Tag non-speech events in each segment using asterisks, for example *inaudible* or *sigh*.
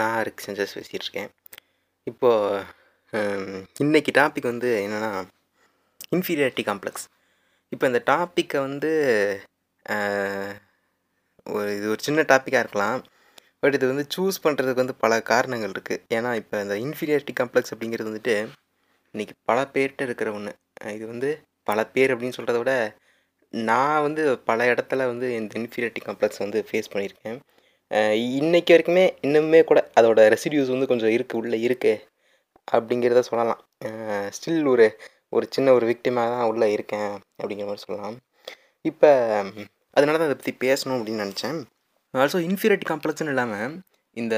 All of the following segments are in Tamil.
நான் ரிக் சென்சஸ் பேசிகிட்டு இருக்கேன் இப்போது இன்னைக்கு டாபிக் வந்து என்னென்னா இன்ஃபீரியாரிட்டி காம்ப்ளெக்ஸ் இப்போ இந்த டாப்பிக்கை வந்து ஒரு இது ஒரு சின்ன டாப்பிக்காக இருக்கலாம். பட் இது வந்து சூஸ் பண்ணுறதுக்கு வந்து பல காரணங்கள் இருக்குது ஏன்னா இப்போ இந்த இன்ஃபீரியாரிட்டி காம்ப்ளெக்ஸ் அப்படிங்கிறது வந்துட்டு இன்றைக்கி பல பேர்கிட்ட இருக்கிற ஒன்று இது வந்து பல பேர் அப்படின்னு சொல்கிறத விட நான் வந்து பல இடத்துல வந்து இந்த இன்ஃபீரியாரிட்டி காம்ப்ளெக்ஸ் வந்து ஃபேஸ் பண்ணியிருக்கேன். இன்றைக்கு வரைக்குமே இன்னுமே கூட அதோட ரெசிடியூஸ் வந்து கொஞ்சம் இருக்குது உள்ளே இருக்குது அப்படிங்கிறத சொல்லலாம். ஸ்டில் ஒரு ஒரு சின்ன ஒரு விக்டிமாக தான் உள்ளே இருக்கேன் அப்படிங்கிற மாதிரி சொல்லலாம். இப்போ அதனால தான் அதை பற்றி பேசணும் அப்படின்னு நினச்சேன். ஆல்சோ இன்ஃபீரியாரிட்டி காம்ப்ளெக்ஸ்னு இல்லாமல் இந்த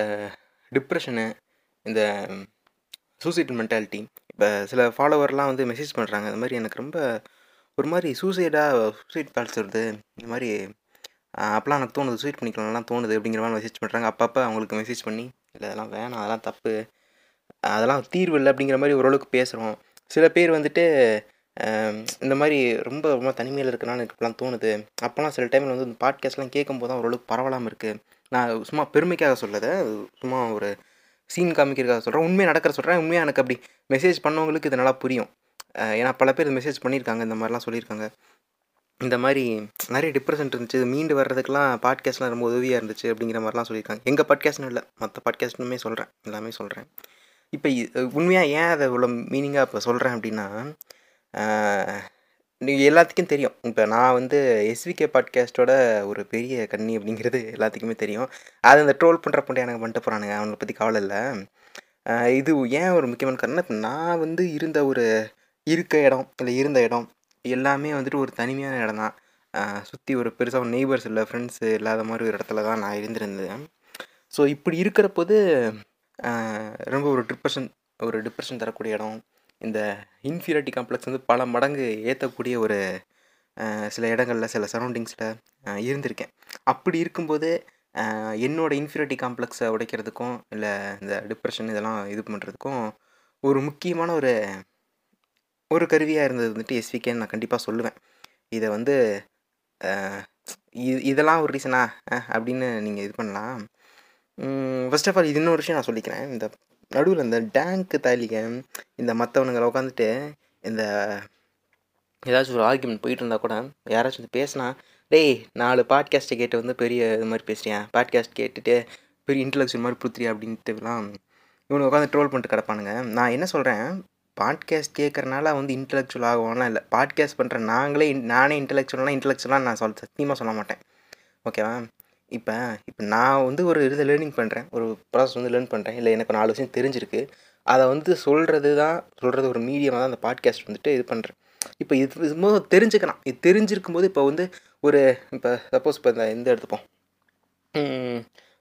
டிப்ரெஷனு இந்த சூசைட் மென்டாலிட்டி இப்போ சில ஃபாலோவர்லாம் வந்து மெசேஜ் பண்ணுறாங்க அது மாதிரி எனக்கு ரொம்ப ஒரு மாதிரி சூசைடாக சூசைட் தாட்ஸ் வருது இந்த மாதிரி அப்போலாம் எனக்கு தோணுது சூட் பண்ணிக்கலாம்லாம் தோணுது அப்படிங்கிற மாதிரி மெசேஜ் பண்ணுறாங்க அப்பப்போ அவங்களுக்கு மெசேஜ் பண்ணி இல்லை அதெல்லாம் வேணாம் அதெல்லாம் தப்பு. அதெல்லாம் தீர்வு இல்லை அப்படிங்கிற மாதிரி ஓரளவுக்கு பேசுகிறோம் சில பேர் வந்துட்டு இந்த மாதிரி ரொம்ப ரொம்ப தனிமையில் இருக்கனால எனக்கு தோணுது. அப்போலாம் சில டைமில் வந்து இந்த பாட்காஸ்ட்லாம் கேட்கும்போது தான் ஓரளவுக்கு பரவலாமல் இருக்குது நான் சும்மா பெருமைக்காக சொல்லதை சும்மா ஒரு சீன் காமிக்கிறதுக்காக சொல்கிறேன் உண்மையாக நடக்கிற சொல்கிறேன் உண்மையாக எனக்கு அப்படி மெசேஜ் பண்ணவங்களுக்கு இது நல்லா புரியும். ஏன்னா பல பேர் மெசேஜ் பண்ணியிருக்காங்க இந்த மாதிரிலாம் சொல்லியிருக்காங்க. இந்த மாதிரி நிறைய டிப்ரெஷன் இருந்துச்சு. மீண்டு வர்றதுக்கெலாம் பாட்காஸ்ட்லாம் ரொம்ப உதவியாக இருந்துச்சு அப்படிங்கிற மாதிரிலாம் சொல்லியிருக்காங்க. எங்கள் பாட்காஸ்ட்னு இல்லை மற்ற பாட்காஸ்ட்னுமே சொல்கிறேன் எல்லாமே சொல்கிறேன் இப்போ உண்மையாக ஏன் அதை இவ்வளோ மீனிங்காக இப்போ சொல்கிறேன் அப்படின்னா நீங்கள் எல்லாத்துக்கும் தெரியும். இப்போ நான் வந்து எஸ்விகே பாட்காஸ்ட்டோட ஒரு பெரிய கண்ணி அப்படிங்கிறது எல்லாத்துக்குமே தெரியும். அது அந்த ட்ரோல் பண்ணுற பண்ணி எனக்கு பண்ணிட்டு போகிறானுங்க அவனை பற்றி கவலை இல்லை. இது ஏன் ஒரு முக்கியமான காரணம் இப்போ நான் வந்து இருந்த ஒரு இருக்க இடம் இல்லை இருந்த இடம் எல்லாமே வந்துட்டு ஒரு தனிமையான இடம் தான். சுற்றி ஒரு பெருசாக ஒரு நெய்பர்ஸ் இல்லை ஃப்ரெண்ட்ஸு இல்லாத மாதிரி ஒரு இடத்துல தான் நான் இருந்திருந்தேன். ஸோ இப்படி இருக்கிறப்போது ரொம்ப ஒரு டிப்ரெஷன் ஒரு டிப்ரெஷன் தரக்கூடிய இடம். இந்த இன்ஃபீரியாரிட்டி காம்ப்ளெக்ஸ் வந்து பல மடங்கு ஏற்றக்கூடிய ஒரு சில இடங்களில் சில சரௌண்டிங்ஸில் இருந்திருக்கேன். அப்படி இருக்கும்போது என்னோடய என்னோட இன்ஃபீரியாரிட்டி காம்ப்ளெக்ஸை உடைக்கிறதுக்கும் இல்லை இந்த டிப்ரெஷன் இதெல்லாம் இது பண்ணுறதுக்கும் ஒரு முக்கியமான ஒரு ஒரு கருவியாக இருந்தது வந்துட்டு எஸ்விகேன்னு நான் கண்டிப்பாக சொல்லுவேன். இதை வந்து இது இதெல்லாம் ஒரு ரீசனா அப்படின்னு நீங்கள் இது பண்ணலாம். ஃபர்ஸ்ட் ஆஃப் ஆல் இது இன்னொரு விஷயம் நான் சொல்லிக்கிறேன். இந்த நடுவில் இந்த டேங்க்கு தாலிக இந்த மற்றவனுங்களை உட்காந்துட்டு இந்த ஏதாச்சும் ஒரு ஆர்குமெண்ட் போயிட்டு இருந்தால் கூட யாராச்சும் வந்து பேசினா டேய் நாலு பாட்காஸ்ட்டை கேட்டு வந்து பெரிய இது மாதிரி பேசுறியா? பாட்காஸ்ட் கேட்டுட்டு பெரிய இன்டலெக்சுவல் மாதிரி புத்துறியா அப்படின்ட்டுலாம் இவனுக்கு உட்காந்து ட்ரோல் பண்ணிட்டு கிடப்பானுங்க. நான் என்ன சொல்கிறேன் பாட்காஸ்ட் கேட்குறனால வந்து இன்டலெக்சுவல் ஆகும்லாம் இல்லை. பாட்காஸ்ட் பண்ணுற நாங்களே நானே இன்டலெக்சுவலாக இன்டலெக்சுவலாக நான் சொல் சத்தியமாக சொல்ல மாட்டேன். ஓகேவா இப்போ இப்போ நான் வந்து ஒரு இதை லேர்னிங் பண்ணுறேன் ஒரு ப்ராசஸ் வந்து லேர்ன் பண்ணுறேன் இல்லை எனக்கு நாலு விஷயம் தெரிஞ்சிருக்கு. அதை வந்து சொல்கிறது தான் சொல்கிறது ஒரு மீடியமாக தான் அந்த பாட்காஸ்ட் வந்துட்டு இது பண்ணுறேன் இப்போ இது இது தெரிஞ்சுக்கலாம். இது தெரிஞ்சிருக்கும் போது இப்போ வந்து ஒரு இப்போ சப்போஸ் இப்போ இந்த இந்த எடுத்துப்போம்.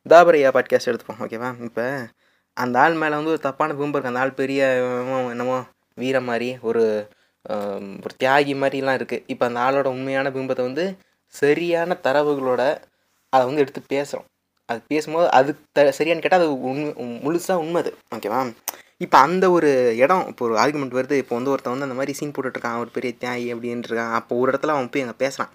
தாபரையா பாட்காஸ்ட் எடுத்துப்போம். ஓகேவா இப்போ அந்த ஆள் மேலே வந்து ஒரு தப்பான பிம்பம் இருக்குது அந்த ஆள் பெரிய என்னமோ வீர மாதிரி ஒரு ஒரு தியாகி மாதிரிலாம் இருக்குது இப்போ அந்த ஆளோட உண்மையான பிம்பத்தை வந்து சரியான தரவுகளோட அதை வந்து எடுத்து பேசுகிறோம் அது பேசும்போது அது த சரியானு கேட்டால் அது உண்மை முழுசாக உண்மை அது. ஓகேவா இப்போ அந்த ஒரு இடம் இப்போ ஒரு ஆர்குமெண்ட் வருது. இப்போ வந்து ஒருத்தன் வந்து அந்த மாதிரி சீன் போட்டுட்ருக்கான். ஒரு பெரிய தியாகி அப்படின்ட்டு இருக்கான் அப்போ ஒரு இடத்துல அவன் போய் அங்கே பேசுகிறான்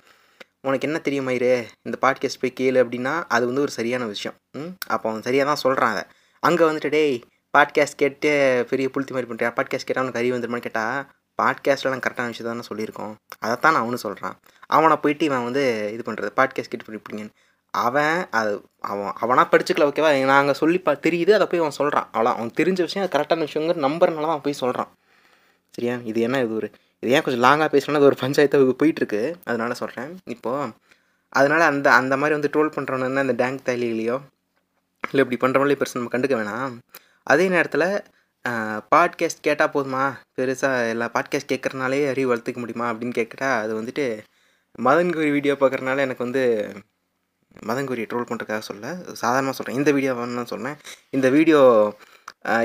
உனக்கு என்ன தெரியும் மயிறு இந்த பாட்காஸ்ட் போய் கேளு அப்படின்னா அது வந்து ஒரு சரியான விஷயம். ம்? அப்போ அவன் சரியாக தான் சொல்கிறான் அதை. அங்கே வந்துட்டு டேய் பாட்காஸ்ட் கேட்டு பெரிய புளுத்தி மாதிரி பண்ணுறியா பாட்காஸ்ட் கேட்டால் அவனுக்கு அறிவு வந்துருமான்னு கேட்டால் பாட்காஸ்ட்டில் நான் கரெக்டான விஷயம் தானே சொல்லியிருக்கோம். அதைத்தான் நான் அவனு சொல்கிறான் அவனை போயிட்டு இவன் வந்து இது பண்ணுறது பாட்காஸ்ட் கேட்டு பிடிப்பீங்கன்னு அவன் அது அவன் அவனாக படிச்சுக்கல ஓகேவா நாங்கள் சொல்லி பா தெரியுது அதை போய் அவன் சொல்கிறான் அவ்வளோ அவன் தெரிஞ்ச விஷயம் அது கரெக்டான விஷயங்கிற நம்பர்னால தான் அவன் போய் சொல்கிறான் சரியா? இது என்ன இது ஒரு இது ஏன் கொஞ்சம் லாங்காக பேசணும்னா அது ஒரு பஞ்சாயத்து போயிட்டுருக்கு. அதனால சொல்கிறேன் இப்போது அதனால் அந்த அந்த மாதிரி வந்து ட்ரோல் பண்ணுறவன அந்த டேங்க் தாலிலையோ இல்லை இப்படி பண்ணுறவங்களே பெருசு நம்ம கண்டுக்க வேணாம். அதே நேரத்தில் பாட்காஸ்ட் கேட்டால் போதுமா? பெருசாக எல்லா பாட்காஸ்ட் கேட்குறனாலே அறிவு வளர்த்துக்க முடியுமா அப்படின்னு கேட்குறா அது வந்துட்டு மதன்குரி வீடியோ பார்க்குறனால எனக்கு வந்து மதன்குரியை ட்ரோல் பண்ணுறதுக்காக சொல்ல சாதாரணமாக சொல்கிறேன் இந்த வீடியோ வேணும்னு சொன்னேன் இந்த வீடியோ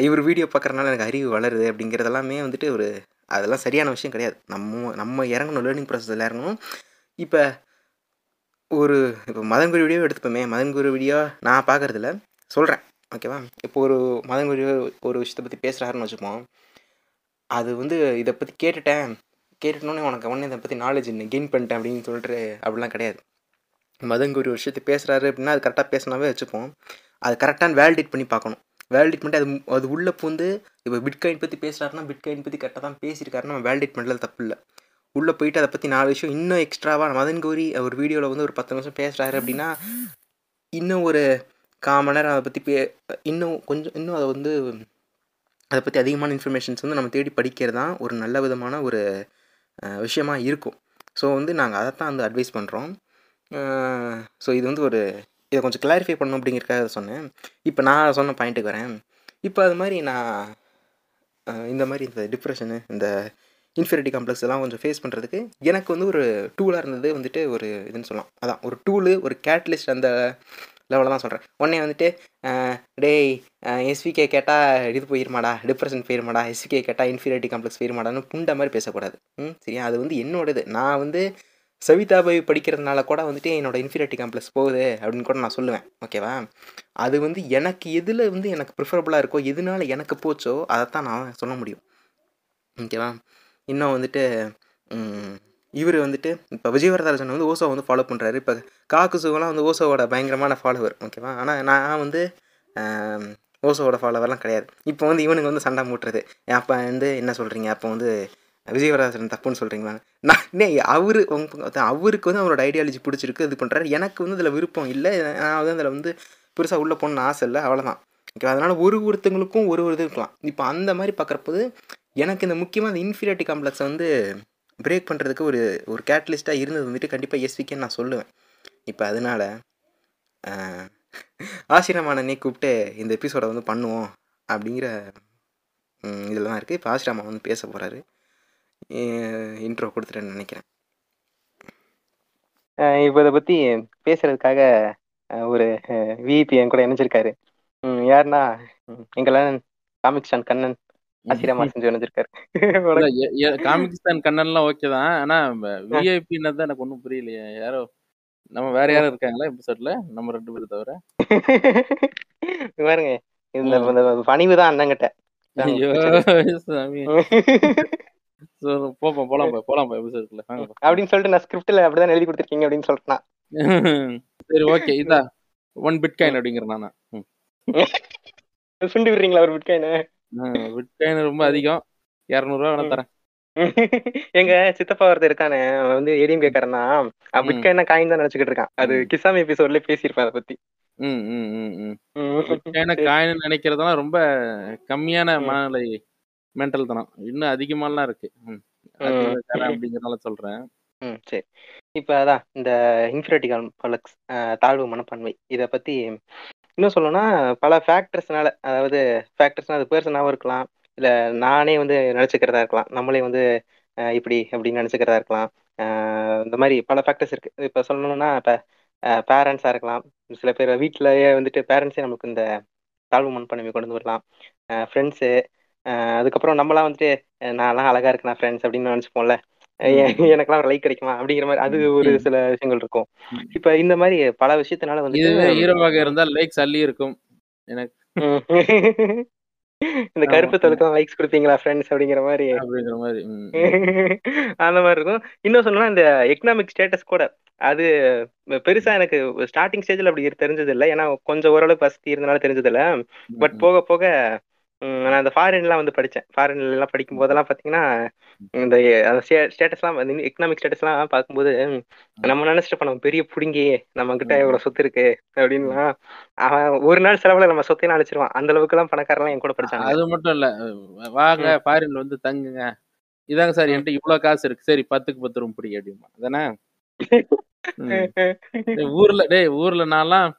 இவர் வீடியோ பார்க்குறனால எனக்கு அறிவு வளருது அப்படிங்கிறதெல்லாமே வந்துட்டு ஒரு அதெல்லாம் சரியான விஷயம் கிடையாது. நம்ம நம்ம இறங்கணும் லேர்னிங் ப்ராசஸில் இறங்கணும். இப்போ ஒரு இப்போ மதன்குரு வீடியோ எடுத்துப்போமே. மதன்குரு வீடியோ நான் பார்க்குறதில்ல சொல்கிறேன் ஓகேவா இப்போ ஒரு மதன்குரு ஒரு விஷயத்தை பற்றி பேசுகிறாருன்னு வச்சுப்போம் அது வந்து இதை பற்றி கேட்டுட்டேன். கேட்டுட்டோன்னே உனக்கு உடனே இதை பற்றி நாலேஜ் கெயின் பண்ணிட்டேன் அப்படின்னு சொல்லிட்டு அப்படிலாம் கிடையாது. மதன்குரு ஒரு விஷயத்தை பேசுகிறாரு அப்படின்னா அது கரெக்டாக பேசினாவே வச்சுப்போம். அது கரெக்டாக வேலிடேட் பண்ணி பார்க்கணும். வேலிடேட் பண்ணிட்டு அது அது உள்ளே பூந்து இப்போ பிட்காயின் பற்றி பேசுகிறாருன்னா பிட்காயின் பற்றி கரெக்டாக தான் பேசியிருக்காருன்னா நம்ம வேலிடேட் பண்ணல தப்பு இல்லை. உள்ளே போயிட்டு அதை பற்றி நாலு விஷயம் இன்னும் எக்ஸ்ட்ராவாக மதன் கௌரி ஒரு வீடியோவில் வந்து ஒரு பத்து நிமிஷம் பேசுகிறாரு அப்படின்னா இன்னும் ஒரு கால் நேரம் அதை பற்றி பே இன்னும் கொஞ்சம் இன்னும் அதை வந்து அதை பற்றி அதிகமான இன்ஃபர்மேஷன்ஸ் வந்து நம்ம தேடி படிக்கிறது தான் ஒரு நல்ல விதமான ஒரு விஷயமாக இருக்கும். ஸோ வந்து நாங்கள் அதைத்தான் வந்து அட்வைஸ் பண்ணுறோம் ஸோ இது வந்து ஒரு இதை கொஞ்சம் கிளாரிஃபை பண்ணணும் அப்படிங்கிறக்காக சொன்னேன். இப்போ நான் சொன்ன பாயிண்ட்டுக்கு வரேன். இப்போ அது மாதிரி நான் இந்த மாதிரி இந்த டிப்ரெஷனு இந்த இன்ஃபீரிட்டி காம்ப்ளெக்ஸ் எல்லாம் கொஞ்சம் ஃபேஸ் பண்ணுறதுக்கு எனக்கு வந்து ஒரு டூலாக இருந்தது வந்துட்டு ஒரு இதுன்னு சொல்லலாம். அதான் ஒரு டூலு ஒரு கேட்லிஸ்ட் அந்த லெவலில் தான் சொல்கிறேன். உடனே வந்துட்டு டேய் எஸ்விகே கேட்டால் இது போயிருமாடா டிப்ரெஷன் போயிருமாடா எஸ்விகே கேட்டால் இன்ஃபீரியாரிட்டி காம்ப்ளெக்ஸ் போயிருமாடான்னு புண்ட மாதிரி பேசக்கூடாது. ம் சரியா? அது வந்து என்னோடது. நான் வந்து சவிதாபாய் படிக்கிறதுனால கூட வந்துட்டு என்னோடய இன்ஃபீரியாரிட்டி காம்ப்ளெக்ஸ் போகுது அப்படின்னு கூட நான் சொல்லுவேன். ஓகேவா அது வந்து எனக்கு எதில் வந்து எனக்கு ப்ரிஃபரபுளாக இருக்கோ எதனால எனக்கு போச்சோ அதைத்தான் நான் சொல்ல முடியும். ஓகேவா இன்னும் வந்துட்டு இவர் வந்துட்டு இப்போ விஜயவரதராஜன் வந்து ஓசோ வந்து ஃபாலோ பண்ணுறாரு இப்போ காக்கு சுகம்லாம் வந்து ஓசோவோட பயங்கரமான ஃபாலோவர் ஓகேவா ஆனால் நான் வந்து ஓசோவோட ஃபாலோவர்லாம் கிடையாது. இப்போ வந்து இவனுக்கு வந்து சண்டை மூட்டுறது. அப்போ வந்து என்ன சொல்கிறீங்க அப்போ வந்து விஜயவரதராஜன் தப்புன்னு சொல்கிறீங்களா நான் நே அவரு அவருக்கு வந்து அவரோட ஐடியாலஜி பிடிச்சிருக்கு இது பண்ணுறாரு எனக்கு வந்து அதில் விருப்பம் இல்லை. நான் வந்து அதில் வந்து பெருசாக உள்ளே போகணுன்னு ஆசை இல்லை. அவ்வளோதான் ஓகே அதனால் ஒரு ஒருத்தங்களுக்கும் ஒரு ஒரு இது இருக்கலாம். இப்போ அந்த மாதிரி பார்க்குறப்போது எனக்கு இந்த முக்கியமாக இந்த இன்ஃபீரியாரிட்டி காம்ப்ளெக்ஸை வந்து பிரேக் பண்ணுறதுக்கு ஒரு ஒரு கேட்டலிஸ்ட்டாக இருந்தது வந்துட்டு கண்டிப்பாக எஸ்விக்கேன்னு நான் சொல்லுவேன். இப்போ அதனால் ஆசிரமானனே கூப்பிட்டு இந்த எபிசோடை வந்து பண்ணுவோம் அப்படிங்கிற இதில் தான் இருக்குது இப்போ ஆசிரமா வந்து பேச போகிறாரு இன்ட்ரோ கொடுத்துட்டேன்னு நினைக்கிறேன். இப்போ இதை பற்றி பேசுகிறதுக்காக ஒரு விபி என் கூட இணைஞ்சிருக்காரு. யாருன்னா எங்கெல்லாம் அண்ட் கண்ணன். ஆசிரியமா செஞ்சு வச்சிருக்காரு *laughs* காமிக்ஸ்தான் கண்ணன்லாம் ஓகே தான். ஆனா விஐபின்னு தான் எனக்கு ஒன்றும் புரியலையே. யாரோ நம்ம வேற யாரும் இருக்காங்களா எபிசோட்ல நம்ம ரெண்டு பேரும் தவிர. *laughs* பாருங்க இந்த பணிவு தான் அண்ணங்கிட்ட. *laughs* போப்போம் போலாம் போலாம் எபிசோட்ல அப்படின்னு சொல்லிட்டு நான் ஸ்கிரிப்ட்ல அப்படிதான் எழுதி கொடுத்துருக்கீங்க அப்படின்னு சொல்றேன் சரி ஓகே இதா. ஒன் பிட்காயின் அப்படிங்கிற நானா. சுண்டி விடுறீங்களா ஒரு பிட்காயின பிட்காயின் ரொம்ப அதிகம். இரநூறுவா வேணா தரேன். *laughs* எங்க சித்தப்பா ஒருத்தர் இருக்கானே அவன் வந்து ஏடிஎம் கேட்கறனா பிட்காயினா காயின் தான் நினைச்சுக்கிட்டு இருக்கான். அது கிசாமி எபிசோட்ல பேசியிருப்பேன் அதை பத்தி. காயின் நினைக்கிறதெல்லாம் ரொம்ப கம்மியான மனநிலை மென்டல் தனம். இன்னும் அதிகமாலாம் இருக்கு. அப்படிங்கறதால சொல்றேன். ம் சரி. இப்போ அதான் இந்த இன்ஃபினிட்டி காம்ப்ளெக்ஸ் தாழ்வு மனப்பான்மை இதை பற்றி இன்னும் சொல்லணும்னா பல ஃபேக்டர்ஸ்னால அதாவது ஃபேக்டர்ஸ்னால் அது பர்சனாகவும் இருக்கலாம். இல்லை நானே வந்து நினச்சிக்கிறதா இருக்கலாம். நம்மளே வந்து இப்படி அப்படின்னு நினச்சிக்கிறதா இருக்கலாம். இந்த மாதிரி பல ஃபேக்டர்ஸ் இருக்குது இப்போ சொல்லணும்னா இப்போ பேரண்ட்ஸாக இருக்கலாம். சில பேர் வீட்டிலேயே வந்துட்டு பேரண்ட்ஸே நமக்கு இந்த தாழ்வு மனப்பான்மை கொண்டு வந்து வரலாம் ஃப்ரெண்ட்ஸு அதுக்கப்புறம் நம்மளாம் வந்துட்டு நான்லாம் அழகா இருக்கேன் ஃப்ரெண்ட்ஸ் அப்படின்னு நினச்சிப்போம்ல. எனக்கெல்லாம் ஒரு லைக் கிடைக்குமா? அப்படிங்கிற மாதிரி அது ஒரு சில விஷயங்கள் இருக்கும். இப்ப இந்த மாதிரி பல விஷயத்தினால வந்து ஹீரோவாக இருந்தால் லைக்ஸ் அள்ளி இருக்கும். எனக்கு. இந்த கருப்பு தொழுக்கம் லைக்ஸ் கொடுப்பீங்களா ஃப்ரெண்ட்ஸ் அப்படிங்கிற மாதிரி. அப்படிங்கிற மாதிரி அந்த மாதிரி இருக்கும். இன்னும் சொல்லணும்னா இந்த எக்கனாமிக் ஸ்டேட்டஸ் கூட அது பெருசா எனக்கு ஸ்டார்டிங் ஸ்டேஜ்ல அப்படி தெரிஞ்சது இல்லை ஏன்னா கொஞ்சம் ஓரளவுக்கு வசதி இருந்தனால தெரிஞ்சது இல்லை பட் போக போக நான் அந்த ஃபாரின்லாம் வந்து படிச்சேன். ஃபாரின்ல எல்லாம் படிக்கும் போதெல்லாம் பாத்தீங்கன்னா இந்த ஸ்டேட்டஸ்லாம் எக்கனாமிக் ஸ்டேட்டஸ்லாம் பார்க்கும்போது நம்ம நினைச்சிட்டு பண்ணோம் பெரிய புடுங்கி நம்ம கிட்ட ம். இவ்வளவு சொத்து இருக்கு அப்படின்லாம். அவன் ஒரு நாள் செலவுல நம்ம சொத்தையும் அழைச்சிருவான். அந்த அளவுக்கு எல்லாம் பணக்காரலாம் என் கூட படிச்சாங்க. அது மட்டும் இல்ல. வாங்க. ஃபாரின்ல வந்து தங்குங்க. இதாங்க சார். என்கிட்ட இவ்வளவு காசு இருக்கு. சரி பத்துக்கு பத்து ரூம் பிடி அப்படிமா அதானே? *laughs* ஊர்ல டேய் ஊர்ல நான்லாம்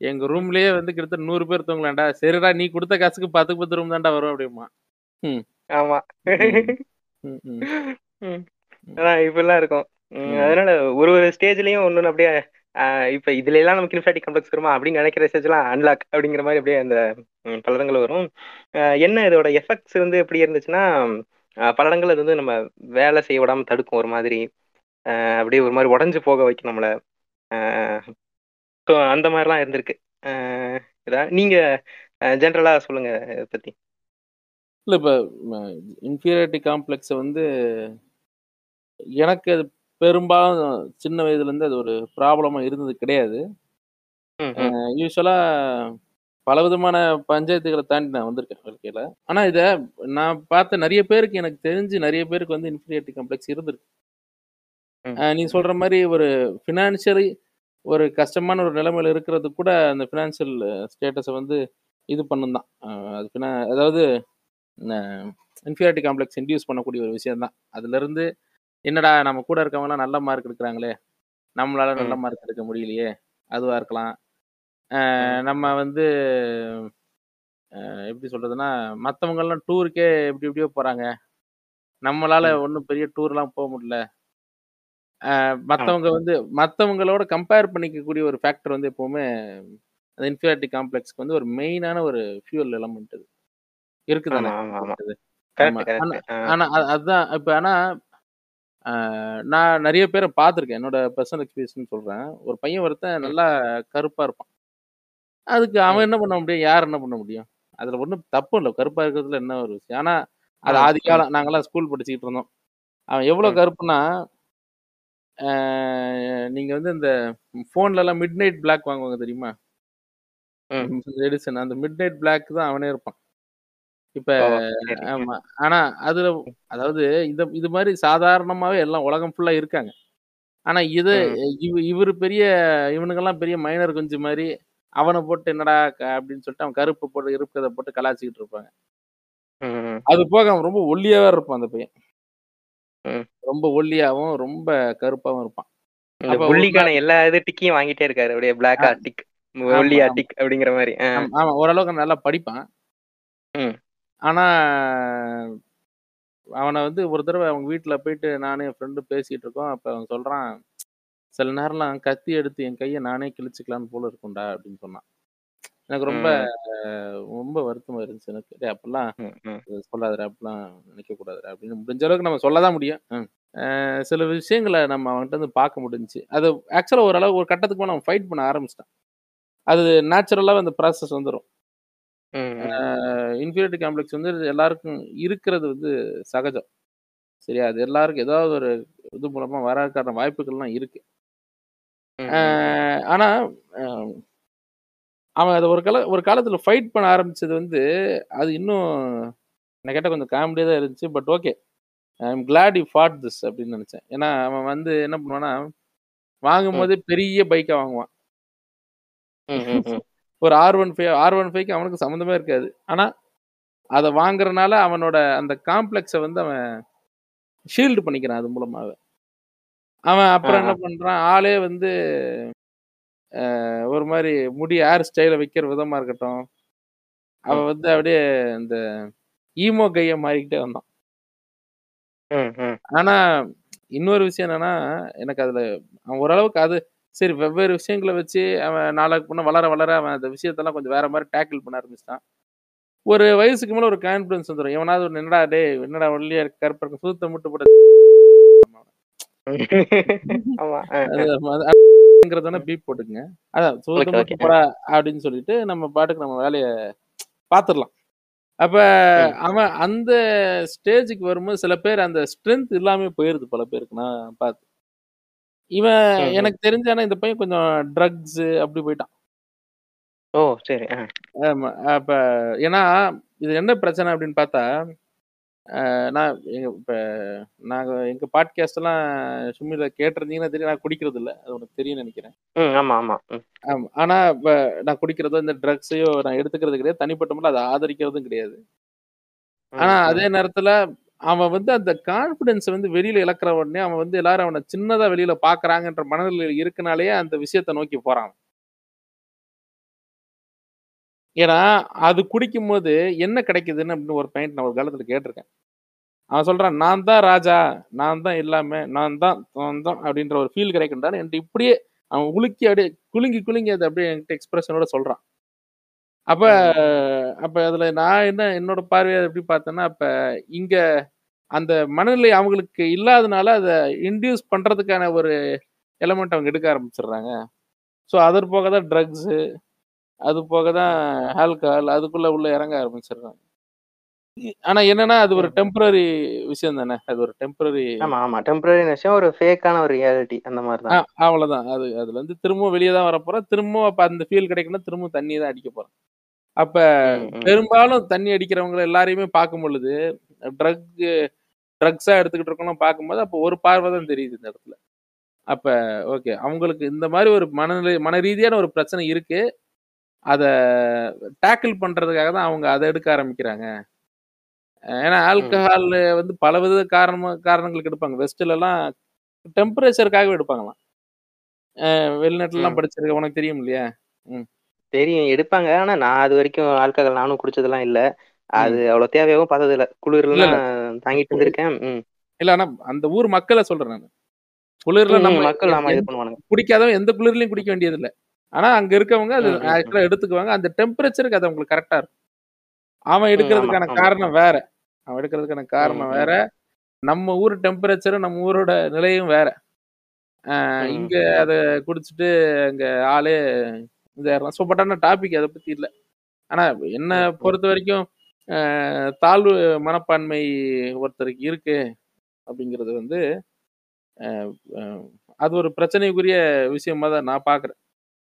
எங்க ரூம்லயே வந்து கிட்டத்தட்ட நூறு பேர் தூங்கலாம்டா. சரிடா நீ கொடுத்த காசுக்கு பத்துக்கு பத்து ரூம் தான்டா வரும் அப்படிமா ம். ஆமா. இப்படிலாம் இருக்கும். அதனால ஒரு ஒரு ஸ்டேஜ்லயும் ஒண்ணு அப்படியே ஆஹ் இப்ப இதுல எல்லாம் நமக்கு இன்ஃபாட்டி காம்ப்ளெக்ஸ் வருமா அப்படின்னு நினைக்கிற ஸ்டேஜ் எல்லாம் அன்லாக் அப்படிங்கிற மாதிரி அப்படியே அந்த ம், பல இடங்கள் வரும். என்ன இதோட எஃபெக்ட்ஸ் வந்து எப்படி இருந்துச்சுன்னா ஆஹ் பல இடங்கள் அது வந்து நம்ம வேலை செய்ய விடாம தடுக்கும் ஒரு மாதிரி. அப்படியே ஒரு மாதிரி உடஞ்சு போக வைக்கும் நம்மள. ஸோ அந்த மாதிரிலாம் இருந்திருக்கு. இதான் நீங்க ஜென்ரலா சொல்லுங்க இதை பத்தி. இல்ல இப்ப இன்ஃபீரியாரிட்டி காம்ப்ளெக்ஸை வந்து எனக்கு அது பெரும்பாலும் சின்ன வயதுல இருந்து அது ஒரு ப்ராப்ளமா இருந்தது கிடையாது. ம், ம், யூஸ்வலா பல விதமான பஞ்சாயத்துகளை தாண்டி நான் வந்திருக்கேன் வாழ்க்கையில. ஆனா இத நான் பார்த்த நிறைய பேருக்கு எனக்கு தெரிஞ்சு நிறைய பேருக்கு வந்து இன்ஃபீரியாரிட்டி காம்ப்ளெக்ஸ் இருந்திருக்கு. நீ சொல்ற மாதிரி ஒரு ஃபினான்ஷியலி ஒரு கஷ்டமான ஒரு நிலைமையில இருக்கிறது கூட அந்த ஃபினான்ஷியல் ஸ்டேட்டஸை வந்து இது பண்ணும் தான் அது finan- அதாவது இன்ஃபீரியாரிட்டி காம்ப்ளெக்ஸ் இன்டியூஸ் பண்ணக்கூடிய ஒரு விஷயம் தான் அதுல இருந்து என்னடா நம்ம கூட இருக்கவங்கலாம் நல்ல மார்க் எடுக்கிறாங்களே நம்மளால நல்ல. மார்க் எடுக்க முடியலையே அதுவா இருக்கலாம். நம்ம வந்து எப்படி சொல்றதுன்னா மத்தவங்க எல்லாம் டூருக்கே எப்படி எப்படியோ போறாங்க. நம்மளால. ஒன்றும் பெரிய டூர்லாம் போக முடியல. அஹ் மத்தவங்க வந்து மத்தவங்களோட கம்பேர் பண்ணிக்கக்கூடிய ஒரு ஃபேக்டர் வந்து எப்பவுமே அந்த இன்ஃபீரியாரிட்டி காம்ப்ளெக்ஸ்க்கு வந்து ஒரு மெயினான ஒரு ஃபியூல் எலமெண்ட் இது இருக்குதானே? ஆனா அதுதான் இப்ப ஆனா நான் நிறைய பேரை பார்த்துருக்கேன். என்னோட பர்சனல் எக்ஸ்பீரியன்ஸ் சொல்றேன். ஒரு பையன் ஒருத்தன் நல்லா கருப்பா இருப்பான். அதுக்கு அவன். என்ன பண்ண முடியும்? யார் என்ன பண்ண முடியும்? அதுல ஒன்றும் தப்பு இல்லை. கருப்பா இருக்கிறதுல என்ன ஒரு விஷயம்? ஆனா அது ம், ஆதி ம், காலம் நாங்கெல்லாம் ஸ்கூல் படிச்சுக்கிட்டு இருந்தோம். அவன் எவ்வளவு. கருப்புனா ஆஹ் நீங்க வந்து இந்த போன்ல எல்லாம் மிட் நைட் பிளாக் வாங்குவாங்க தெரியுமா. எடிசன். அந்த மிட் நைட் பிளாக் தான் அவனே இருப்பான். இப்ப ஓ சரி ம், ஆமா. ஆனா அதுல அதாவது இந்த இது மாதிரி சாதாரணமாவே எல்லாம் உலகம் ஃபுல்லா இருக்காங்க. ஆனா இது இவ இவரு பெரிய இவனுங்கெல்லாம் பெரிய மைனர் குஞ்சு மாதிரி அவனை போட்டு என்னடா அப்படின்னு சொல்லிட்டு அவன் கருப்பு போட்டு இருக்கிறத போட்டு கலாச்சிக்கிட்டு இருப்பாங்க. அது போக அவன் ரொம்ப ஒல்லியாவே இருப்பான் அந்த பையன். ரொம்ப ஒல்லியாவும் ரொம்ப கருப்பாவும் இருப்பான். புள்ளிக்கான எல்லா இது டிக்கையும் வாங்கிட்டே இருக்காரு. அப்படியே பிளாக்கா ஆ- டிக் ஒல்லியா டிக் அப்படிங்கிற மாதிரி. ஆமா ஓரளவுக்கு நல்லா படிப்பான். ஆனா அவனை வந்து ஒரு தடவை அவங்க வீட்டுல போயிட்டு நானும் என் ஃப்ரெண்டு பேசிட்டு இருக்கோம். அப்ப அவன் சொல்றான் சில நேரம்லாம் கத்தி எடுத்து என் கையை நானே கிழிச்சுக்கலான்னு போல இருக்கும்டா அப்படின்னு சொன்னான். எனக்கு ரொம்ப ம், ரொம்ப வருத்தமா இருந்துச்சு எனக்கு. டேய் அப்படிலாம் ம், ம், சொல்லாதடா அப்படிலாம் நினைக்க கூடாதுடா அப்படின்னு முடிஞ்ச அளவுக்கு நம்ம சொல்லதான் முடியும். ம். அஹ், சில விஷயங்களை நம்ம அவன்கிட்ட இருந்து பார்க்க முடிஞ்சுச்சு. அது ஆக்சுவலாக ஓரளவு ஒரு கட்டத்துக்கு மேலே அவன் ஃபைட் பண்ண ஆரம்பிச்சிட்டான். அது நேச்சுரலாக அந்த ப்ராசஸ் வந்துடும் ம், ம், இன்ஃபீரியாரிட்டி காம்ப்ளெக்ஸ் வந்து எல்லாருக்கும் இருக்கிறது வந்து சகஜம். சரியா? அது எல்லாருக்கும் ஏதாவது ஒரு இது மூலமா வரக்கான வாய்ப்புகள்லாம் இருக்கு. ம், ம், அஹ் ஆனா அவன் அதை ஒரு கால ஒரு காலத்துல ஃபைட் பண்ண ஆரம்பிச்சது வந்து அது இன்னும் என்ன கேட்டால் கொஞ்சம் காமெடியாக தான் இருந்துச்சு but okay I am glad you fought this அப்படின்னு நினைச்சேன். ஏன்னா அவன் வந்து என்ன பண்ணுவான்னா வாங்கும் ம், போதே பெரிய பைக்கை வாங்குவான். ஒரு R one five R one five அவனுக்கு சம்மந்தமே இருக்காது. ஆனா அதை வாங்குறனால அவனோட அந்த காம்ப்ளெக்ஸை வந்து அவன் ஷீல்டு பண்ணிக்கிறான் அது மூலமாக அவன் அப்புறம். என்ன பண்றான் ஆளே வந்து ஒரு மாதிரி முடி ஹேர் ஸ்டைலை வைக்கிற விதமா இருக்கட்டும். அவன் வந்து அப்படியே இந்த ஈமோ கையை மாறிக்கிட்டே வந்தான். ஆனா இன்னொரு விஷயம் என்னன்னா எனக்கு அதுல அவன் ஓரளவுக்கு அது சரி வெவ்வேறு விஷயங்களை வச்சு அவன் நாளைக்கு முன்ன வளர வளர அவன் அந்த விஷயத்தெல்லாம் கொஞ்சம் வேற மாதிரி டேக்கிள் பண்ண ஆரம்பிச்சிட்டான். ஒரு வயசுக்கு மேல ஒரு கான்பிடன்ஸ் வந்துடும் எவனாவது ஒரு என்னடா டே என்னடா ஒல்லியா கருப்பருக்கு சூத்த முட்டு போட ஆமா ஆ, ஆ. அது அதுங்கிறதான *laughs* பீப் போட்டுக்குங்க. அதான் அப்படின்னு சொல்லிட்டு நம்ம பாட்டுக்கு நம்ம வேலையை பார்த்துடலாம் அப்ப அவன் அந்த ஸ்டேஜுக்கு வரும்போது சில பேர் அந்த ஸ்ட்ரென்த் இல்லாம போயிருது பல பேருக்கு நான் பார்த்து இவன். எனக்கு தெரிஞ்சானா இந்த பையன் கொஞ்சம் ட்ரக்ஸ் அப்படி போயிட்டான். ஓ சரி ஆமா. அப்ப ஏன்னா, இது என்ன பிரச்சனை அப்படின்னு பார்த்தா, நான் எங்க இப்ப நாங்க எங்க பாட்காஸ்ட்லாம் சுமில கேட்டிருந்தீங்கன்னா தெரியும், நான் குடிக்கிறது இல்ல. அது உனக்கு தெரியும்னு நெனைக்கிறேன். ம். ஆமா, ஆமா. ம். ஆமா. ஆனா இப்ப நான் குடிக்கிறதோ, இந்த ட்ரக்ஸையோ நான் எடுத்துக்கிறது கிடையாது. தனிப்பட்ட முறையில அத ஆதரிக்கிறதும் கிடையாது. ஆனா ம், ம். அதே நேரத்துல அவன் வந்து அந்த கான்ஃபிடன்ஸ வந்து வெளியில இழக்கிற உடனே, அவன் வந்து எல்லாரும் அவன சின்னதா வெளியில பார்க்குறாங்கன்ற மனநிலையில இருக்கனாலேயே அந்த விஷயத்த நோக்கி போறான். ஏன்னா, அது குடிக்கும்போது என்ன கிடைக்குதுன்னு அப்படின்னு ஒரு பாயிண்ட் நான் ஒரு காலத்துல கேட்டிருக்கேன். அவன் சொல்றான், "நான் தான் ராஜா, நான் தான் எல்லாமே, நான் தான், நான் தான்" அப்படின்ற ஒரு ஃபீல் கிடைக்கும்டான்னு என்ட்ட இப்படியே அவன் உலுக்கி அப்படியே குலுங்கி குலுங்கி அத அப்படியே என்கிட்ட எக்ஸ்பிரஷனோட சொல்றான். அப்ப. அப்ப அதுல நான் என்ன என்னோட பார்வைய எப்படி பார்த்தேன்னா, அப்ப இங்க அந்த மனநிலை அவங்களுக்கு இல்லாதனால அத இன்டியூஸ் பண்றதுக்கான ஒரு எலமெண்ட் அவங்க எடுக்க ஆரம்பிச்சுடுறாங்க. ஸோ அதர் போக தான் ட்ரக்ஸு, அது போக தான் ஆல்கஹால் அதுக்குள்ள உள்ள இறங்க ஆரம்பிச்சுடுறாங்க. ஆனா என்னன்னா, அது ஒரு. டெம்பரரி விஷயம் தானே. அது ஒரு டெம்பரரி ஆமா, ஆமா. டெம்பரரி விஷயம் ஒரு ஃபேக்கான ஒரு ரியாலிட்டி அந்த ஆ தான். அவ்வளோதான். அது அதுலருந்து திரும்பவும் வெளிய தான் வரப்போறான். திரும்பவும் அப்ப அந்த ஃபீல் கிடைக்கணும்னா, திரும்பவும் தண்ணி தான் அடிக்க போறான். அப்ப. பெரும்பாலும் தண்ணி அடிக்கிறவங்கள எல்லாரையுமே பார்க்கும் பொழுது, ட்ரக்கு ட்ரக்ஸா எடுத்துக்கிட்டு இருக்கவங்கலாம் பார்க்கும்போது, அப்போ ஒரு பார்வை தான் தெரியுது இந்த இடத்துல. அப்ப ஓகே. அவங்களுக்கு இந்த மாரி ஒரு மனநிலை மன ரீதியான ஒரு பிரச்சனை இருக்கு. அத டேக்கிள் பண்றதுக்காக தான் அவங்க அத எடுக்க ஆரம்பிக்கிறாங்க. ஏன்னா. ஆல்கஹால் வந்து பலவித காரணமா காரணங்களுக்கு எடுப்பாங்க. வெஸ்ட்லலாம் டெம்பரேச்சர்க்காகவே எடுப்பாங்களாம். வெளிநாட்டுலலாம். படிச்சிருக்க உனக்கு தெரியும் இல்லையா? ம். தெரியும் எடுப்பாங்க. ஆனா நான் அதுவரைக்கும் ஆல்கஹால் நானும் குடிச்சதெல்லாம் இல்ல. அது ம். அவ்வளோ தேவையாவும் பார்த்ததில்ல. இல்ல, குளிர்லாம் இல்ல. தாங்கிட்டு இருந்திருக்கேன். இல்ல ஆனா அந்த ஊர் மக்கள சொல்றேன் நானு. குளிர்ல நம்ம. மக்கள் ஆமா இது எந்த பண்ணுவானுங்க. குடிக்காதவன் எந்த குளிர்லயும் குடிக்க வேண்டியதில்ல. ஆனா அங்க இருக்கவங்க அது. ஆக்சுவலா எடுத்துக்குவாங்க. அந்த டெம்பரேச்சருக்கு அது அவங்களுக்கு கரெக்ட்டா இருக்கும். அவன் எடுக்கிறதுக்கான. காரணம் வேற. அவன் எடுக்கிறதுக்கான காரணம் வேற. நம்ம ஊர் டெம்பரேச்சரும், நம்ம ஊரோட நிலையும் வேற. இங்க. அத குடிச்சுட்டு அங்க ஆளே இதாயிரலாம். ஸோ பட் டாபிக் அத பத்தி இல்ல. ஆனா என்ன ம், ம். பொறுத்தவரைக்கும் அ தாழ்வு மனப்பான்மை ஒருத்தருக்கு இருக்கு அப்படிங்கிறது வந்து, அது ஒரு பிரச்சனைக்குரிய விஷயமா தான் நான் பார்க்குறேன்.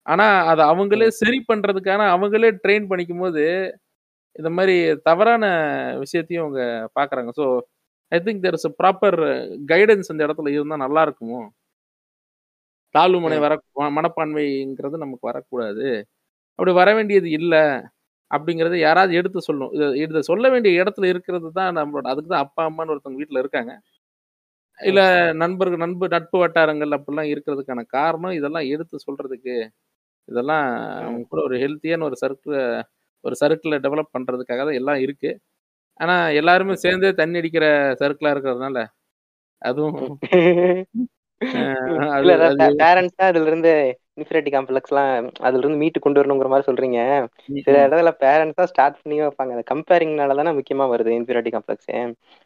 ஆனா அத அவங்களே. சரி பண்றதுக்கான அவங்களே ட்ரெயின் பண்ணிக்கும்போது, இந்த மாரி தவறான விஷயத்தையும் அவங்க பார்க்குறாங்க. So I think there is a proper guidance இந்த இடத்துல இருந்தா நல்லா இருக்குமோ! தாழ்வு மனை. வர மனப்பான்மைங்கிறது நமக்கு வரக்கூடாது. அப்படி வர வேண்டியது இல்ல. அப்படிங்கிறத யாராவது எடுத்து சொல்லணும். இத இத சொல்ல வேண்டிய இடத்துல இருக்கிறது தான் நம்மளோட அதுக்கு தான் அப்பா, அம்மான்னு ஒருத்தவங்க வீட்ல இருக்காங்க. இல்ல. நண்பர்கள் நண்பு நட்பு வட்டாரங்கள் அப்படிலாம் இருக்கிறதுக்கான காரணம், இதெல்லாம் எடுத்து சொல்றதுக்கு. இதெல்லாம் அவங்க. கூட ஒரு ஹெல்த்தியான ஒரு சர்க்கிள ஒரு சர்க்கிள டெவலப் பண்றதுக்காக தான் எல்லாம் இருக்கு. ஆனா எல்லாருமே. சேர்ந்தே தண்ணி அடிக்கிற சர்க்கிளா இருக்கிறதுனால, அதுவும் பேரண்ட்ஸ் தான் அதுலருந்து இன்ஃபினிட்டி காம்ப்ளெக்ஸ்லாம் அதுலருந்து மீட்டு கொண்டு வரணுங்கிற மாரி சொல்றீங்க. சில. இடத்துல பேரண்ட்ஸ் தான் ஸ்டார்ட் பண்ணியே வைப்பாங்க. அந்த கம்பேரிங்னால தானே முக்கியமா வருது இன்ஃபினிட்டி காம்ப்ளெக்ஸே.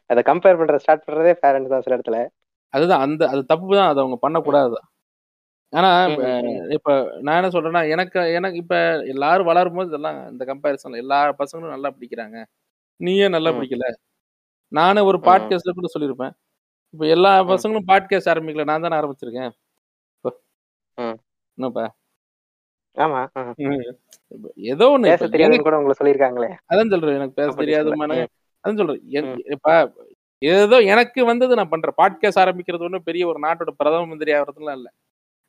அத கம்பேர் பண்ற ஸ்டார்ட் பண்றதே பேரண்ட்ஸ் தான் சில இடத்துல. அதுதான் அந்த அது தப்பு தான். அத அவங்க. பண்ணக்கூடாது. ஆனா இப்ப நான் என்ன சொல்றேன்னா, எனக்கு எனக்கு இப்ப எல்லாரும் வளரும்போது இதெல்லாம் இந்த கம்பேரிசன் எல்லா பசங்களும் நல்லா படிக்கிறாங்க. நீ ஏன் நல்லா. படிக்கல? நானே ஒரு. பாட்காஸ்ட்ல கூட சொல்லியிருப்பேன். இப்ப எல்லா. பசங்களும் பாட்காஸ்ட் ஆரம்பிக்கல. நான் தானே ஆரம்பிச்சிருக்கேன். என்னப்பா? ஆமா. ஏதோ ஒண்ணு பேச எனக்கு கூட உங்கள சொல்லியிருக்காங்களே! அதான் சொல்றேன். எனக்கு பேச. ம். அதான் சொல்றேன். இப்ப ஏதோ எனக்கு வந்தது நான் பண்றேன். பாட்காஸ்ட் ஆரம்பிக்கிறது ஒண்ணும் பெரிய ஒரு நாட்டோட பிரதம மந்திரி ஆகுறதுலாம் இல்ல.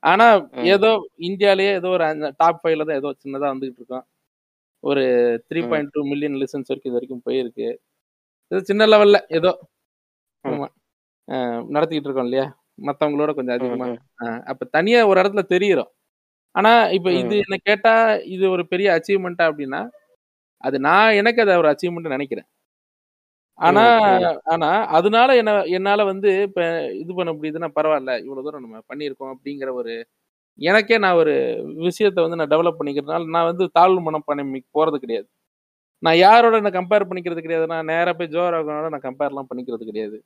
ஆனா. ஏதோ இந்தியாலயே ஏதோ ஒரு டாப் 5ல தான் ஏதோ சின்னதா வந்துகிட்டு இருக்கோம். ஒரு ம். 3.2 மில்லியன் லிசன்ஸ் வரைக்கும் இதுவரைக்கும் போயிருக்கு. ஏதோ சின்ன லெவல்ல ஏதோ. ஆமா. நடத்திக்கிட்டு இருக்கோம் இல்லையா? மத்தவங்களோட கொஞ்சம். அதிகமா. அப்ப தனியா ஒரு இடத்துல தெரியிறோம். ஆனா இப்ப இது. என்ன கேட்டா, இது ஒரு பெரிய அச்சீவ்மென்ட்டா அப்டின்னா, அது நான் எனக்கு அத ஒரு அச்சீவ்மென்ட்னு நெனைக்கிறேன். ஆனா. ஆனா அதனால என்ன என்னால வந்து இப்ப இது பண்ண முடியுதுன்னா பரவால்ல. இவ்வளோ தூரம் நம்ம பண்ணியிருக்கோம் அப்டிங்கிற ஒரு எனக்கே நான் ஒரு விஷயத்த வந்து நான் டெவலப் பண்ணிக்கிறதுனால, நான் வந்து தாழ்வு மனப்பான்மைக்கு போறது கிடையாது. நான் யாரோட என்ன கம்பேர் பண்ணிக்கிறது கிடையாது. நான் நேரா போய் ஜோ ரோகனோட நான் கம்பேர்லாம் பண்ணிக்கிறது கிடையாது.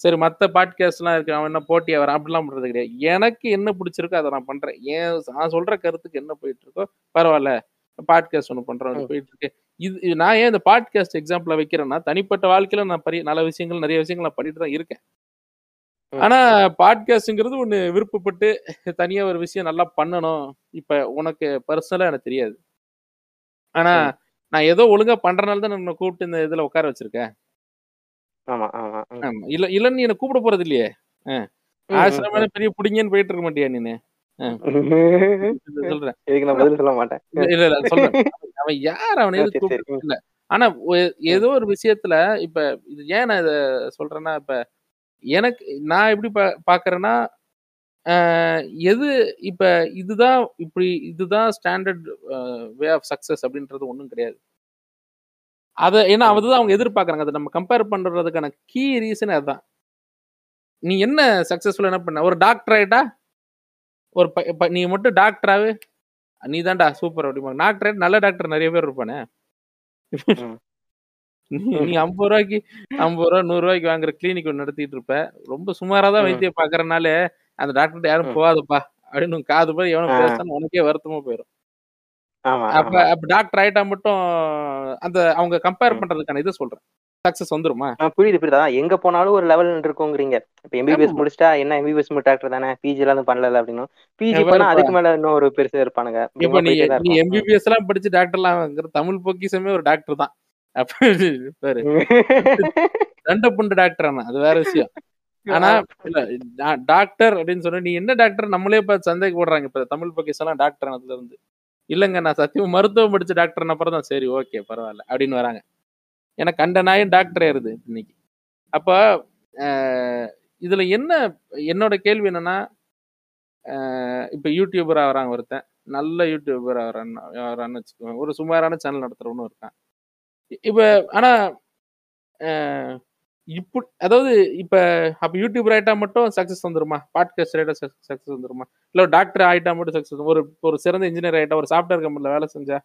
சரி மத்த பாட்காஸ்ட்லாம் இருக்கு. அவன் என்ன போட்டியா வரான் அப்படிலாம் பண்றது கிடையாது. எனக்கு என்ன பிடிச்சிருக்கோ அத நான் பண்றேன். ஏன் நான் சொல்ற கருத்துக்கு என்ன போயிட்டு இருக்கோ பரவால்ல. பாட்காஸ்ட் ஒண்ணு பண்றோம். அது ம். போயிட்டு இருக்கு. இது நான் ஏன் இந்த பாட்காஸ்ட் எக்ஸாம்பிளா வைக்கிறேன்னா, தனிப்பட்ட வாழ்க்கையில நான் பரி நல்ல விஷயங்கள், நெறைய விஷயங்கள் நான் பண்ணிட்டு தான் இருக்கேன். ஆனா பாட்காஸ்ட்ங்கிறது ஒண்ணு விருப்பப்பட்டு தனியா ஒரு விஷயம் நல்லா பண்ணணும். இப்ப உனக்கு பெர்சனலா எனக்கு தெரியாது. ஆனா. நான் ஏதோ ஒழுங்கா பண்றனால தான் உன்னை கூப்பிட்டு இந்த இதுல உட்கார வச்சிருக்கேன். இல்ல இல்லன்னு நீ என்ன கூப்பிட போறது இல்லையே ஆ. ம், ம், ஆசிரமம் ம். பெரிய புடிங்கன்னு போயிட்டு இருக்க மாட்டியா நீனு சொல்றேன். இதுக்கு நான் பதில் சொல்ல மாட்டேன். இல்ல இல்ல சொல்றேன். அவன் யார் அவனை இல்ல ஆனா ஏதோ ஒரு விஷயத்துல இப்ப இது ஏன் நான் இத சொல்றேன்னா இப்ப எனக்கு நான் எப்படி பாக்குறேன்னா எது இப்ப இதுதான் இப்படி இதுதான் ஸ்டாண்டர்ட் வே ஆஃப் சக்சஸ் அப்படின்றது ஒண்ணும் கிடையாது. அத ஏன்னா அதுதான் அவங்க எதிர்பார்க்கறாங்க. அதை நம்ம கம்பேர் பண்றதுக்கான கீ ரீசன் அதுதான். நீ என்ன சக்சஸ்ஃபுல் என்ன பண்ண? ஒரு டாக்டர் ஆயிட்டா? ஒரு நீ மட்டும் டாக்டராவே நீ தான்டா சூப்பர் அப்படிமா டாக்டர் நல்ல டாக்டர் நிறைய பேர் இருப்பானே. நீ ஐம்பது ரூபாய்க்கு ஐம்பது ரூபா நூறு ரூபாய்க்கு வாங்குற கிளினிக் ஒன்று நடத்திட்டு இருப்ப. ரொம்ப சுமாரா தான் வைத்தியம் பாக்குறனால அந்த டாக்டர்கிட்ட யாரும். போகாதப்பா அப்படின்னு காது போய் எவனும் பேசினா உனக்கே வருத்தமா போயிடும் அப்ப அப்ப டாக்டர் ஆயிட்டா மட்டும் அந்த அவங்க கம்பேர். பண்றதுக்கான இது சொல்றேன். சக்சஸ் வந்துருமா? புரியுது புரியுது. அதான் எங்க போனாலும் ஒரு லெவல் இருக்குங்கிறீங்க. இப்ப எம்பிபிஎஸ் முடிச்சிட்டா என்ன எம்பிபிஎஸ் டாக்டர் தானே? பிஜி எல்லாம் பண்ணல அப்படின்னும் பிஜி பண்ணா அதுக்கு மேல இன்னும் ஒரு பெருசா இருப்பானுங்க. இப்ப நீ. எம்பிபிஎஸ் எல்லாம் படிச்சு டாக்டர்லாம் வாங்குற தமிழ் பொக்கிசமே ஒரு டாக்டர் தான். பாரு. *laughs* தண்டை புண்டு டாக்டர் அது வேற விஷயம். ஆனா இல்ல டாக்டர் அப்படின்னு சொன்னா நீ என்ன டாக்டர் நம்மளே இப்ப சந்தைக்கு போடுறாங்க. இப்ப தமிழ் பொக்கிஸ் எல்லாம் டாக்டர் அதுல இருந்து. இல்லங்க நான் சத்தியமா மருத்துவம் படிச்ச டாக்டர் அப்புறம் தான். சரி ஓகே பரவாயில்ல அப்படின்னு வராங்க. ஏன்னா கண்ட நாயும் டாக்டர் ஏறுது இன்னைக்கு. அப்ப அஹ், இதுல என்ன என்னோட கேள்வி என்னன்னா இப்போ இப்ப யூடியூபர் ஆகிறாங்க ஒருத்தன். நல்ல யூடியூபர் ஆகிறான்னு ஆகிறான்னு வச்சுக்கோங்க. ஒரு சுமாரான சேனல் நடத்துகிறவனும் இருக்கான். இப்ப ஆனா இப்போ இப்ப அதாவது இப்ப அப்ப யூடியூபர் ஆயிட்டா மட்டும் சக்ஸஸ் வந்துருமா? பாட்காஸ்ட் ஆகிட்டா சக்ஸஸ் வந்துருமா? இல்ல டாக்டர் ஆயிட்டா மட்டும் சக்ஸஸ் ஒரு ஒரு சிறந்த இன்ஜினியர் ஆயிட்டா ஒரு சாஃப்ட்வேர் கம்பெனியில் வேலை செஞ்சா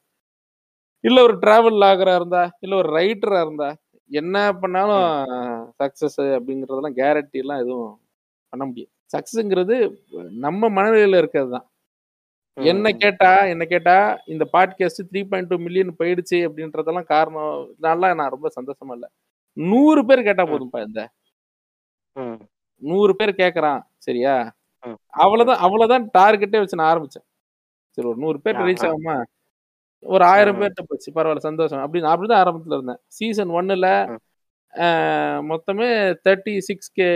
இல்ல ஒரு டிராவல் ஆகரா இருந்தா இல்ல ஒரு ரைட்டரா இருந்தா என்ன பண்ணாலும் சக்சஸ் அப்படிங்கறதெல்லாம் கேரண்டி எல்லாம் எதுவும் பண்ண முடியாது. சக்சஸ்ங்கிறது நம்ம மனநிலையில இருக்கிறது தான் என்ன கேட்டா என்ன கேட்டா இந்த podcast three point two million போயிடுச்சு அப்படின்றதெல்லாம் காரணம் நல்லா நான் ரொம்ப சந்தோஷமா இல்ல. நூறு பேர் கேட்டா போதும்பா இந்த. நூறு பேர் கேக்குறான் சரியா. அவ்வளவுதான் அவ்வளவுதான் டார்கெட்டே வச்சு நான் ஆரம்பிச்சேன். சரி ஒரு நூறு பேர் ரீச். ஆகுமா? ஒரு ஆயிரம். பேர்கிட்ட போச்சு. பரவாயில்ல சந்தோஷம். அப்படின்னு அப்படிதான் ஆரம்பத்துல இருந்தேன். சீசன் ஒன்னுல. மொத்தமே thirty six K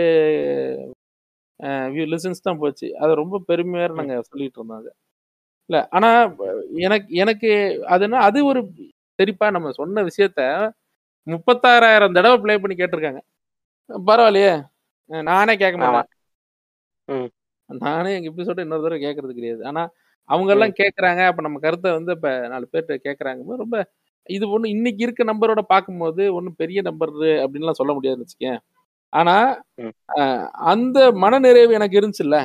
view listens தான் போச்சு. அது ரொம்ப பெருமையா நாங்க சொல்லிட்டு இருந்தோம் அது. இல்ல ஆனா எனக்கு எனக்கு அதுனா அது ஒரு சரிப்பா நம்ம சொன்ன விஷயத்த முப்பத்தாறாயிரம் தடவை ப்ளே பண்ணி கேட்டிருக்காங்க. பரவாயில்லையே. நானே கேட்க மாட்டேன். நானே எங்க எபிசோட இன்னொரு தடவை கேட்கறது கிடையாது. ஆனா அவங்க எல்லாம் கேட்கறாங்க அப்ப நம்ம கருத்தை வந்து இப்ப நாலு பேர்கிட்ட கேட்கறாங்க ரொம்ப இது ஒண்ணு இன்னைக்கு இருக்க நம்பரோட பார்க்கும்போது ஒன்றும் பெரிய நம்பர் அப்படின்லாம் சொல்ல முடியாதுன்னு வச்சுக்கேன் ஆனா அந்த மனநிறைவு எனக்கு இருந்துச்சுல்ல.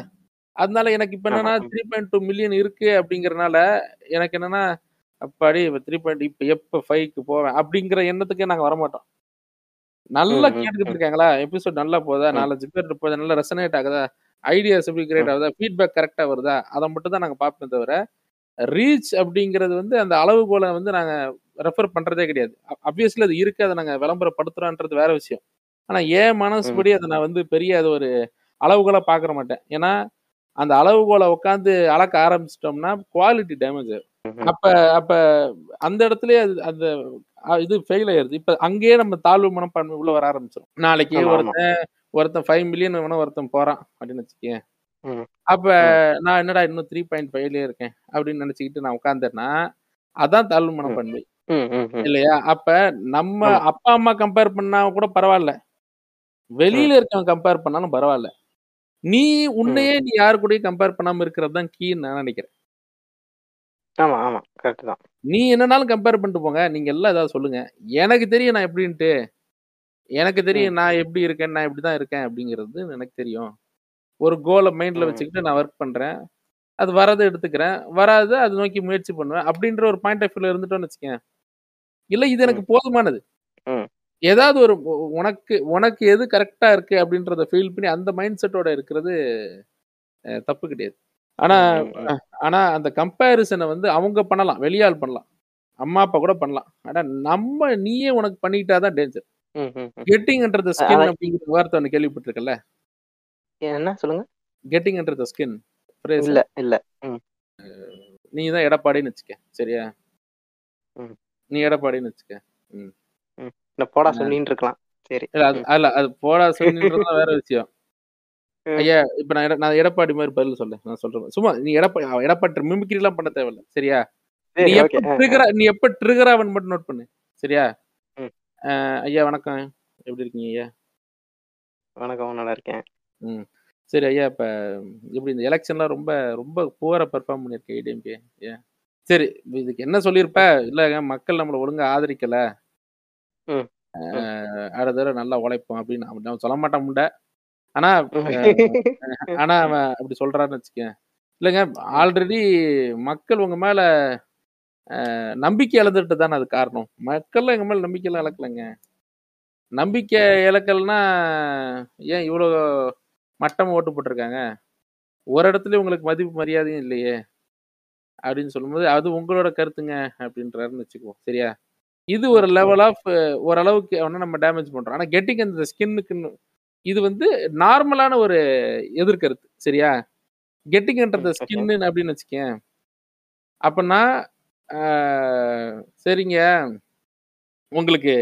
அதனால எனக்கு இப்ப என்னன்னா. த்ரீ பாயிண்ட் டூ மில்லியன் இருக்கு அப்படிங்கறனால எனக்கு என்னன்னா அப்பாடி த்ரீ பாயிண்ட் இப்ப எப்ப ஃபைவ்க்கு போவேன் அப்படிங்கிற எண்ணத்துக்கே நாங்க வரமாட்டோம். நல்லா கேட்டுக்கிட்டு. இருக்காங்களா? எபிசோட் நல்லா போதா. நாலஞ்சு பேர் போதா? நல்லா ரெசனேட் ஆகுதா? ஐடியாஸ் எப்படி கிரியேட் ஆகுதா? ஃபீட்பேக் கரெக்டா வருதா? அதை மட்டும் தான் நாங்க பார்ப்போம் தவிர ரீச் அப்படிங்கிறது வந்து அந்த அளவுகோலை வந்து நாங்க ரெஃபர் பண்றதே கிடையாது. அப்வியஸ்லி அது இருக்கு அதை நாங்க விளம்பரப்படுத்துறோன்றது வேற விஷயம். ஆனா ஏன் மனசுபடி அதை நான் வந்து பெரிய அது ஒரு அளவுகோலா பார்க்கற மாட்டேன். ஏன்னா அந்த அளவுகோலை உட்காந்து அளக்க ஆரம்பிச்சிட்டோம்னா குவாலிட்டி டேமேஜ் ஆகும். அப்ப அப்ப அந்த இடத்துலயே அது அந்த இது ஃபெயில் ஆயிருது இப்ப அங்கேயே நம்ம தாழ்வு மனப்பான்மை உள்ள வர ஆரம்பிச்சிடும் நாளைக்கு. ஒருத்தன் ஒருத்தன் ஃபைவ் மில்லியன் வேணும் ஒருத்தன் போறான் அப்படின்னு வச்சுக்கேன். அப்ப நான் என்னடா இன்னும் த்ரீ பாயிண்ட் ஃபைவ்லயே இருக்கேன் அப்படின்னு நினைச்சுக்கிட்டு நான் உட்காந்தேன்னா அதான் தாழ்வு மனப்பான்மை. இல்லையா? அப்ப நம்ம. அப்பா அம்மா கம்பேர் பண்ணா கூட பரவாயில்ல. வெளியில இருக்கவன் கம்பேர் பண்ணாலும் பரவாயில்ல. நீ உன்னையே நீ யாரு கூடயும் கம்பேர் பண்ணாம இருக்கிறது தான் கீன்னு நான் நினைக்கிறேன். ஆமா ஆமா கரெக்ட் தான். நீ என்னனாலும் கம்பேர் பண்ணிட்டு போங்க. நீங்க எல்லாம் ஏதாவது சொல்லுங்க. எனக்கு தெரியும் நான் எப்படின்ட்டு. எனக்கு தெரியும் நான் எப்படி இருக்கேன் நான் இப்படிதான் இருக்கேன் அப்படிங்கிறது எனக்கு தெரியும். ஒரு கோலை மைண்ட்ல. வச்சுக்கிட்டு நான் ஒர்க் பண்றேன். அது வரதை எடுத்துக்கிறேன். வராது அது நோக்கி முயற்சி பண்ணுவேன். அப்படின்ற ஒரு பாயிண்ட் ஆஃப் வியூல இருந்துட்டோம்னு வச்சுக்கேன். இல்ல இது எனக்கு போதுமானது. ஏதாவது ஒரு உனக்கு உனக்கு எது கரெக்டா இருக்கு அப்படின்றத ஃபீல் பண்ணி அந்த மைண்ட் செட்டோட இருக்கிறது தப்பு கிடையாது. ஆனா. ஆனா அந்த கம்பேரிசனை வந்து அவங்க பண்ணலாம். வெளியாள் பண்ணலாம். அம்மா அப்பா கூட பண்ணலாம். ஆனா நம்ம நீயே உனக்கு பண்ணிக்கிட்டாதான் danger. Getting under the skin. அப்படிங்கிற வார்த்தை ஒன்று கேள்விப்பட்டிருக்கல என்ன? சொல்லுங்க. கெட்டிங் அண்டர் த ஸ்கின் இல்ல. இல்ல நீ தான் எடப்பாடின்னு வச்சுக்க சரியா. நீ எடப்பாடின்னு வச்சுக்க போடா சொல்லின்னு இருக்கலாம். சரி. இல்ல அது அல்ல அது போடா சொல்லின்றதுலாம் வேற விஷயம். ஐயா இப்ப நான் எட- நான் எடப்பாடி மாதிரி பதில் சொல்ல நான் சொல்றேன். சும்மா நீ எடப்பாடி எடப்பாடி மிமிக்ரி எல்லாம் பண்ண தேவையில்ல சரியா? நீ எப்ப ட்ரிகர் நீ எப்ப ட்ரிகர் ஆவன் மட்டும் நோட் பண்ணு சரியா? ஐயா வணக்கம். எப்படி இருக்கீங்க ஐயா? வணக்கம் நல்லா இருக்கேன். ம். சரி ஐயா இப்ப எப்படி இந்த எலெக்ஷன்லாம் ரொம்ப ரொம்ப புவரா பெர்ஃபார்ம் பண்ணிருக்கேன் ஏடிஎம்கே ஏன் சரி இதுக்கு என்ன சொல்லியிருப்ப? இல்லங்க மக்கள் நம்மளை ஒழுங்கா ஆதரிக்கல. அடுத்த தடவை நல்லா உழைப்போம் அப்படின்னு அவன் சொல்ல மாட்டான் முண்டை. ஆனா ஆனா அவன் அப்படி சொல்றான்னு வச்சுக்கேன். இல்லைங்க ஆல்ரெடி மக்கள் உங்க மேல நம்பிக்கை இழந்துட்டு தானே அது காரணம். மக்கள் எங்க மேல நம்பிக்கை எல்லாம் இழக்கலைங்க. நம்பிக்கை இழக்கல்னா ஏன் இவ்வளோ மட்டமா ஓட்டு போட்டிருக்காங்க? ஒரு இடத்துல உங்களுக்கு மதிப்பு மரியாதையும் இல்லையே? அப்படின்னு சொல்லும்போது அது உங்களோட கருத்துங்க அப்படின்றாருன்னு வச்சுக்குவோம். சரியா? இது ஒரு லெவல் ஆஃப் ஓரளவுக்கு அவனை நம்ம டேமேஜ் பண்றோம். ஆனா கெட்டிங் அந்த ஸ்கின்னுக்குன்னு இது வந்து நார்மலான ஒரு எதிர்கருத்து. சரியா? okay. ஸ்கின்னு அப்படின்னு வச்சுக்கேன் அப்பனா சரிங்க. உங்களுக்கு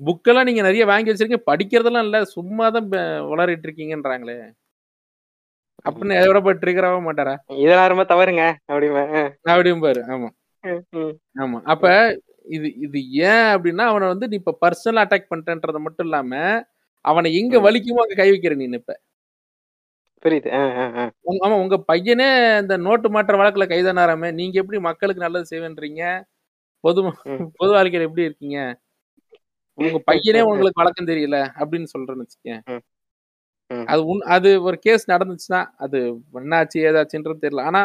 புக்கெல்லாம் நீங்க நிறைய வாங்கி வச்சிருக்கீங்க. படிக்கிறதெல்லாம் இல்ல. சும்மா தான் வளரிட்டு இருக்கீங்கன்றாங்களே. அப்படின்னு எவ்வளோ ட்ரிகர் ஆக மாட்டாரா? இதெல்லாம் ரொம்ப தவறுங்க. அப்படிமே அப்படியும் பாரு. ஆமா. ம், ம். ஆமா. அப்ப இது இது ஏன் அப்படின்னா அவனை வந்து நீ இப்ப பர்சனல் அட்டாக் பண்ணிட்டேன்றது மட்டும் இல்லாம அவனை எங்க. வலிக்குமோ அங்க கை வைக்கிற நீ இப்ப புரியுது ஆமா உங்க பையனே இந்த நோட்டு மாற்ற வழக்குல கைதானாராமே நீங்க எப்படி மக்களுக்கு நல்லது செய்வேன்றீங்க பொது. பொது வாழ்க்கையில எப்படி இருக்கீங்க உங்க பையனே உங்களுக்கு வழக்கம் தெரியல அப்படின்னு சொல்றேன்னு வச்சுக்கேன். அது உன் அது ஒரு கேஸ் நடந்துச்சுன்னா அது என்னாச்சு ஏதாச்சுன்றது தெரியல ஆனா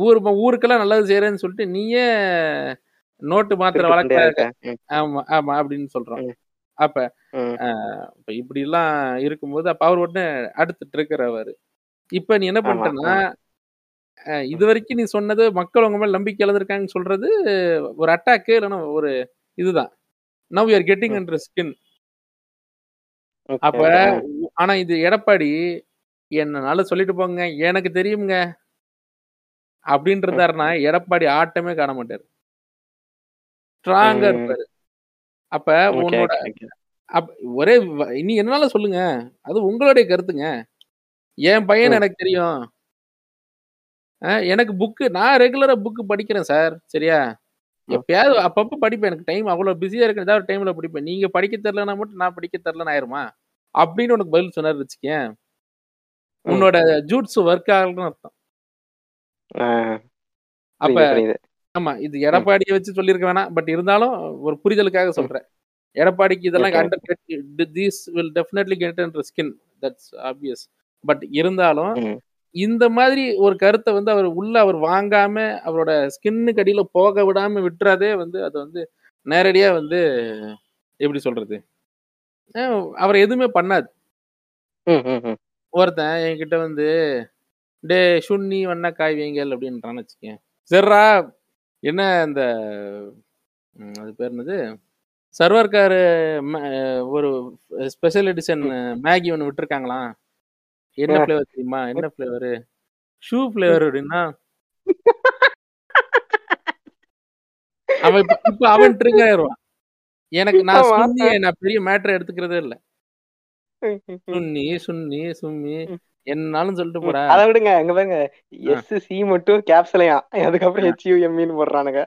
ஊர் ஊருக்கெல்லாம் நல்லது செய்யறேன்னு சொல்லிட்டு நீயே நோட்டு மாத்திர. ம், ஆமா ஆமா அப்படின்னு சொல்றோம். அப்ப. இப்ப இப்படி எல்லாம் இருக்கும்போது அப்ப அவர் உடனே அடுத்துட்டு இருக்கிறவர் இப்ப நீ என்ன பண்ணிட்டேன்னா அஹ், இது வரைக்கும் நீ சொன்னது மக்கள் உங்க மேல நம்பிக்கை இழந்திருக்காங்கன்னு சொல்றது ஒரு அட்டாக்கு இல்லைன்னா ஒரு இதுதான். Now you're getting. Under skin அப்ப. ஆனா இது எடப்பாடி என்னனால சொல்லிட்டு போங்க எனக்கு தெரியுங்க அப்படின்றதாருனா எடப்பாடி ஆட்டமே காண மாட்டாரு ஸ்ட்ராங்கா. இருப்பாரு. அப்ப உன்னோட. அப் ஒரே நீ என்னால சொல்லுங்க. அது உங்களுடைய கருத்துங்க. என் பையன். எனக்கு தெரியும். எனக்கு புக்கு நான் ரெகுலரா புக்கு படிக்கிறேன் சார் சரியா. எப்பயாவது அப்பப்ப படிப்பேன். எனக்கு டைம் அவ்வளவு பிஸியா இருக்கு ஏதாவது ஒரு டைம்ல படிப்பேன். நீங்க படிக்க தெரியலனா மட்டும் நான் படிக்க தெரியலன்னு ஆயிருமா? அப்படின்னு உனக்கு பதில் சொன்னாரு வச்சுக்கேன். உன்னோட ஜூட்ஸ் ஒர்க் ஆகலன்னு அர்த்தம். அப்ப. ஆமா இது எடப்பாடியை வச்சு சொல்லியிருக்க வேணாம். பட் இருந்தாலும் ஒரு புரிதலுக்காக சொல்றேன். எடப்பாடிக்கு இதெல்லாம். Under these will definitely get under skin that's obvious but இருந்தாலும். இந்த மாதிரி ஒரு கருத்தை வந்து அவர் உள்ள அவர் வாங்காம அவரோட ஸ்கின்னுக்கு அடியில போக விடாம விட்டுறதே வந்து அது வந்து நேரடியா வந்து எப்படி சொல்றது அவர் எதுவுமே பண்ணாது. ஒருத்தன் என்கிட்ட வந்து டே சுண்ணி வண்ண காய் வைங்கல் அப்படின்றான்னு வச்சுக்கேன் சரிடா என்ன இந்த ம், அது பேர் என்னது சர்வர் காரு ஒரு ஸ்பெஷல் எடிஷன் மேகி ஒன்று விட்டுருக்காங்களாம் என்ன. ஃப்ளேவர் தெரியுமா? என்ன ஃப்ளேவரு ஷூ ஃப்ளேவர் அப்படின்னா? அவன் இப்ப அவன் ட்ரிக் ஆயிடுவான். எனக்கு நான். சுண்ணியை நான் பெரிய மேட்டர் எடுத்துக்கிறதே இல்லை. சுண்ணி சுண்ணி சும்மி. என்னாலும் சொல்லிட்டு. போடா. அதை விடுங்க அங்க பாருங்க. எஸ் சி மட்டும் கேப்சலையா அதுக்கப்புறம் ஹெச் யூஎம்இன்னு போடுறானுங்க.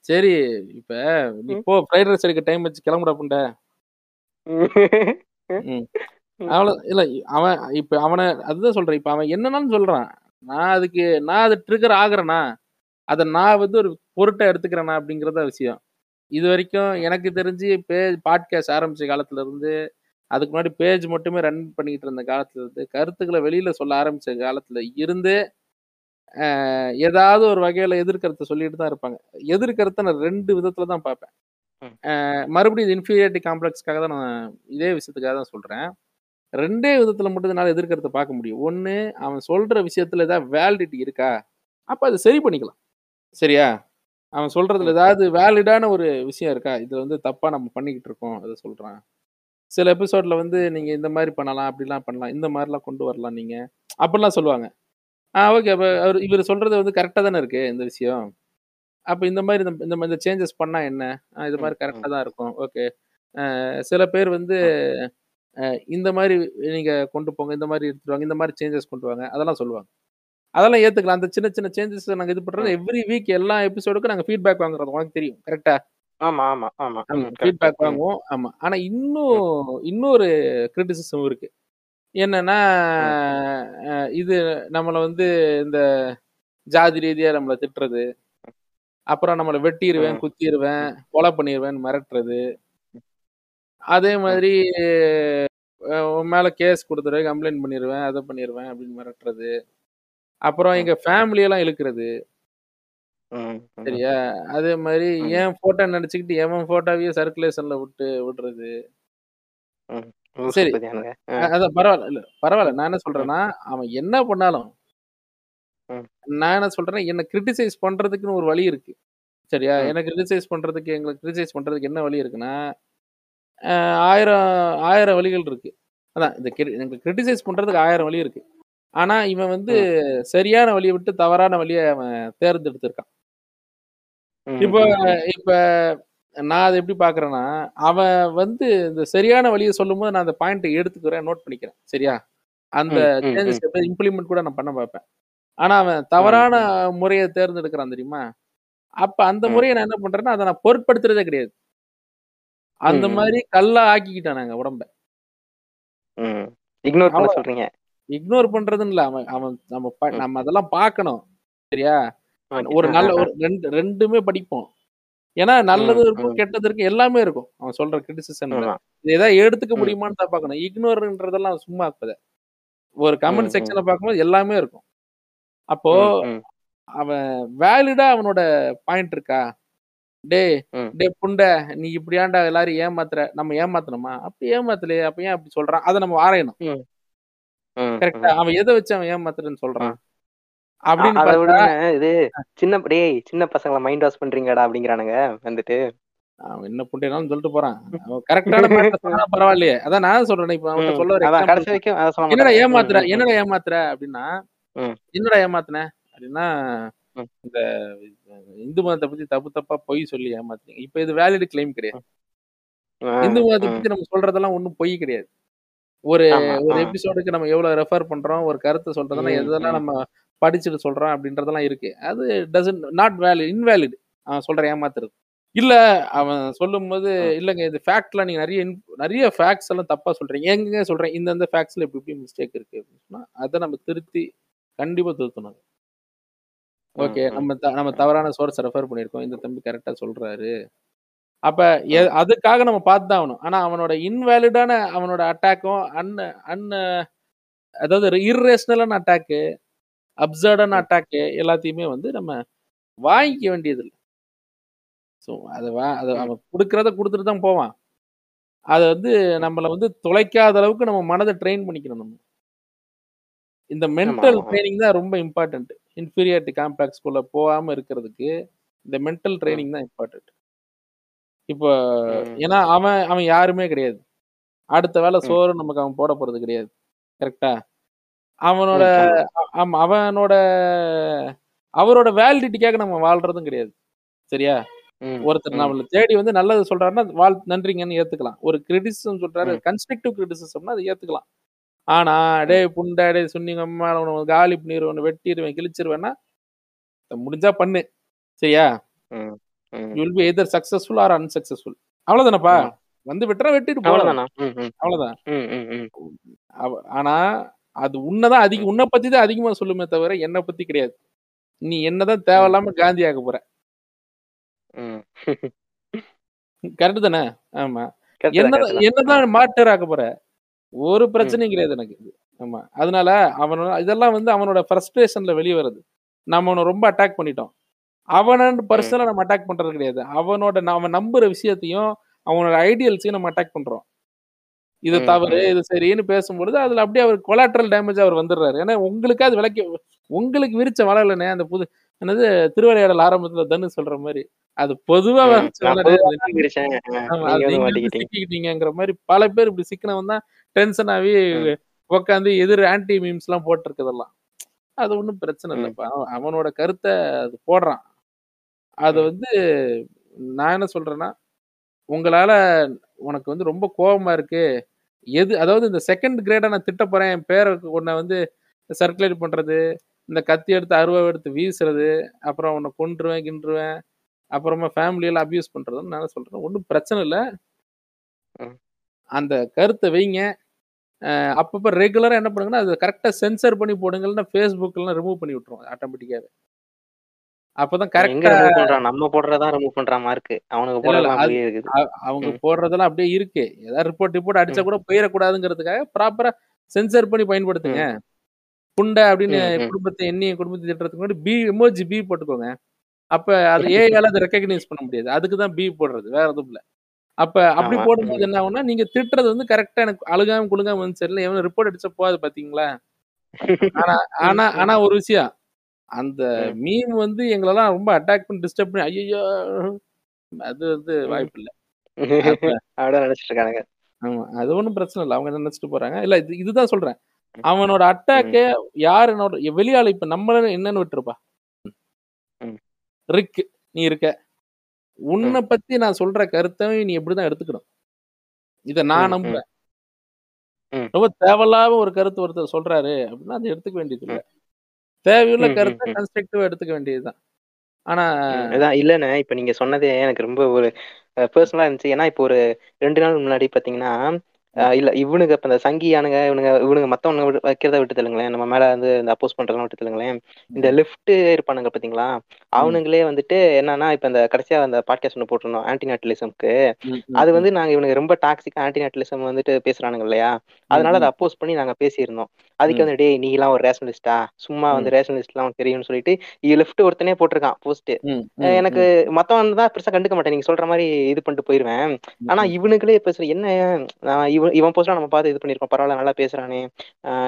சரி இப்ப நீ ம். போ ஃப்ரைட் ரைஸ் எடுக்க டைம் வச்சு கிளம்புடா புண்ட. *laughs* அவ்வளவு இல்ல அவன் இப்ப அவனை அதுதான் சொல்றேன் இப்ப அவன் என்னன்னாலும் சொல்றான் நான் அதுக்கு நான் அது ட்ரிகர் ஆகுறேனா அதை நான் வந்து ஒரு பொருட்டை எடுத்துக்கிறேனா அப்படிங்கறத விஷயம் இது வரைக்கும் எனக்கு தெரிஞ்சு பேஜ் பாட்காஸ்ட் ஆரம்பிச்ச காலத்துல இருந்து அதுக்கு முன்னாடி பேஜ் மட்டுமே ரன் பண்ணிட்டு இருந்த காலத்துல இருந்து கருத்துக்களை வெளியில சொல்ல ஆரம்பிச்ச காலத்துல இருந்து ஏதாவது ஒரு வகையில எதிர்கருத்தை சொல்லிட்டு தான் இருப்பாங்க. எதிர்கருத்தை நான் ரெண்டு விதத்துல தான் பார்ப்பேன். மறுபடியும் இது இன்ஃபீரியாரிட்டி காம்ப்ளெக்ஸ்க்காக தான் நான் இதே விஷயத்துக்காக தான் சொல்றேன். ரெண்டே விதத்துல மட்டும் என்னால எதிர்கருத்தை பார்க்க முடியும். ஒண்ணு அவன் சொல்ற விஷயத்துல ஏதாவது வேலிடிட்டி இருக்கா? அப்ப அதை சரி பண்ணிக்கலாம். சரியா? அவன் சொல்றதுல ஏதாவது வேலிடான ஒரு விஷயம் இருக்கா? இதுல வந்து தப்பா நம்ம பண்ணிக்கிட்டு இருக்கோம் அதை சொல்றான். சில எபிசோட்ல வந்து நீங்க இந்த மாதிரி பண்ணலாம் அப்படிலாம் பண்ணலாம் இந்த மாதிரிலாம் கொண்டு வரலாம் நீங்க. அப்படிலாம் சொல்லுவாங்க. ஆ ஓகே அப்ப அவர் இவர் சொல்றது வந்து கரெக்டா தானே இருக்கு இந்த விஷயம்? அப்ப இந்த மாதிரி இந்த இந்த மாதிரி சேஞ்சஸ் பண்ணா என்ன? இது மாதிரி ம், கரெக்டா தான் இருக்கும். ஓகே சில பேர் வந்து இந்த மாதிரி நீங்க கொண்டு போங்க இந்த மாதிரி எடுத்துட்டு வாங்க இந்த மாதிரி சேஞ்சஸ் கொண்டு வாங்க அதெல்லாம் சொல்லுவாங்க. அதெல்லாம் ஏத்துக்கலாம். அந்த சின்ன சின்ன சேஞ்சஸ் நாங்க இது பண்றது எவ்ரி வீக் எல்லா எபிசோடுக்கும் நாங்க ஃபீட்பேக் வாங்குறது உனக்கு தெரியும் கரெக்டா ஆமா ஆமா ஆமா. ஃபீட்பேக் வாங்குவோம். ஆமா. ஆனா இன்னும் இன்னொரு கிரிட்டிசிசம் இருக்கு. என்னன்னா இது நம்மள வந்து இந்த ஜாதி ரீதியா நம்மள திட்டுறது. அப்புறம் நம்மள வெட்டிடுவேன். குத்திடுவேன் கொலை பண்ணிடுவேன் மிரட்டுறது. அதே மாதிரி மேல கேஸ் கொடுத்துருவேன் கம்ப்ளைண்ட் பண்ணிடுவேன் அதை பண்ணிடுவேன் அப்படின்னு மிரட்டுறது. அப்புறம் எங்க ஃபேமிலி எல்லாம் இழுக்கிறது. சரியா? அதே மாதிரி. என் போட்டோ நினைச்சுக்கிட்டு எவன் போட்டோவையே சர்க்குலேஷன்ல விட்டு விடுறது. சரி. அதான் பரவாயில்ல இல்ல பரவாயில்ல நான் என்ன சொல்றேன்னா அவன் என்ன பண்ணாலும். நான் என்ன சொல்றேன் என்ன கிரிட்டிசைஸ் பண்றதுக்குன்னு ஒரு வழி இருக்கு. சரியா. என்ன கிரிட்டிசைஸ் பண்றதுக்கு எங்களை கிரிட்டிசைஸ் பண்றதுக்கு என்ன வழி இருக்குன்னா ஆயிரம் ஆயிரம் வழிகள் இருக்கு. அதான் இந்த எங்களுக்கு கிரிட்டிசைஸ் பண்றதுக்கு ஆயிரம் வழி இருக்கு. ஆனா இவன் வந்து சரியான வழியை விட்டு தவறான வழியை அவன் தேர்ந்தெடுத்திருக்கான். இப்போ இப்ப நான் அதை எப்படி பாக்குறேன்னா அவன் வந்து இந்த சரியான வழியை சொல்லும்போது நான் அந்த பாயிண்ட் எடுத்துக்கிறேன் நோட் பண்ணிக்கிறேன். சரியா? அந்த சேஞ்சஸ் இம்ப்ளிமெண்ட் கூட நான் பண்ண பார்ப்பேன். ஆனா அவன் தவறான முறையை தேர்ந்தெடுக்கிறான் தெரியுமா? அப்ப அந்த. முறையை நான் என்ன பண்றேன்னா அதை நான் பொருட்படுத்துறதே கிடையாது. அந்த. மாதிரி கல்லா ஆக்கிக்கிட்டான் நாங்க உடம்ப. இக்னோர் பண்ண சொல்றீங்க. இக்னோர் பண்றதுன்னு இல்ல அவன் அவன் நம்ம. நம்ம அதெல்லாம் பார்க்கணும். சரியா. ஒரு நல்ல ஒரு ரெண்டு ரெண்டுமே படிப்போம். ஏன்னா நல்லது இருக்கும். கெட்டது இருக்கும் எல்லாமே இருக்கும் அவன் சொல்ற. இது ஏதாவது எடுத்துக்க. முடியுமான்னு தான் பார்க்கணும் இக்னோர்ன்றதெல்லாம் சும்மா இருப்பத ஒரு கமெண்ட் ம். செக்ஷன்ல பார்க்கும்போது எல்லாமே இருக்கும் அப்போ. அவன் வேலிடா அவனோட பாயிண்ட் இருக்கா டே. டே புண்டை நீ இப்படியாண்டா எல்லாரும் ஏமாத்துற நம்ம ஏமாத்தணுமா அப்படி ஏமாத்தலையே அப்ப ஏன் அப்படி சொல்றான் அதை நம்ம ஆராயணும் கரெக்டா. அவன் எதை வச்சு அவன் ஏமாத்துறேன்னு சொல்றான். அப்படின்னு இது சின்ன டேய் சின்ன பசங்களை மைண்ட் வாஷ் பண்றீங்கடா அப்படிங்கிறானுங்க வந்துட்டு அவன் என்ன புண்டைனாலும் சொல்லிட்டு போறான் அவன் கரெக்டான பரவாயில்லையே அதான் நான் சொல்றேன் இப்ப ம். சொல்ல என்னடா ஏமாத்துற. என்னடா அப்படின்னா. என்னடா ஏமாத்துன அப்படின்னா. இந்த இந்து மதத்தை பத்தி தப்பு தப்பா பொய் சொல்லி ஏமாத்துறீங்க இப்ப இது வேலிட் கிளைம் கிடையாது இந்து மதத்தை. பத்தி நம்ம சொல்றதெல்லாம் ஒண்ணும் பொய் கிடையாது ஒரு ஒரு. எபிசோடுக்கு நம்ம எவ்வளவு ரெஃபர் பண்றோம் ஒரு கருத்தை சொல்றதுன்னா எதெல்லாம். நம்ம படிச்சுட்டு சொல்றோம் அப்படின்றதெல்லாம் இருக்கு. அது டசன் நாட் வேலிட் இன்வேலிட் அவன் சொல்ற ஏமாத்துறது. இல்ல அவன் சொல்லும்போது. இல்லங்க இது ஃபேக்ட்லாம் நீங்க நிறைய in- நிறைய ஃபேக்ட்ஸ் எல்லாம் தப்பா சொல்றீங்க. எங்க சொல்றேன்? இந்தந்த ஃபேக்ட்ஸ்ல இப்படி இப்படி மிஸ்டேக் இருக்கு அப்படின்னு சொன்னா அதை நம்ம திருத்தி கண்டிப்பா திருத்தணும். ஓகே. நம்ம த- நம்ம தவறான சோர்ஸ் ரெஃபர் பண்ணியிருக்கோம். இந்த தம்பி கரெக்டா சொல்றாரு. அப்ப எ- அதுக்காக நம்ம பார்த்து தான் ஆகணும். ஆனா அவனோட இன்வேலிடான அவனோட அட்டாக்கும் அன் அன் அதாவது இர்ரேஷனலான அட்டாக்கு அப்சர்டான அட்டாக்கு எல்லாத்தையுமே வந்து நம்ம வாங்கிக்க வேண்டியது இல்லை ஸோ அதை வா அதை. அவன் கொடுக்கறத கொடுத்துட்டு தான் போவான். அதை வந்து நம்மளை வந்து தொலைக்காத அளவுக்கு நம்ம மனதை ட்ரெயின் பண்ணிக்கணும் நம்ம. இந்த மென்டல். ட்ரைனிங் தான் ரொம்ப இம்பார்ட்டன்ட் இன்ஃபீரியாரிட்டி காம்ப்ளெக்ஸ்குள்ள போகாம இருக்கிறதுக்கு இந்த மென்டல் ட்ரைனிங் தான் இம்பார்ட்டன்ட் இப்போ ம். ஏன்னா அவன் அவன் யாருமே கிடையாது. அடுத்த வேலை ம். சோறு நமக்கு அவன் போட போறது கிடையாது. கரெக்டா அவனோட அவனோட அவரோட வேலிடிட்டிக்காக நம்ம வாழ்றதும் கிடையாது. சரியா? ஒருத்தர். நம்மள தேடி வந்து நல்லது சொல்றாருன்னா வாழ் நன்றிங்கன்னு ஏத்துக்கலாம். ஒரு கிரிட்டிசிசம் சொல்றாரு. கன்ஸ்ட்ரக்டிவ் கிரிட்டிசிசம்னா அதை ஏத்துக்கலாம். ஆனா டேய் புண்டா டேய் சொன்னீங்க அம்மா உனக்கு காலி பண்ணிடுவேன் வெட்டிடுவேன் கிழிச்சிருவேன்னா முடிஞ்சா பண்ணு. சரியா? ம், ம். You will be either successful or unsuccessful அவ்வளவுதானப்பா. வந்து விட்டுறா வெட்டிட்டு போ அவ்வளவுதானா? ஆனா அது உன்னதான் அதிகம் உன்னை பத்தி தான் அதிகமா சொல்லுமே தவிர என்னை பத்தி கிடையாது. நீ என்னதான் தேவையில்லாம காந்தி ஆக போற. கரெக்ட் தானே? ஆமா. தான், என்னதான் மாட்டர் ஆக்க போற. ஒரு பிரச்சனையும் கிடையாது எனக்கு ஆமா. அதனால அவனோட இதெல்லாம் வந்து அவனோட ஃப்ரஸ்ட்ரேஷன்ல வெளியே வருது. நம்ம அவனை ரொம்ப அட்டாக் பண்ணிட்டோம். அவன பர்சனலா நம்ம அட்டாக் பண்றது கிடையாது. அவனோட ந- அவன் நம்புற விஷயத்தையும் அவனோட ஐடியல்ஸையும் நம்ம அட்டாக் பண்றோம். இது தவறு. இது சரின்னு பேசும்பொழுது அதுல அப்படியே அவர் கொலாட்ரல் டேமேஜ் அவர் வந்துடுறாரு ஏன்னா உங்களுக்கு அது விளக்கி உங்களுக்கு விரிச்ச வளரலனே அந்த புது என்னது திருவிளையாடல் ஆரம்பத்துல தனு சொல்ற மாதிரி அது பொதுவா. சிக்கிக்கிட்டீங்கிற மாதிரி பல பேர் இப்படி சிக்கினவன் தான் டென்ஷன் ஆகி. உட்காந்து எதிர் ஆன்டி மீம்ஸ் எல்லாம் போட்டிருக்கதெல்லாம் அது ஒன்றும் பிரச்சனை. இல்லைப்பா அவன் அவனோட கருத்தை அது போடுறான் அது. வந்து நான் என்ன சொல்றேன்னா, உங்களால உனக்கு வந்து ரொம்ப கோவமா இருக்கு. எது அதாவது இந்த செகண்ட் கிரேடா நான் திட்டப் போறேன். என் பேர உன்ன வந்து சர்க்குலேட் பண்றது, இந்த கத்தி எடுத்து அருவாவ எடுத்து வீசுறது, அப்புறம் உன்ன கொன்றுவேன், கின்றுவேன். அப்புறமா ஃபேமிலி எல்லாம் அபியூஸ் பண்றதுன்னு நான் சொல்றேன். ஒண்ணும் பிரச்சனை இல்ல. அந்த கருத்த வைங்க. அப்பப்ப ரெகுலரா என்ன பண்ணுங்கன்னா, அத கரெக்ட்டா சென்சார் பண்ணி போடுங்க. இல்லன்னா Facebookலாம் ரிமூவ் பண்ணி விட்டுரும் ஆட்டோமேட்டிக்காவே. அப்பதான் பண்றான்? நம்ம போடுறத ரிமூவ் பண்றான் மார்க்கு. அவனுங்க இல்ல, இல்ல. போடுறதெல்லாம் அது அப்படியே இருக்குது. அ அவங்க. போடுறதெல்லாம் அப்படியே இருக்கு. ஏதாவது ரிப்போர்ட் கிப்போர்ட் அடிச்சா. கூட போயிறக்கூடாதுங்கிறதுக்காக ப்ராப்பரா சென்சார் பண்ணி பயன்படுத்துங்க. புண்ட அப்படின்னு. குடும்பத்த எண்ணி குடும்பத்த திட்டுறதுக்கு முன்னாடி பி எமோஜி பி போட்டுக்கோங்க. அப்ப அது ஏஐயால அத ரெகக்னைஸ் பண்ண முடியாது. அதுக்கு தான் பி போடுறது. வேற எதுவும் இல்ல. அப்ப அப்படி. போடும்போது. என்ன ஆகும்னா, நீங்க திட்டுறது வந்து கரெக்ட்டா எனக்கு அழுகாம, குலுங்காம வந்துச்சு சரியில்ல. எவனும் ரிப்போர்ட் அடிச்சா போகாது பார்த்தீங்களா? ஆனா ஆனா. ஆனா ஒரு விஷயம். அந்த. மீம் வந்து எங்களெல்லாம் ரொம்ப அட்டாக் பண்ணி டிஸ்டர்ப் பண்ணி ஐய்யய்யோ! அது வந்து. அப்ப *laughs* அப்படிதான் நினைச்சிட்டு இருக்கானுங்க. ஆமா. அது ஒண்ணும் பிரச்சனை இல்ல. அவங்க நினைச்சுட்டு போறாங்க. இல்ல இது இதுதான் சொல்றேன். அவனோட. அட்டாக்க யார் என்னோட வெளியாளு இப்ப நம்மள என்னன்னு விட்டுருப்பா. ரிக் நீ இருக்க. உன்ன. பத்தி நான் சொல்ற கருத்த நீ இப்படிதான் எடுத்துக்கணும். இத நான். நம்புறேன். ரொம்ப தேவையில்லாம ஒரு கருத்து ஒருத்தர் சொல்றாரு அப்படின்னா, அத எடுத்துக்க வேண்டியது இல்ல. தேவையுள்ள கருத்த. கன்ஸ்ட்ரக்டிவா எடுத்துக்க வேண்டியது தான். ஆனா. அதான் இல்லண்ணே, இப்ப நீங்க சொன்னதே எனக்கு ரொம்ப ஒரு பெர்சனலா இருந்துச்சு. ஏன்னா, இப்போ ஒரு 2 நாள் முன்னாடி ம். இல்ல இவனுங்க இப்ப இந்த சங்கியானுங்க, இவனுங்க இவனுங்க மத்தவனுங்க விட வைக்கிறத விட்டு தள்ளுங்களேன். நம்ம மேல வந்து இந்த அப்போஸ் பண்றதெல்லாம் விட்டு தள்ளுங்களேன். இந்த. லெஃப்ட் இருப்பானுங்க பார்த்தீங்களா? ம். அவனுங்களே வந்துட்டு என்னன்னா, இப்ப இந்த கடைசியா அந்த பாட்காஸ்ட் ஒண்ணு போட்டிருந்தோம். ஆன்டி நேட்டலிசம்க்கு. அது. வந்து நாங்க இவனுங்க ரொம்ப டாக்ஸிக்கா ஆன்டி நேட்டலிசம் வந்துட்டு பேசுறானுங்க இல்லையா? அதனால அத. அப்போஸ் பண்ணி நாங்க பேசியிருந்தோம். அதுக்கு. வந்து "டேய் நீலாம் ஒரு ரேஷனலிஸ்ட்டா? சும்மா வந்து ம். ரேஷனலிஸ்ட்லாம் உனக்கு தெரியும்னு" சொல்லிட்டு லெஃப்ட் ஒருத்தனே போட்டிருக்கான் ம், எனக்கு. மத்தவன் தான் பெருசா கண்டுக்க மாட்டேன். நீங்க சொல்ற மாரி இது பண்ணிட்டு போயிருவேன். ஆனா. இவனுங்களே பேசுற என்ன இவன் இவன் போஸ்ட்லாம் நம்ம பார்த்து இது பண்ணியிருக்கோம். பரவால்ல நல்லா பேசுறானே!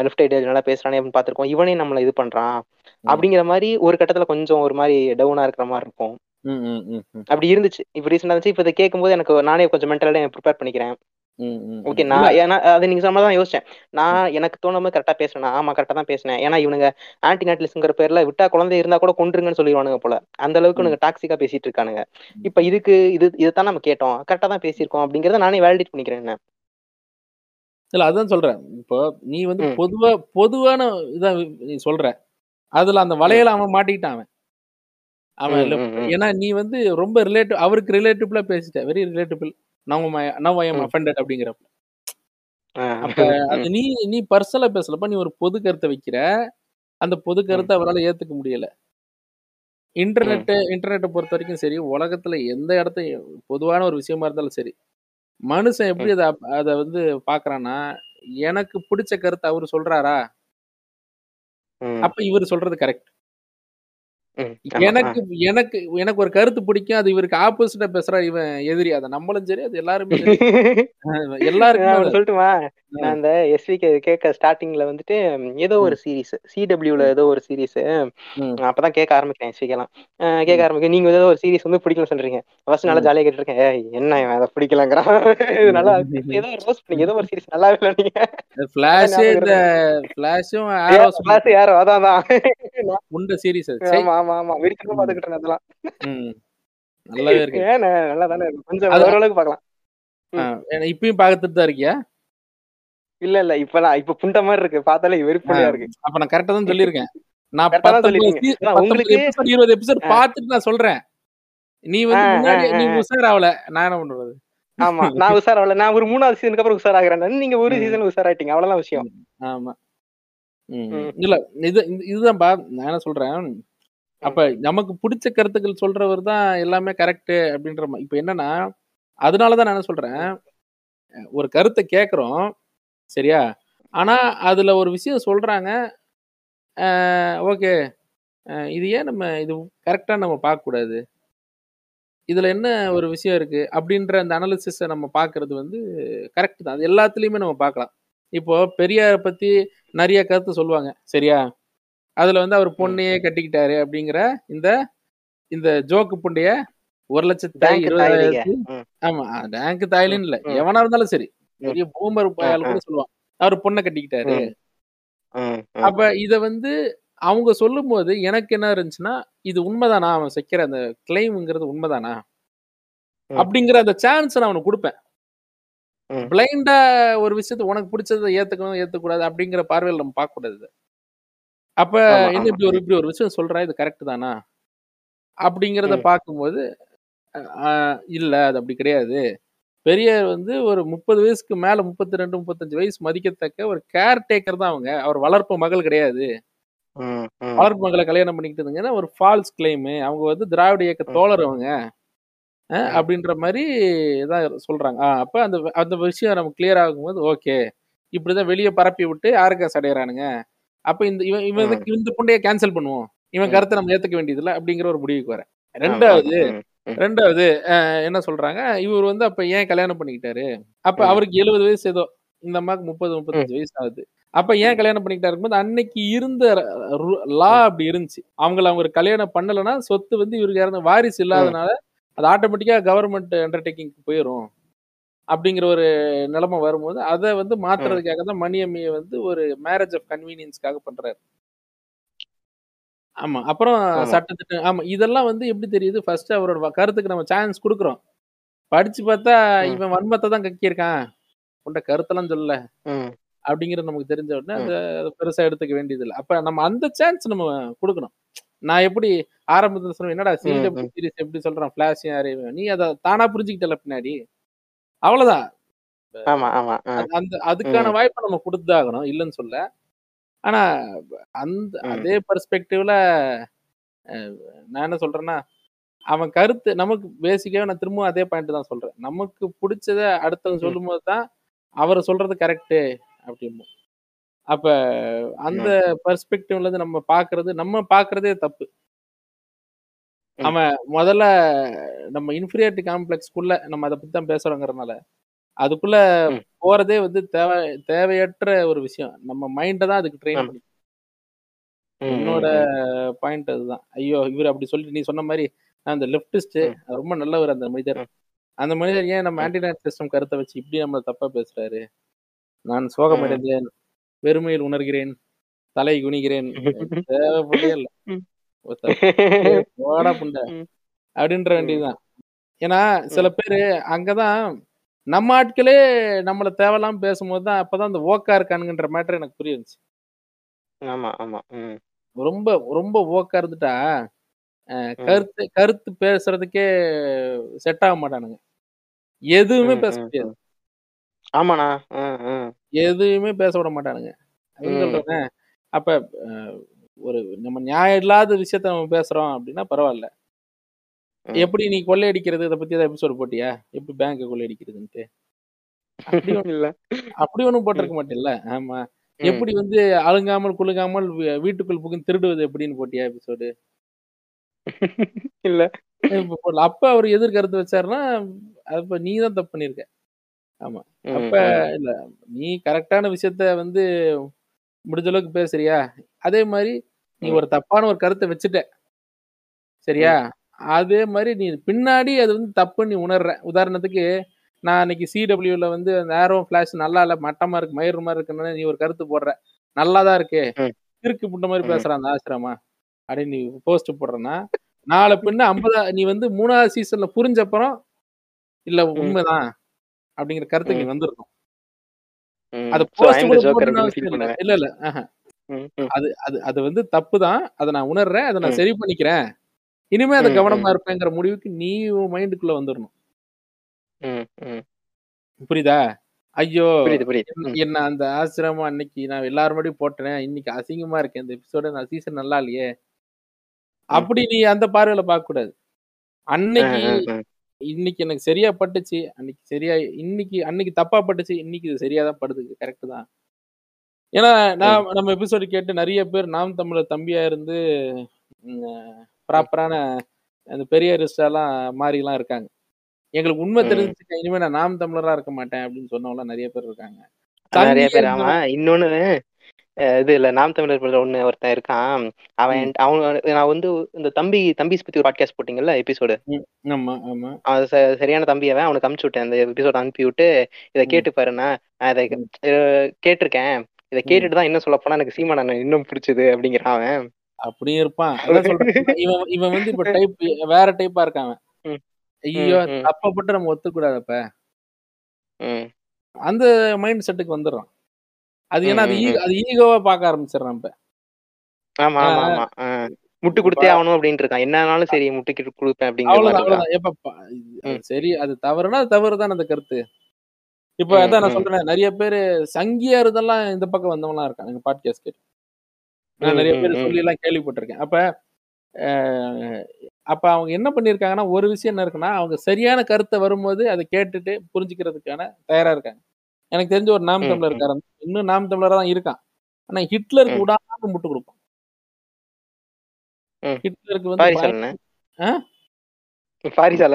லெஃப்ட் ஐடியாலஜி நல்லா பேசுறானே! அப்படின்னு பார்த்துருக்கோம். இவனே நம்மள இது பண்றான். அப்படிங்கிற மாரி ஒரு கட்டத்துல கொஞ்சம் ஒரு மாரி டவுனா இருக்கிற மாரி இருக்கும். அப்படி இருந்துச்சு. இப்ப ரீசென்ட்டா இருந்துச்சு. இப்ப இத கேட்கும்போது எனக்கு நானே கொஞ்சம் மென்டலா ப்ரிப்பேர் பண்ணிக்கிறேன். ஓகே. நான் ஏன்னா அது நீங்க சொன்ன தான் யோசிச்சேன். நான் எனக்கு தோணும்போது கரெக்ட்டா பேசுனேனா? ஆமா கரெக்ட்டா தான் பேசினேன். ஏன்னா இவனுங்க ஆன்டி நேட்டலிசம்ங்கிற பேர்ல விட்டா குழந்தை இருந்தா கூட கொன்றுங்கன்னு சொல்லிருவானுங்க போல. அந்த அளவுக்கு. இவனுங்க டாக்ஸிக்கா பேசிட்டு இருக்கானுங்க. இப்ப. இதுக்கு இது இதத்தான் நம்ம கேட்டோம். கரெக்ட்டா தான் பேசியிருக்கோம் அப்படிங்கிறத நானே வேலிடேட் பண்ணிக்கிறேன். இல்ல அதான் சொல்றேன். இப்போ நீ வந்து. பொதுவா பொதுவான இத நீ சொல்ற. அதுல அந்த. வலையில அவன் மாட்டிக்கிட்டான் அவன். அவன் ம். ஏன்னா நீ வந்து ரொம்ப ரிலேட்டிவ் அவருக்கு ரிலேட்டபிளா பேசிட்ட. Very relatable. Now my now I am hmm. Offended அப்படிங்கிறப்ப. அப்ப அது. நீ நீ பர்சனலா பேசலப்பா. நீ ஒரு பொது கருத்த வைக்கிற. அந்த பொது. கருத்த அவரால ஏத்துக்க முடியல. ம். இன்டர்நெட் இன்டர்நெட்ட பொறுத்தவரைக்கும் சரி, உலகத்துல எந்த இடத்தையும் பொதுவான ஒரு விஷயமா இருந்தாலும் சரி. மனுஷன் எப்படி. அத அத வந்து பார்க்குறான்னா, எனக்கு பிடிச்ச கருத்த அவரு சொல்றாரா? அப்ப இவரு சொல்றது கரெக்ட். எனக்கு எனக்கு எனக்கு ஒரு கருத்து பிடிக்கும். அது இவருக்கு ஆப்போசிட்டா பேசுறா இவன் எதிரி. அத நம்மளும் சரி, அது எல்லாருமே *laughs* எல்லாருக்குமே நான் அது ஒண்ணு சொல்லட்டுமா? அ. நான் இந்த எஸ்விகே கேட்க ஸ்டார்ட்டிங்ல வந்துட்டு ஏதோ ஒரு. சீரிஸ் சிடபிள்யூல. ஏதோ ஒரு சீரிஸ். அப்பதான் கேட்க ஆரம்பிக்கிறேன் எஸ்விகேலாம். கேட்க ம். ஆரம்பிக்கிறேன். நீங்க ஏதோ ஒரு சீரிஸ் வந்து பிடிக்கலன்னு சொல்றீங்க. ஃபர்ஸ்ட் நல்லா. ஜாலியா கேட்டுருக்கேன். என்ன அத பிடிக்கலங்கிறான். *laughs* இது நல்லா. ஏதோ ரோஸ்ட் பண்ணீங்க. ஏதோ ஒரு சீரிஸ் நல்லாவே இல்ல நீங்க. இந்த அதான். உண்ட சீரிஸ்! ஆமா, ஆமா, ஆமா. வெறித்தனமா ம். பார்த்துக்கிட்டு இருந்தேன் அதெல்லாம். நல்லாவே இருக்கு. நல்லா தானே. கொஞ்சம் ஓரளவுக்கு பார்க்கலாம். அ ம். ஏன்னா இப்பயும் பார்த்துட்டு தான் இருக்கியா? இல்ல, இல்ல. இப்பலாம் இப்ப புண்ட மாரி இருக்கு. பார்த்தாலே ஆ வெறுப்புலையா இருக்கு. அப்ப நான் கரெக்ட்டா தான் சொல்லியிருக்கேன். நான் கரெக்ட்டா தான் 19 சொல்லியிருக்கீங்க. சீ அதான் 19 உங்களுக்கு 20 எபிசோட். பார்த்துட்டு நான் சொல்றேன். நீ வந்து ஆ, நீ ஆ. உஷாராவல. நான் என்ன பண்றது? ஆமா. நான் உஷாராவல. நான் ஒரு 3வது சீசனுக்கு அப்புறம் உஷாராகுறேன். நீங்க ஒரு ம். சீசன்ல உஷாராயிட்டீங்க. அவ்வளவுதான் விஷயம். ஆமா. ம். ம். இல்ல இது இதுதான்பா நான் என்ன சொல்றேன். அப்ப நமக்கு புடிச்ச கருத்துக்கள் சொல்றவர் தான் எல்லாமே கரெக்ட் அப்படின்ற இப்ப என்னன்னா, அதனால தான் நான் என்ன சொல்றேன். ஒரு கருத்த கேட்கிறோம். சரியா? ஆனா அதுல ஒரு விஷயம் சொல்றாங்க. ஓகே. இது ஏன் நம்ம இது கரெக்ட்டா நம்ம பார்க்கக்கூடாது? இதுல என்ன ஒரு விஷயம் இருக்கு? அப்படின்ற அந்த அனாலிசிஸ நம்ம பார்க்கிறது வந்து கரெக்ட் தான். அது எல்லாத்துலயுமே நம்ம பார்க்கலாம். இப்போ பெரியார பத்தி நெறைய கருத்து சொல்லுவாங்க. சரியா? அதுல வந்து அவர். பொண்ணையே கட்டிக்கிட்டாரு அப்படிங்கிற இந்த இந்த ஜோக்கு புண்டைய பேங்க் தாயலிக. 1,20,000 ம். ஆமா. டேங்க் ம். தாய்லின்னு இல்ல. எவனா இருந்தாலும் சரி. பெரிய பூமர். கூட சொல்லுவான். அவரு பொண்ண கட்டிக்கிட்டாரு. அப்ப இத வந்து அவங்க சொல்லும்போது எனக்கு என்ன இருந்துச்சுன்னா இது உண்மைதானா அவன் வைக்கிற அந்த கிளைம்ங்கிறது உண்மைதானா. அப்படிங்கிற அந்த சான்ஸ் நான் அவனுக்கு கொடுப்பேன். பிளைண்டா ஒரு விஷயத்த உனக்கு பிடிச்சதை ஏத்துக்கணும் ஏத்துக்கூடாது அப்படிங்கிற பார்வையில் நம்ம பார்க்க கூடாது அப்ப என்ன. இப்படி ஒரு இப்படி ஒரு விஷயம் சொல்றா இது கரெக்ட் தானா அப்படிங்கிறத. பார்க்கும்போது இல்ல அது அப்படி கிடையாது பெரியார் வந்து ஒரு முப்பது வயசுக்கு மேல முப்பத்தி ரெண்டு முப்பத்தஞ்சு வயசு மதிக்கத்தக்க ஒரு கேர் டேக்கர் தான் அவங்க அவர் வளர்ப்பு மகள் கிடையாது. வளர்ப்பு மகளை கல்யாணம் பண்ணிக்கிட்டதுங்கன்னா ஒரு ஃபால்ஸ் கிளைமு அவங்க வந்து திராவிட இயக்க. தோழர் அவங்க. அப்படின்ற மாதிரி தான் சொல்றாங்க அப்ப அந்த அந்த விஷயம் நம்ம கிளியர் ஆகும்போது ஓகே இப்படிதான் வெளியே பரப்பி விட்டு ஆர்கஸ் அடையறானுங்க அப்ப இந்த இவன் இவன். இந்த புண்டைய கேன்சல் பண்ணுவோம் இவன். கருத்தை நம்ம ஏத்துக்க வேண்டியதில்லை அப்படிங்கிற ஒரு முடிவுக்கு வரேன் ரெண்டாவது. ரெண்டாவது என்ன சொல்றாங்க இவர் வந்து அப்ப ஏன் கல்யாணம் பண்ணிக்கிட்டாரு அப்ப. அவருக்கு எழுபது வயசு ஏதோ இந்த அம்மாக்கு முப்பது. முப்பத்தஞ்சு வயசு ஆகுது அப்ப ஏன் கல்யாணம் பண்ணிக்கிட்டாரு இருக்கும்போது அன்னைக்கு இருந்த லா அப்படி இருந்துச்சு அவங்கள அவங்க கல்யாணம் பண்ணலைன்னா சொத்து வந்து இவருக்கு யாரும் வாரிசு. இல்லாதனால அது ஆட்டோமேட்டிக்கா கவர்மெண்ட் அண்டர்டேக்கிங்க்கு போயிடும் அப்படிங்கிற ஒரு நிலைமை வரும்போது அதை வந்து. மாத்துறதுக்காக தான் மணியம்மையை வந்து ஒரு மேரேஜ் ஆஃப் கன்வீனியன்ஸ்க்காக பண்றாரு ஆமா. அப்புறம். சட்டத்திட்டம் ஆமா. இதெல்லாம் வந்து எப்படி தெரியுது? ஃபர்ஸ்ட் அவரோட கருத்துக்கு நம்ம சான்ஸ் கொடுக்குறோம். படிச்சு பார்த்தா. இவன் வன்மத்தை தான் கக்கியிருக்கான். உண்ட கருத்தெல்லாம் சொல்லல. அப்படிங்கிறது நமக்கு தெரிஞ்ச உடனே. அதை பெருசா எடுத்துக்க வேண்டியதில்லை. அப்ப நம்ம அந்த சான்ஸ் நம்ம கொடுக்கணும். நான் எப்படி ஆரம்பத்துல சொன்னேன் என்னடா சிடபிள்யூ. சீரிஸ் எப்படி சொல்றான்? ஃபிளாஷ் யாரு நீ அதை தானா புரிஞ்சுக்கிட்டல பின்னாடி? அவ்வளவுதான். அந்த அதுக்கான. வாய்ப்பை நம்ம கொடுத்தாகணும். இல்லைன்னு சொல்ல ஆனா அந்த. அதே பெர்ஸ்பெக்டிவ்ல நான் என்ன சொல்றேன்னா அவன் கருத்து நமக்கு பேசிக்காவே நான் திரும்பவும் அதே பாயிண்ட் தான் சொல்றேன் நமக்கு பிடிச்சத அடுத்தவங்க. சொல்லும்போது தான் அவர் சொல்றது கரெக்டு அப்படின்னு அப்ப அந்த. பெர்ஸ்பெக்டிவ்ல இருந்து நம்ம பாக்குறது நம்ம பாக்குறதே தப்பு. அவன் முதல்ல நம்ம இன்ஃபீரியாரிட்டி காம்ப்ளெக்ஸ்க்குள்ள நம்ம அதை பத்தி தான் பேசுறோங்கிறனால அதுக்குள்ள. போறதே வந்து தேவை தேவையற்ற ஒரு விஷயம் நம்ம மைண்டை தான் அதுக்கு ட்ரெயின். பண்ணி என்னோட பாயிண்ட் அதுதான் ஐயோ இவர் அப்படி சொல்லிட்டு நீ சொன்ன மாதிரி அந்த லெப்டிஸ்ட். ரொம்ப நல்லவர் அந்த மனிதர். அந்த மனிதர் ஏன் நம்ம ம். ஆன்டி சிஸ்டம் கருத்தை வச்சு இப்படி நம்ம தப்பா பேசுறாரு நான். சோகமடைந்தேன் வெறுமையில் உணர்கிறேன் தலை குனிகிறேன் தேவைப்படவே இல்லை. *laughs* அப்படின்ற. வேண்டியதுதான் ஏன்னா சில. பேர் அங்கதான் நம்ம ஆட்களே நம்மள தேவையில்லாம பேசும்போது தான் அப்பதான் அந்த ஓக்கா இருக்கானுங்கன்ற மேட்டர் எனக்கு புரிய வந்துச்சு ஆமா, ஆமா. ரொம்ப ரொம்ப ஓக்கா இருந்துட்டா. கருத்து கருத்து பேசுறதுக்கே செட் ஆக மாட்டானுங்க எதுவுமே பேச முடியாது. ஆமாண்ணா. எதுவுமே பேச விட மாட்டானுங்க. சொல்றேனே அப்ப ஒரு நம்ம நியாயம் இல்லாத விஷயத்த நம்ம பேசுறோம் அப்படின்னா பரவாயில்ல. எப்படி நீ கொள்ளையடிக்கிறது இதை பத்தி ஏதாவது எபிசோடு போட்டியா எப்படி பேங்க் கொள்ளையடிக்கிறதுன்ட்டு அப்படி ஒண்ணு- இல்ல. அப்படி ஒன்றும் ம். போட்டிருக்க மாட்டேல்ல ஆமா. எப்படி வந்து அழுங்காமல் குலுங்காமல் வீ- வீட்டுக்குள் புகுந்து திருடுவது எப்படின்னு போட்டியா எபிசோடு இல்ல. அப்ப அவர் எதிர் கருத்து வச்சாருன்னா அப்ப நீ தான் தப்பு பண்ணிருக்க ஆமா அப்ப. இல்ல நீ கரெக்டான விஷயத்த வந்து முடிஞ்ச அளவுக்கு பேசுறியா அதே மாதிரி நீ. ஒரு தப்பான ஒரு கருத்தை வச்சுட்ட சரியா. அதே மாதிரி நீ பின்னாடி அது வந்து தப்புன்னு நீ உணர்ற உதாரணத்துக்கு நான் அன்னைக்கு சிடபிள்யூல வந்து அந்த ஏரோ ஃபிளாஷ் நல்லா இல்ல மட்டமா இருக்கு மயிர் மாதிரி இருக்குன்னு நீ ஒரு கருத்து போடுற நல்லா தான் இருக்கு. கிறுக்கு புண்ட மாதிரி ம். பேசுறான் அந்த ஆசிரமா அப்படின்னு நீ போஸ்ட் போடுறேன்னா நாளை பின்ன ஐம்பதா நீ வந்து மூணாவது சீசன்ல புரிஞ்ச அப்புறம் இல்ல. உண்மைதான் அப்படிங்கிற கருத்துக்கு நீ. வந்துருக்கும். அது இல்ல. இல்ல. அது அது அது வந்து தப்பு தான் அதை நான் உணர்றேன் அதை நான். சரி பண்ணிக்கிறேன் இனிமே அதை கவனமா. இருப்பேங்கிற முடிவுக்கு நீ மைண்டுக்குள்ள வந்துடணும். புரியுதா ஐயோ. என்ன- அந்த ஆசிரமம் அன்னைக்கு நான் எல்லாரும் போட்டேன் இன்னைக்கு அசிங்கமா இருக்கேன் இந்த எபிசோட நான் சீசன் நல்லா இல்லையே. அப்படி நீ அந்த பார்வையில பார்க்க கூடாது அன்னைக்கு. இன்னைக்கு எனக்கு சரியா பட்டுச்சு அன்னைக்கு சரியா இன்னைக்கு அன்னைக்கு தப்பா பட்டுச்சு இன்னைக்கு இது சரியா தான் படுது கரெக்ட் தான் ஏன்னா. நான் நம்ம எபிசோடு கேட்டு நிறைய பேர் நாம் தமிழர் தம்பியா இருந்து. ப்ராப்பரான அந்த பெரியாரிஸ்டாலாம் மாறிலாம் இருக்காங்க. எங்களுக்கு உண்மை. தெரிஞ்சுக்க இனிமே நான் நாம் தமிழரா இருக்க மாட்டேன் அப்படின்னு சொன்னவங்களாம் நிறைய பேர் இருக்காங்க. நிறைய பேர் ஆமா. இன்னொன்னு இது இல்ல நாம் தமிழர் படத்துல ஒண்ணு ஒருத்தன் இருக்கான். அவன் அவங்க நான் வந்து இந்த தம்பி தம்பிஸ் பத்தி ஒரு பாட்காஸ்ட் போட்டீங்கல்ல எபிசோடு அவன் சரியான தம்பி அவன். அவனுக்கு அனுப்பிச்சு விட்டேன். அந்த எபிசோட் அனுப்பி விட்டு இதை கேட்டு பாருண்ணா நான் இதை கேட்டிருக்கேன். இதை. கேட்டுட்டு தான் இன்னும் சொல்ல போனா எனக்கு சீமான் இன்னும் பிடிச்சது அப்படிங்கிறான் அவன். அப்படியும் இருப்பான். *laughs* இவன் இவன் வந்து இப்ப டைப் வேற டைப்பா இருக்கான். ஐயோ. தப்பப்பட்டு நம்ம ஒத்துக்கூடாதப்ப ம், அந்த மைண்ட் செட்டுக்கு வந்துடுறான். அது ஏன்னா அது ஈகோவா பார்க்க ஆரம்பிச்சிடறான் இப்ப. ஆமா ஆமா ஆமா. முட்டு கொடுத்தே ஆகணும் அப்படின்ட்டு இருக்கான். என்னன்னாலும் சரி முட்டுக்கு கொடுப்பேன் அப்படிங்கிற சரி அது தவறுனா அது தவறு தான் அந்த கருத்து. இப்ப அதான் நான் சொல்றேன் நிறைய பேர் சங்கியா இருந்தெல்லாம் இந்த பக்கம் வந்தவங்களாம் இருக்காங்க பாட்காஸ்ட் கேட்டு. நான் நிறைய பேர். சொல்லி எல்லாம் கேள்விப்பட்டிருக்கேன். அப்ப அப்ப அவங்க என்ன பண்ணிருக்காங்கன்னா ஒரு விஷயம் என்ன இருக்குன்னா அவங்க சரியான கருத்தை வரும்போது அதை கேட்டுட்டு புரிஞ்சுக்கிறதுக்கான தயாரா இருக்காங்க. எனக்கு தெரிஞ்ச ஒரு நாம் தமிழர் இருக்காரு. இன்னும் நாம் தமிழரா தான் இருக்கான். ஆனா ஹிட்லருக்கு விடாம முட்டு கொடுப்பான். ம். ஹிட்லருக்கு வந்து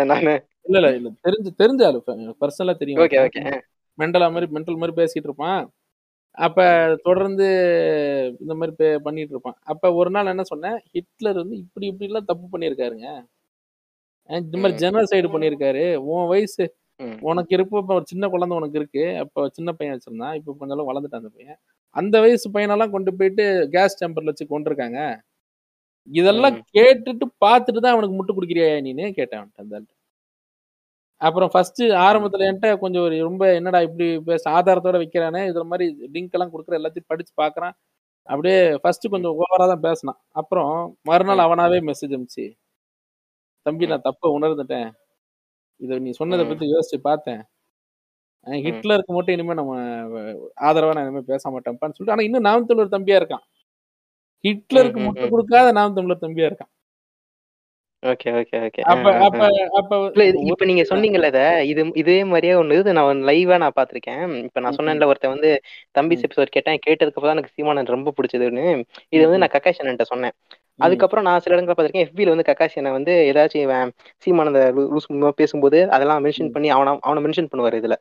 நானு. இல்ல இல்ல இல்ல. தெரிஞ்சு தெரிஞ்ச ஆளு. பர்சனலா தெரியும். மெண்டலா மாதிரி மென்டல் மாதிரி பேசிட்டு இருப்பான். அப்ப தொடர்ந்து இந்த மாதிரி பே- பண்ணிட்டு இருப்பான். அப்ப ஒரு நாள் என்ன சொன்னேன் ஹிட்லர் வந்து இப்படி இப்படி எல்லாம் தப்பு பண்ணியிருக்காருங்க. அஹ் இந்த மாதிரி ம், ஜெனோசைடு பண்ணியிருக்காரு. உன் வயசு ம், உனக்கு இருப்ப இப்ப ஒரு சின்ன குழந்தை உனக்கு இருக்கு. அப்ப சின்ன பையன் வச்சிருந்தான் இப்ப கொஞ்சம் நாள் வளர்ந்துட்டான் அந்த பையன். அந்த வயசு பையனெல்லாம் கொண்டு போயிட்டு கேஸ் டெம்பர்ல வச்சு கொண்டிருக்காங்க இதெல்லாம் ம், கேட்டுட்டு பார்த்துட்டு தான் அவனுக்கு முட்டு குடிக்கிறியா நீன்னு கேட்டேன் அவன்கிட்ட அந்த ஆள்கிட்ட. அப்புறம் ஃபர்ஸ்ட் ஆரம்பத்துல என்கிட்ட கொஞ்சம் ஒரு ரொம்ப என்னடா இப்படி பேச ஆதாரத்தோட வைக்கிறானே இதுல மாதிரி லிங்க் எல்லாம் கொடுக்குற எல்லாத்தையும் படிச்சு பார்க்கறான் அப்படியே ஃபர்ஸ்ட் கொஞ்சம் ஓவரா தான் பேசினான். அப்புறம் மறுநாள் அவனாவே மெசேஜ் அனுப்பிச்சு தம்பி நான் தப்ப உணர்ந்துட்டேன். இதை நீ சொன்னதை பத்தி யோசிச்சு பார்த்தேன். ஹிட்லருக்கு மட்டும் இனிமே நம்ம ஆதரவா நான் இனிமே பேச மாட்டேன்ப்பான்னு சொல்லிட்டு ஆனா இன்னும் நாம் தமிழர் தம்பியா இருக்கான். ஹிட்லருக்கு ம், முட்டு ம். கொடுக்காத நாம் தமிழர் தம்பியா இருக்கான். Okay okay okay. அப்ப அப்ப அப்ப ஒரு இப்ப நீங்க சொன்னீங்கல்ல இத இது இதே மாதிரியே ஒண்ணு இது நான் லைவா நான் பாத்திருக்கேன் இப்ப நான் சொன்னேன்ல ஒருத்தன் வந்து தம்பிஸ் ம், எபிசோட் கேட்டேன் கேட்டதுக்கு அப்புறம் எனக்கு சீமானன் ரொம்ப பிடிச்சதுன்னு. இது வந்து நான் கக்காஷ் அண்ணன்ட்ட சொன்னேன். அதுக்கப்புறம் நான் சில இடங்களை பார்த்திருக்கேன் எஃபில வந்து கக்காஷ் அண்ணன் வந்து ஏதாச்சும் சீமானந்த லூஸ் பேசும்போது அதெல்லாம் மென்ஷன் பண்ணி அவன அவனை மென்ஷன் பண்ணுவாரு இதுல.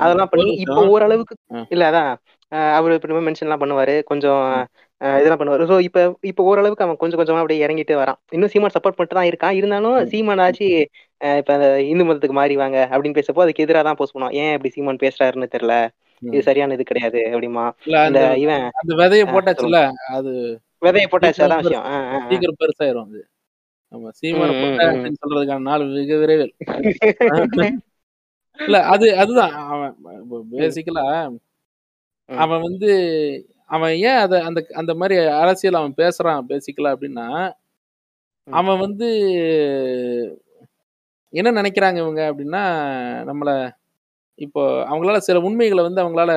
அதெல்லாம் ஒரு பண்ணி இப்போ ஓரளவுக்கு இல்ல அதான். அவரு இப்படி மென்ஷன்லாம் பண்ணுவாரு. கொஞ்சம் இதெல்லாம் பண்ணுவாரு. ஸோ இப்போ இப்போ ஓரளவுக்கு அவன் கொஞ்சம் கொஞ்சமா அப்படியே இறங்கிட்டு வரான். இன்னும் சீமான் சப்போர்ட் பண்ணிட்டு தான் இருக்கான். இருந்தாலும் சீமான் ஆச்சு இப்போ அந்த இந்து மதத்துக்கு மாறி வாங்க அப்படின்னு பேசப்போ அதுக்கு எதிராக தான் போஸ்ட் பண்ணுவான். ஏன் இப்படி சீமான் பேசுறாருன்னு தெரியல. இது. சரியான இது கிடையாது அப்படிமா. இந்த அந்த இவன் அந்த விதைய சொல்லுங்க. அது விதைய போட்டாச்சு? அதான் விஷயம். சீக்கிரம் பெருசாயிரும் அது. நம்ம சீமான சொல்றதுக்கான நாள் மிக விரைவில். *laughs* இல்ல அது அதுதான். அவன் பேசிக்கலா அவன் வந்து அவன் ஏன் அத அந்த அந்த மாதிரி அரசியல் அவன் பேசுறான் பேசிக்கலா அப்படின்னா அவன் வந்து என்ன நினைக்கிறாங்க இவங்க அப்படின்னா நம்மள இப்போ அவங்களால சில உண்மைகளை வந்து அவங்களால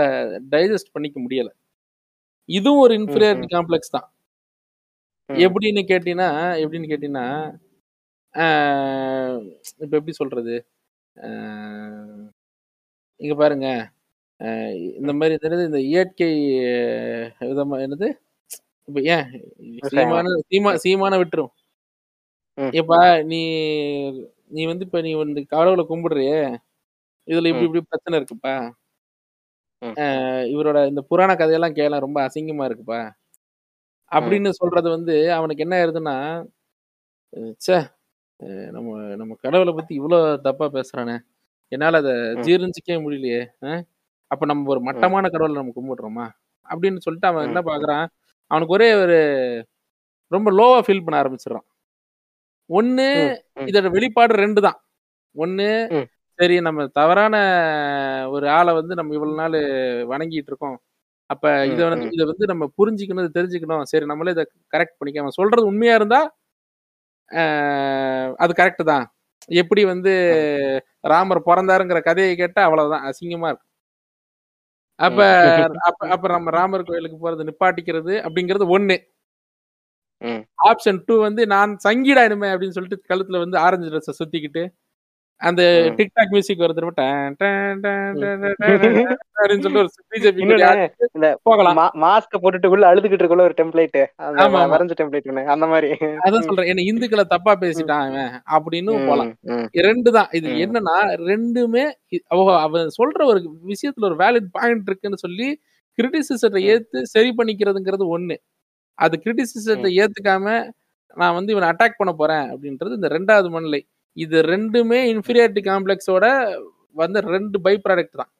டைஜஸ்ட் பண்ணிக்க முடியல. இதுவும் ஒரு ம் காம்ப்ளெக்ஸ் தான். எப்படின்னு கேட்டீங்கன்னா எப்படின்னு கேட்டீங்கன்னா இப்ப எப்படி சொல்றது? இங்க பாருங்க. இந்த மாதிரி என்னது இந்த இயற்கை ஆஹ் விதமா என்னது? இப்ப ஏன் சீமான சீமா சீமான விட்டுரும். இப்ப நீ நீ வந்து இப்ப நீ வந்து கடவுளை கும்பிடுறியே இதுல இப்படி இப்படி பிரச்சனை இருக்குப்பா. ஆஹ் இவரோட இந்த புராண கதையெல்லாம் கேள ரொம்ப அசிங்கமா இருக்குப்பா. அப்படின்னு சொல்றது வந்து அவனுக்கு என்ன ஆயிருதுன்னா அஹ் நம்ம நம்ம கடவுளை பத்தி இவ்வளோ தப்பா பேசுறானே. என்னால அதை ஜீரணிச்சிக்கவே முடியலையே அஹ்? அப்ப நம்ம ஒரு மட்டமான கடவுளை நம்ம கும்பிடுறோமா? அப்படின்னு சொல்லிட்டு அவன் என்ன பாக்குறான்? அவனுக்கு ஒரே ஒரு ரொம்ப லோவா ஃபீல் பண்ண ஆரம்பிச்சிடறான். ம் இதோட வெளிப்பாடு ரெண்டு தான். ஒண்ணு ம். சரி நம்ம தவறான ஒரு ஆளை வந்து நம்ம இவ்வளவு நாள் வணங்கிட்டு இருக்கோம். அப்ப இதை வந்து இதை வந்து நம்ம புரிஞ்சுக்கணும் தெரிஞ்சுக்கணும். சரி நம்மளே இதை கரெக்ட் பண்ணிக்க அவன் சொல்றது உண்மையா இருந்தா ஆஹ் அது கரெக்ட் தான். எப்படி வந்து ராமர் பிறந்தாருங்கிற கதையை கேட்டா அவ்வளவுதான். அசிங்கமா இருக்கும் அப்ப அப்ப நம்ம ராமர் கோயிலுக்கு போறது நிப்பாட்டிக்கிறது அப்படிங்கிறது ஒண்ணு. ஆப்ஷன் டூ வந்து நான் சங்கீடா இனிமே அப்படின்னு சொல்லிட்டு கழுத்துல வந்து ஆரஞ்சு ட்ரெஸ் சுத்திக்கிட்டு அந்த டிக்டாக் மியூசிக் வருது அப்படின்னு சொல்லிட்டு ஒரு பிஜேபி போகலாம். மாஸ்க போட்டுட்டு உள்ள அழுதுகிட்டு இருக்குள்ள ஒரு டெம்ப்ளேட் ஆமா வரைஞ்ச டெம்ப்ளேட் அந்த மாதிரி. அதான் சொல்றேன் என்ன இந்துக்களை தப்பா பேசிட்டான் அவன் அப்படின்னு போலாம். ரெண்டு தான். இது என்னன்னா ரெண்டுமே அவன் சொல்ற ஒரு விஷயத்துல ஒரு வேலிட் பாயிண்ட் இருக்குன்னு சொல்லி கிரிட்டிசிசத்தை ஏத்து சரி பண்ணிக்கிறதுங்கிறது ஒண்ணு. அது கிரிட்டிசிசத்தை ஏத்துக்காம நான் வந்து இவனை அட்டாக் பண்ண போறேன் அப்படின்றது இந்த ரெண்டாவது மனநிலை. இது ரெண்டுமே இன்ஃபீரியாரிட்டி காம்ப்ளெக்ஸோட வந்து ரெண்டு பை ப்ராடக்ட் தான்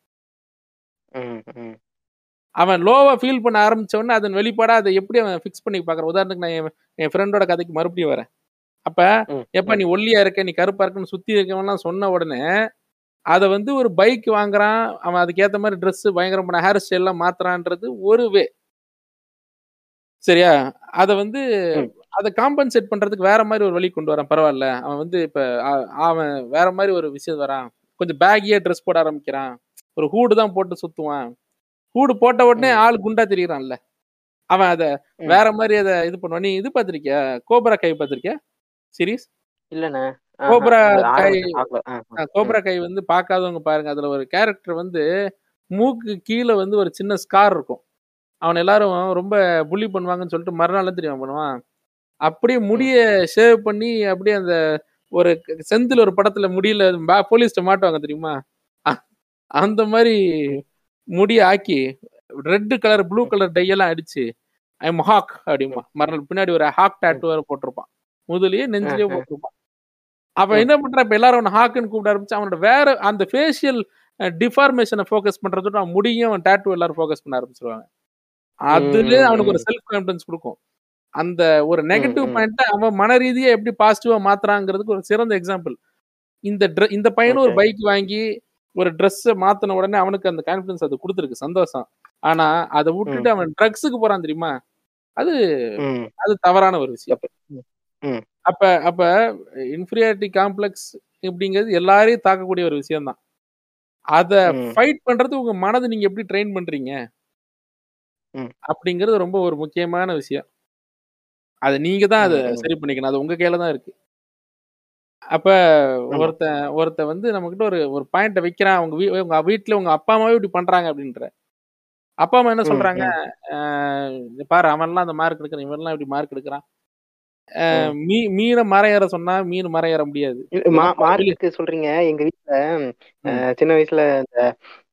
அவன் லோவா ஃபீல் பண்ண ஆரம்பிச்ச உடனே அதன் வெளிப்பாடா அதை எப்படி அவன் ஃபிக்ஸ் பண்ணி பார்க்கறான்? உதாரணத்துக்கு நான் என் ஃப்ரெண்டோட கதைக்கு மறுபடியும் வரேன். அப்ப எப்ப நீ ஒல்லியா இருக்க நீ கருப்பா இருக்குன்னு சுத்தி இருக்கவன்லாம் சொன்ன உடனே அதை வந்து ஒரு பைக் வாங்குறான். அவன் அதுக்கேத்த மாதிரி Dress பயங்கரமான ஹேர் ஸ்டைல்லாம் மாத்துறான்றது ஒரு வே சரியா? அதை வந்து. அதை காம்பன்சேட் பண்றதுக்கு வேற மாதிரி ஒரு வழி கொண்டு வரான். பரவாயில்ல. அவன் வந்து இப்ப அவன் வேற மாதிரி ஒரு விஷயம் வரான். கொஞ்சம் பேகியா ட்ரெஸ் போட ஆரம்பிக்கிறான். ஒரு ஹூடு தான் போட்டு சுத்துவான். ஹூடு போட்ட உடனே. ஆள் குண்டா தெரியறான்ல. அவன் அதை. வேற மாதிரி அதை இது பண்ணுவான். நீ இது பார்த்திருக்கியா? கோப்ரா கை பார்த்திருக்கியா? சீரிஸ்? இல்லண்ணே. கோப்ரா கை கோப்ரா கை வந்து பார்க்காதவங்க பாருங்க. அதுல ஒரு கேரக்டர் வந்து மூக்கு கீழே வந்து ஒரு சின்ன ஸ்கார் இருக்கும். அவன் எல்லாரும் ரொம்ப புள்ளி பண்ணுவாங்கன்னு சொல்லிட்டு மறுநாள் தெரியும் பண்ணுவான்? அப்படியே முடிய ஷேவ் பண்ணி அப்படியே அந்த ஒரு செந்தில் ஒரு படத்துல முடியல போலீஸ்ட மாட்டுவாங்க தெரியுமா? அந்த மாதிரி முடிய ஆக்கி ரெட் கலர் ப்ளூ கலர் டையெல்லாம் அடிச்சு ஐம் ஹாக் அப்படிமா மறுநாள் பின்னாடி ஒரு ஹாக் டாட்டு வேற போட்டிருப்பான். முதலியே நெஞ்சிலேயே. போட்டிருப்பான். அப்ப. என்ன பண்றான் இப்ப எல்லாரும் அவனை ஹாக்குன்னு கூப்பிட ஆரம்பிச்சு அவனோட வேற அந்த ஃபேஷியல் டிஃபார்மேஷனை ஃபோக்கஸ் பண்றதோட அவன் முடியும் அவன் டேட்டு எல்லாரும் ஃபோக்கஸ் பண்ண ஆரம்பிச்சிருவாங்க. அதுல அவனுக்கு ஒரு. செல்ஃப் கான்பிடன்ஸ் கொடுக்கும். அந்த ஒரு நெகட்டிவ். பாயிண்ட்டை அவன் மன ரீதியா எப்படி பாசிட்டிவா மாத்துறாங்கிறதுக்கு ஒரு சிறந்த எக்ஸாம்பிள் இந்த dre- இந்த பையனும் ஒரு. பைக் வாங்கி ஒரு ட்ரெஸ்ஸை மாத்தின உடனே அவனுக்கு அந்த கான்பிடன்ஸ் அது கொடுத்துருக்கு சந்தோஷம் ஆனா அதை விட்டுட்டு அவன் ட்ரக்ஸுக்கு போறான் தெரியுமா அது. அது தவறான ஒரு விஷயம் அப்ப-. அப்ப இன்ஃபீரியாரிட்டி காம்ப்ளெக்ஸ் இப்படிங்கிறது எல்லாரையும் தாக்கக்கூடிய ஒரு விஷயம் தான் அதை. ஃபைட் பண்றது உங்க மனதை நீங்க எப்படி ட்ரெயின் பண்றீங்க. அப்படிங்கிறது ரொம்ப ஒரு முக்கியமான விஷயம் அதை நீங்க தான் அதை. சரி பண்ணிக்கணும். அது உங்க கையில தான் இருக்கு. அப்ப. ஒருத்தன் ஒருத்தன் வந்து நம்ம கிட்ட ஒரு ஒரு பாயிண்ட வைக்கிறான். அவங்க வீ உங்க வீட்டுல உங்க அப்பா அம்மாவே இப்படி பண்றாங்க அப்படின்ற. அப்பா அம்மா என்ன சொல்றாங்க? பாரு அவன்லாம் அந்த மார்க் எடுக்கிறான் இவன்லாம் இப்படி மார்க் எடுக்கிறான். மீனை ஏற சொன்னா மீன் மரம் ஏற முடியாது. இல்ல, மா- இதெல்லாம் வெளி- மார்க்குக்கு சொல்றீங்க எங்க. அஹ், சின்ன வயசுல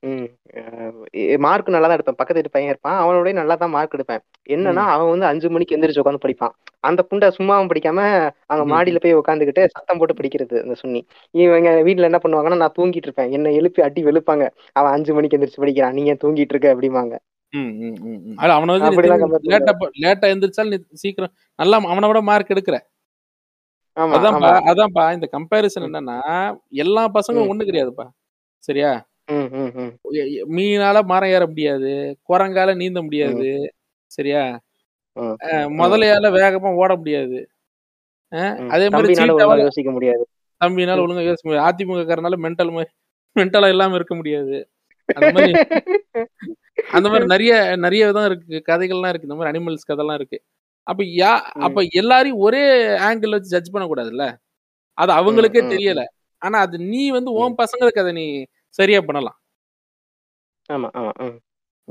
இந்த மார்க் நல்லா தான் எடுப்பேன். பக்கத்து வீட்டு பையன் இருப்பான். அவனோடய நல்லா தான் மார்க் எடுப்பேன். என்னன்னா. அவன் வந்து அஞ்சு மணிக்கு எந்திரிச்சு உட்காந்து படிப்பான். அந்த புண்டை சும்மாவும் படிக்காம அங்க. மாடியில போய் உட்காந்துக்கிட்டு சத்தம் போட்டு படிக்கிறது அந்த சுன்னி இவங்க வீட்ல என்ன பண்ணுவாங்கன்னா நான் தூங்கிட்டு இருப்பேன். என்னை எழுப்பி அடி வெளுப்பாங்க. அவன் அஞ்சு மணிக்கு எந்திரிச்சு படிக்கிறான். நீங்க தூங்கிட்டு இருக்க. அது அவனை வந்து லேட்டா லேட்டா எந்திரிச்சாலும் நீ சீக்கிரம் நல்லா அவனை விட மார்க் எடுக்கிற. ஆமா அதான்ப்பா ஆமா. அதான்ப்பா இந்த கம்பேரிசன். என்னன்னா எல்லா பசங்களும். ஒண்ணு கிடையாதுப்பா சரியா? மீனால மரம் ஏற முடியாது குரங்கால நீந்த முடியாது சரியா? முதலையால வேகமா ஓட முடியாது. அதே மாதிரி தம்பினால ஒழுங்கா சீட்டாவால யோசிக்க முடியாது. தம்பினால. ஒழுங்கா யோசிக்க முடியாது. அதிமுக காரனால மென்டல் மென்டலா இல்லாம இருக்க முடியாது. அந்த மாதிரி *laughs* அந்த மாதிரி நிறைய நிறைய தான் இருக்கு. கதைகள்லாம் இருக்கு. இந்த மாதிரி அனிமல்ஸ் கதைலாம் இருக்கு. அப்ப யா. அப்ப எல்லாரையும் ஒரே ஆங்கிள் வச்சு ஜட்ஜ் பண்ண கூடாதுல்ல அது அவங்களுக்கே தெரியல. ஆனா அது நீ வந்து. உன் பசங்களுக்கு அதை நீ சரியா பண்ணலாம்.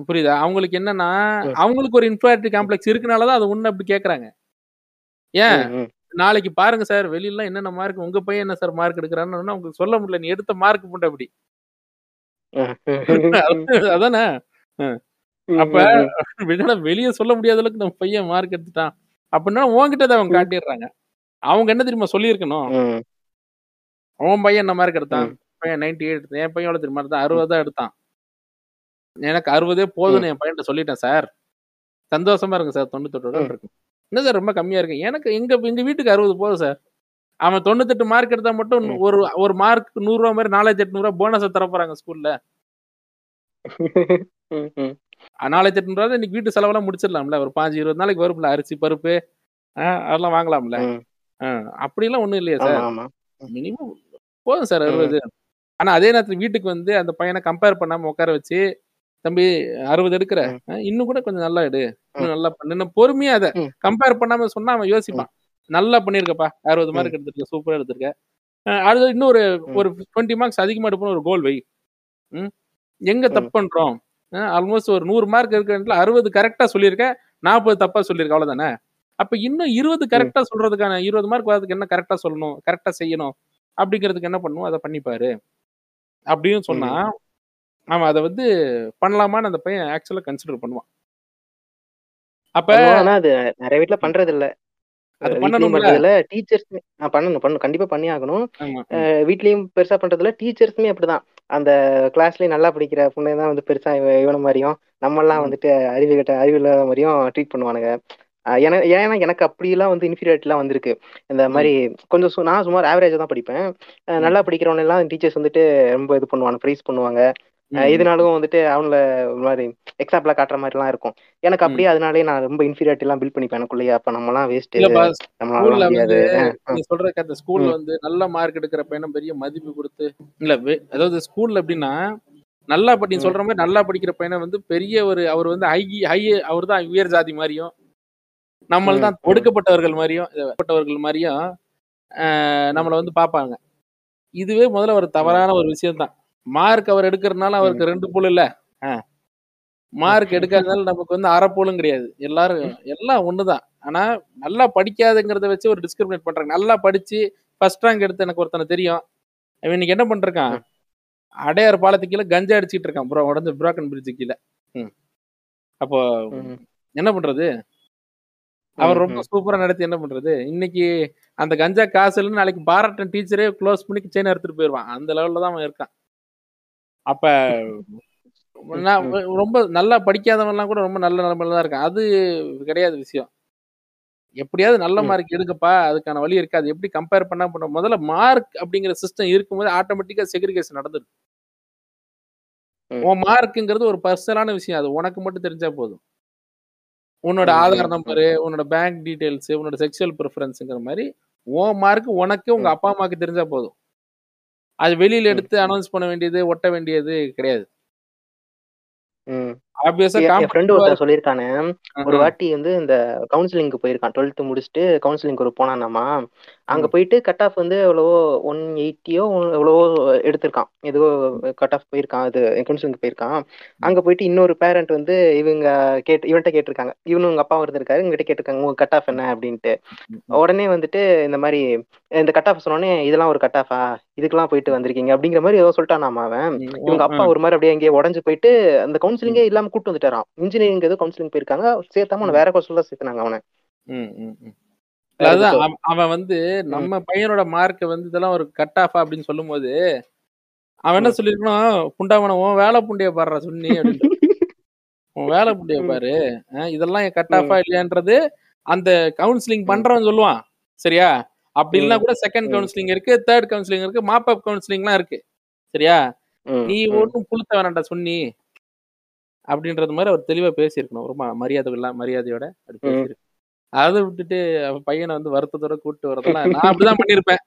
புரியுதா? அவங்களுக்கு என்னன்னா. அவங்களுக்கு ஒரு இன்ஃபாரிட்டி காம்ப்ளெக்ஸ் இருக்கனாலதான் அது ஒண்ணு அப்படி கேக்குறாங்க. ஏன். நாளைக்கு பாருங்க சார் வெளியில என்னென்ன மார்க் உங்க பையன் என்ன சார் மார்க் எடுக்கிறான்னு உங்களுக்கு சொல்ல முடியல. நீ எடுத்த மார்க் மட்டும் அப்படி. *laughs* அதானே? அப்ப என்னடா *laughs* வெளியே சொல்ல முடியாத அளவுக்கு நம்ம பையன் மார்க் எடுத்துட்டான். அப்படின்னா உன்கிட்ட அவங்க. காட்டிடுறாங்க. அவங்க என்ன தெரியுமா சொல்லியிருக்கணும். உன் பையன் என்ன மார்க் எடுத்தான். பையன் நைன்டி எயிட் எடுத்தான். என் பையன் எவ்வளவு தெரியுமா எடுத்தான்? அறுபது தான் எடுத்தான். எனக்கு அறுபதே போதும்னு என் பையன்கிட்ட சொல்லிட்டேன் சார். சந்தோஷமா இருக்கு சார். தொண்ணூத்தெட்டு ம். இருக்கு என்ன சார் ரொம்ப கம்மியா இருக்கு? எனக்கு எங்க எங்க வீட்டுக்கு அறுபது போதும் சார். அவன் தொண்ணூத்தெட்டு மார்க் எடுத்தா மட்டும். ஒரு ஒரு மார்க் நூறு ரூபா மாதிரி நாலாயிரத்தி எட்நூறுவா போனஸ் தர போறாங்க ஸ்கூல்ல. நாலாயிரத்தி எட்நூறுவா இன்னைக்கு வீட்டு செலவெல்லாம் முடிச்சிடலாம்ல. ஒரு பாஞ்சு இருபது நாளைக்கு வரும்ல அரிசி பருப்பு அதெல்லாம் வாங்கலாம்ல. அப்படிலாம் ஒண்ணும் இல்லையா சார். மினிமம் போதும் சார். அறுபது. ஆனா அதே நேரத்துல வீட்டுக்கு வந்து அந்த பையனை கம்பேர் பண்ணாம உட்கார வச்சு தம்பி அறுபது எடுக்கிற. இன்னும் கூட கொஞ்சம் நல்லா எடு. இன்னும் நல்லா பண்ணு. இன்னும் பொறுமையா அதை. கம்பேர் பண்ணாம சொன்னா அவன் யோசிப்பான். நல்லா பண்ணிருக்கப்பா. அறுபது. மார்க் எடுத்திருக்க சூப்பரா எடுத்திருக்க. ஆஹ் அடுத்து இன்னொரு ம். ஒரு டுவெண்ட்டி மார்க்ஸ் அதிகமா எடுப்போம் ஒரு கோல் வை. எங்க. தப்பு பண்றோம் ஆல்மோஸ்ட் ஒரு நூறு மார்க் இருக்கிற அறுபது கரெக்டா சொல்லியிருக்கேன் நாற்பது தப்பா சொல்லியிருக்க அவ்வளவுதானே அப்ப இன்னும் இருபது. கரெக்டா சொல்றதுக்கான இருபது மார்க் வரதுக்கு என்ன கரெக்டா சொல்லணும் கரெக்டா செய்யணும் அப்படிங்கிறதுக்கு என்ன பண்ணும் அதை பண்ணிப்பாரு அப்படின்னு சொன்னா. அவன் அதை வந்து பண்ணலாமான்னு அந்த பையன் ஆக்சுவலா கன்சிடர் பண்ணுவான் அப்ப. ஆனா அது நிறைய வீட்ல பண்றது இல்ல அது பண்றதுல டீச்சர்ஸ் பண்ணணும் பண்ணணும். கண்டிப்பா பண்ணி ஆகணும். வீட்லயும் பெருசா பண்றதுல டீச்சர்ஸுமே அப்படிதான். அந்த கிளாஸ்லயும் நல்லா படிக்கிற பொண்ணு தான் வந்து பெருசா இவ- இவன மாதிரியும் நம்மெல்லாம் ம், வந்துட்டு அறிவு கட்ட அறிவு இல்லாத மாதிரியும் ட்ரீட் பண்ணுவானுங்க. ஏன்னா எனக்கு அப்படிலாம் வந்து இன்ஃபீரியாரிட்டிலாம் வந்திருக்கு. இந்த மாதிரி கொஞ்சம் நான் சுமார் ஆவரேஜா தான் படிப்பேன். நல்லா படிக்கிறவன எல்லாம் டீச்சர்ஸ் வந்துட்டு ரொம்ப இது பண்ணுவாங்க ப்ரைஸ் பண்ணுவாங்க. இதனாலும் வந்துட்டு அவங்கள ஒரு மாதிரி எக்ஸாம்பிளா காட்டுற மாதிரிலாம் இருக்கும். எனக்கு. அப்படியே அதனாலே நான் ரொம்ப இன்ஃபீரியாரிட்டி எல்லாம் பில்ட் பண்ணிப்பேன் எனக்குள்ளேயே. அப்ப வேஸ்ட் முடியாது வந்து அஹ் நீ சொல்ற கத்த ஸ்கூல்ல வந்து நல்ல மார்க் எடுக்கிற பையனை பெரிய மதிப்பு கொடுத்து இல்ல அதாவது ஸ்கூல்ல எப்படின்னா நல்லா படி சொல்ற மாதிரி நல்லா படிக்கிற பையனை வந்து பெரிய ஒரு அவர் வந்து ஹை ஹை அவர் தான் உயர் ஜாதி மாதிரியும் நம்மள தான் ஒடுக்கப்பட்டவர்கள் மாதிரியும் ஒடுக்கப்பட்டவர்கள் மாதிரியும் நம்மள வந்து பார்ப்பாங்க. இதுவே முதல்ல ஒரு தவறான ஒரு விஷயம் தான் மார்க் அவர் எடுக்கிறதுனால அவருக்கு ரெண்டு புல் இல்ல. மார்க் எடுக்காதனால நமக்கு வந்து அரை போலும் கிடையாது. எல்லாரும் எல்லாம் ஒண்ணுதான். ஆனா நல்லா படிக்காதுங்கிறத வச்சு ஒரு டிஸ்கிரிமினேட் பண்றாங்க. நல்லா படிச்சு ஃபர்ஸ்ட் ரேங்க் எடுத்து எனக்கு ஒருத்தனை தெரியும். அவன் இன்னைக்கு என்ன பண்றான் அடையார் பாலத்துக்கு கீழே கஞ்சா அடிச்சிட்டு இருக்கான். ப்ரோ உடஞ்ச புரோக்கன் பிரிட்ஜு கீழே. அப்போ என்ன பண்றது? அவர் ரொம்ப சூப்பரா நடத்தி என்ன பண்றது? இன்னைக்கு அந்த கஞ்சா காசு இல்லைன்னு நாளைக்கு பாராட்டன் டீச்சரே க்ளோஸ் பண்ணி செயின் எடுத்துட்டு போயிடுவான் அந்த லெவல்ல தான் அவன் இருக்கான். அப்ப நான் ரொம்ப நல்லா படிக்காதவன்லாம் கூட ரொம்ப நல்ல நிலைமையில தான் இருக்கான் அது கிடையாது விஷயம். எப்படியாவது நல்ல மார்க் எடுக்கப்பா அதுக்கான வழி இருக்கு அது எப்படி கம்பேர் பண்ணா பண்ண முதல்ல மார்க் அப்படிங்கிற சிஸ்டம் இருக்கும்போது ஆட்டோமேட்டிக்கா செக்ரிகேஷன் நடந்துடும் உன் மார்க்குங்கிறது ஒரு பர்சனலான விஷயம். அது உனக்கு மட்டும் தெரிஞ்சா போதும். உன்னோட ஆதார் நம்பரு உன்னோட பேங்க் டீடைல்ஸ் உன்னோட செக்ஷுவல் ப்ரிஃபரன்ஸுங்கிற மாதிரி உன் மார்க் உனக்கு உங்க அப்பா அம்மாவுக்கு தெரிஞ்சா போதும். அது வெளியில எடுத்து அனௌன்ஸ் பண்ண வேண்டியது ஒட்ட வேண்டியது கிடையாது. ஃப்ரெண்டு ஒருத்தன் சொல்லியிருக்கானே ஒரு வாட்டி வந்து இந்த கவுன்சிலிங்க்கு போயிருக்கான் டுவெல்த்து முடிச்சுட்டு கவுன்சிலிங் ஒரு போனானாமா அங்க போயிட்டு கட் ஆஃப் வந்து எவ்வளவோ ஒன் எயிட்டியோ எவ்வளவோ எடுத்திருக்கான். ஏதோ கட் ஆஃப் போயிருக்கான் அது கவுன்சிலிங் போயிருக்கான். அங்க போயிட்டு இன்னொரு பேரண்ட் வந்து இவங்க கேட்டு இவன்கிட்ட கேட்டிருக்காங்க. இவனு உங்க அப்பா இருந்திருக்காரு இவங்ககிட்ட கேட்டிருக்காங்க உங்க கட் ஆஃப் என்ன? அப்படின்ட்டு. உடனே வந்துட்டு இந்த மாதிரி இந்த கட் ஆஃப் சொன்னோடனே இதெல்லாம் ஒரு கட் ஆஃபா இதுக்கெல்லாம் போயிட்டு வந்திருக்கீங்க. அப்படிங்கிற மாதிரி ஏதோ சொல்லிட்டானாமா அவன். இவங்க அப்பா ஒரு மாதிரி அப்படியே எங்கேயோ உடஞ்சு போயிட்டு அந்த கவுன்சிலிங்கே இல்லாம கூட்டு வந்துட்டாராம். இன்ஜினியரிங் ஏதோ கவுன்சிலிங் போயிருக்காங்க. சேர்த்தாம அவனை வேற கோர்ஸ்ல சேர்த்தாங்க அவனை. எதுக்கோ. அவன் வந்து நம்ம பையனோட மார்க்கை வந்து இதெல்லாம் ஒரு கட் ஆஃப் அப்படின்னு சொல்லும்போது அவன் என்ன ம். சொல்லியிருக்கணும் புண்டாவன உன் வேலை புண்டிய பாடுறா சொன்னி அப்படின்ட்டு உன் வேலை புண்டிய பாரு. இதெல்லாம் கட் ஆஃபா இல்லையான்றது அந்த கவுன்சிலிங் பண்றவன் சொல்லுவான். சரியா? அப்படி இல்லைன்னா ம். கூட செகண்ட் கவுன்சிலிங் இருக்கு தேர்ட் கவுன்சிலிங் இருக்கு மாப் அப் கவுன்சிலிங்லாம் இருக்கு. சரியா? நீ ஒன்றும் புளுத்த வேணாண்டா சொன்னி அப்படின்றது மாதிரி அவர் தெளிவா பேசியிருக்கணும். ரொம்ப மரியாதை இல்ல மரியாதையோட அப்படி ம். பேசியிருக்கு. அதை விட்டுட்டு பையனை வந்து வருத்தத்தோட கூப்பிட்டு வரதெல்லாம் நான் அப்படிதான் பண்ணியிருப்பேன்.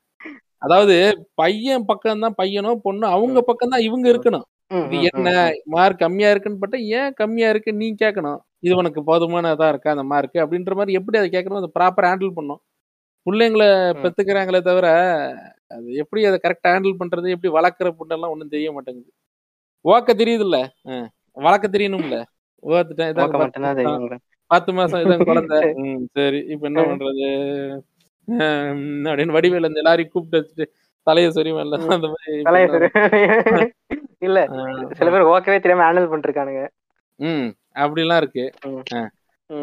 அதாவது பையன் பக்கம் தான் பையனோ பொண்ணோ அவங்க ம். பக்கம் தான் இவங்க இருக்கணும். இது என்ன மார்க் கம்மியா இருக்குன்னு பட்டா ஏன் கம்மியா இருக்கு நீ கேட்கணும் இது உனக்கு போதுமானதா இருக்கா அந்த மார்க் அப்படின்ற மாதிரி எப்படி அதை கேட்கணும் அதை ப்ராப்பர் ஹேண்டில் பண்ணும் பிள்ளைங்களை பெத்துக்கிறாங்களே தவிர அது எப்படி அதை கரெக்டா ஹேண்டில் பண்றது எப்படி வளர்க்குற புண்ணெல்லாம் ஒன்றும் தெரிய மாட்டேங்குது. ஓக்க தெரியுது இல்ல வளர்க்க தெரியணும்ல? ஓத்துட்டேன் பத்து மாசம் இதான் குழந்தை. *laughs* சரி இப்போ என்ன பண்றது? அப்படின்னு வடிவேல இந்த எல்லாரையும் கூப்பிட்டு வச்சுட்டு தலையை சொரியுமல்ல ம். அந்த மாதிரி *laughs* இல்ல சில பேர் ஓக்கவே தெரியாம ஹேண்டில் பண்ணிருக்கானுங்க ம் அப்படிலாம் இருக்கு.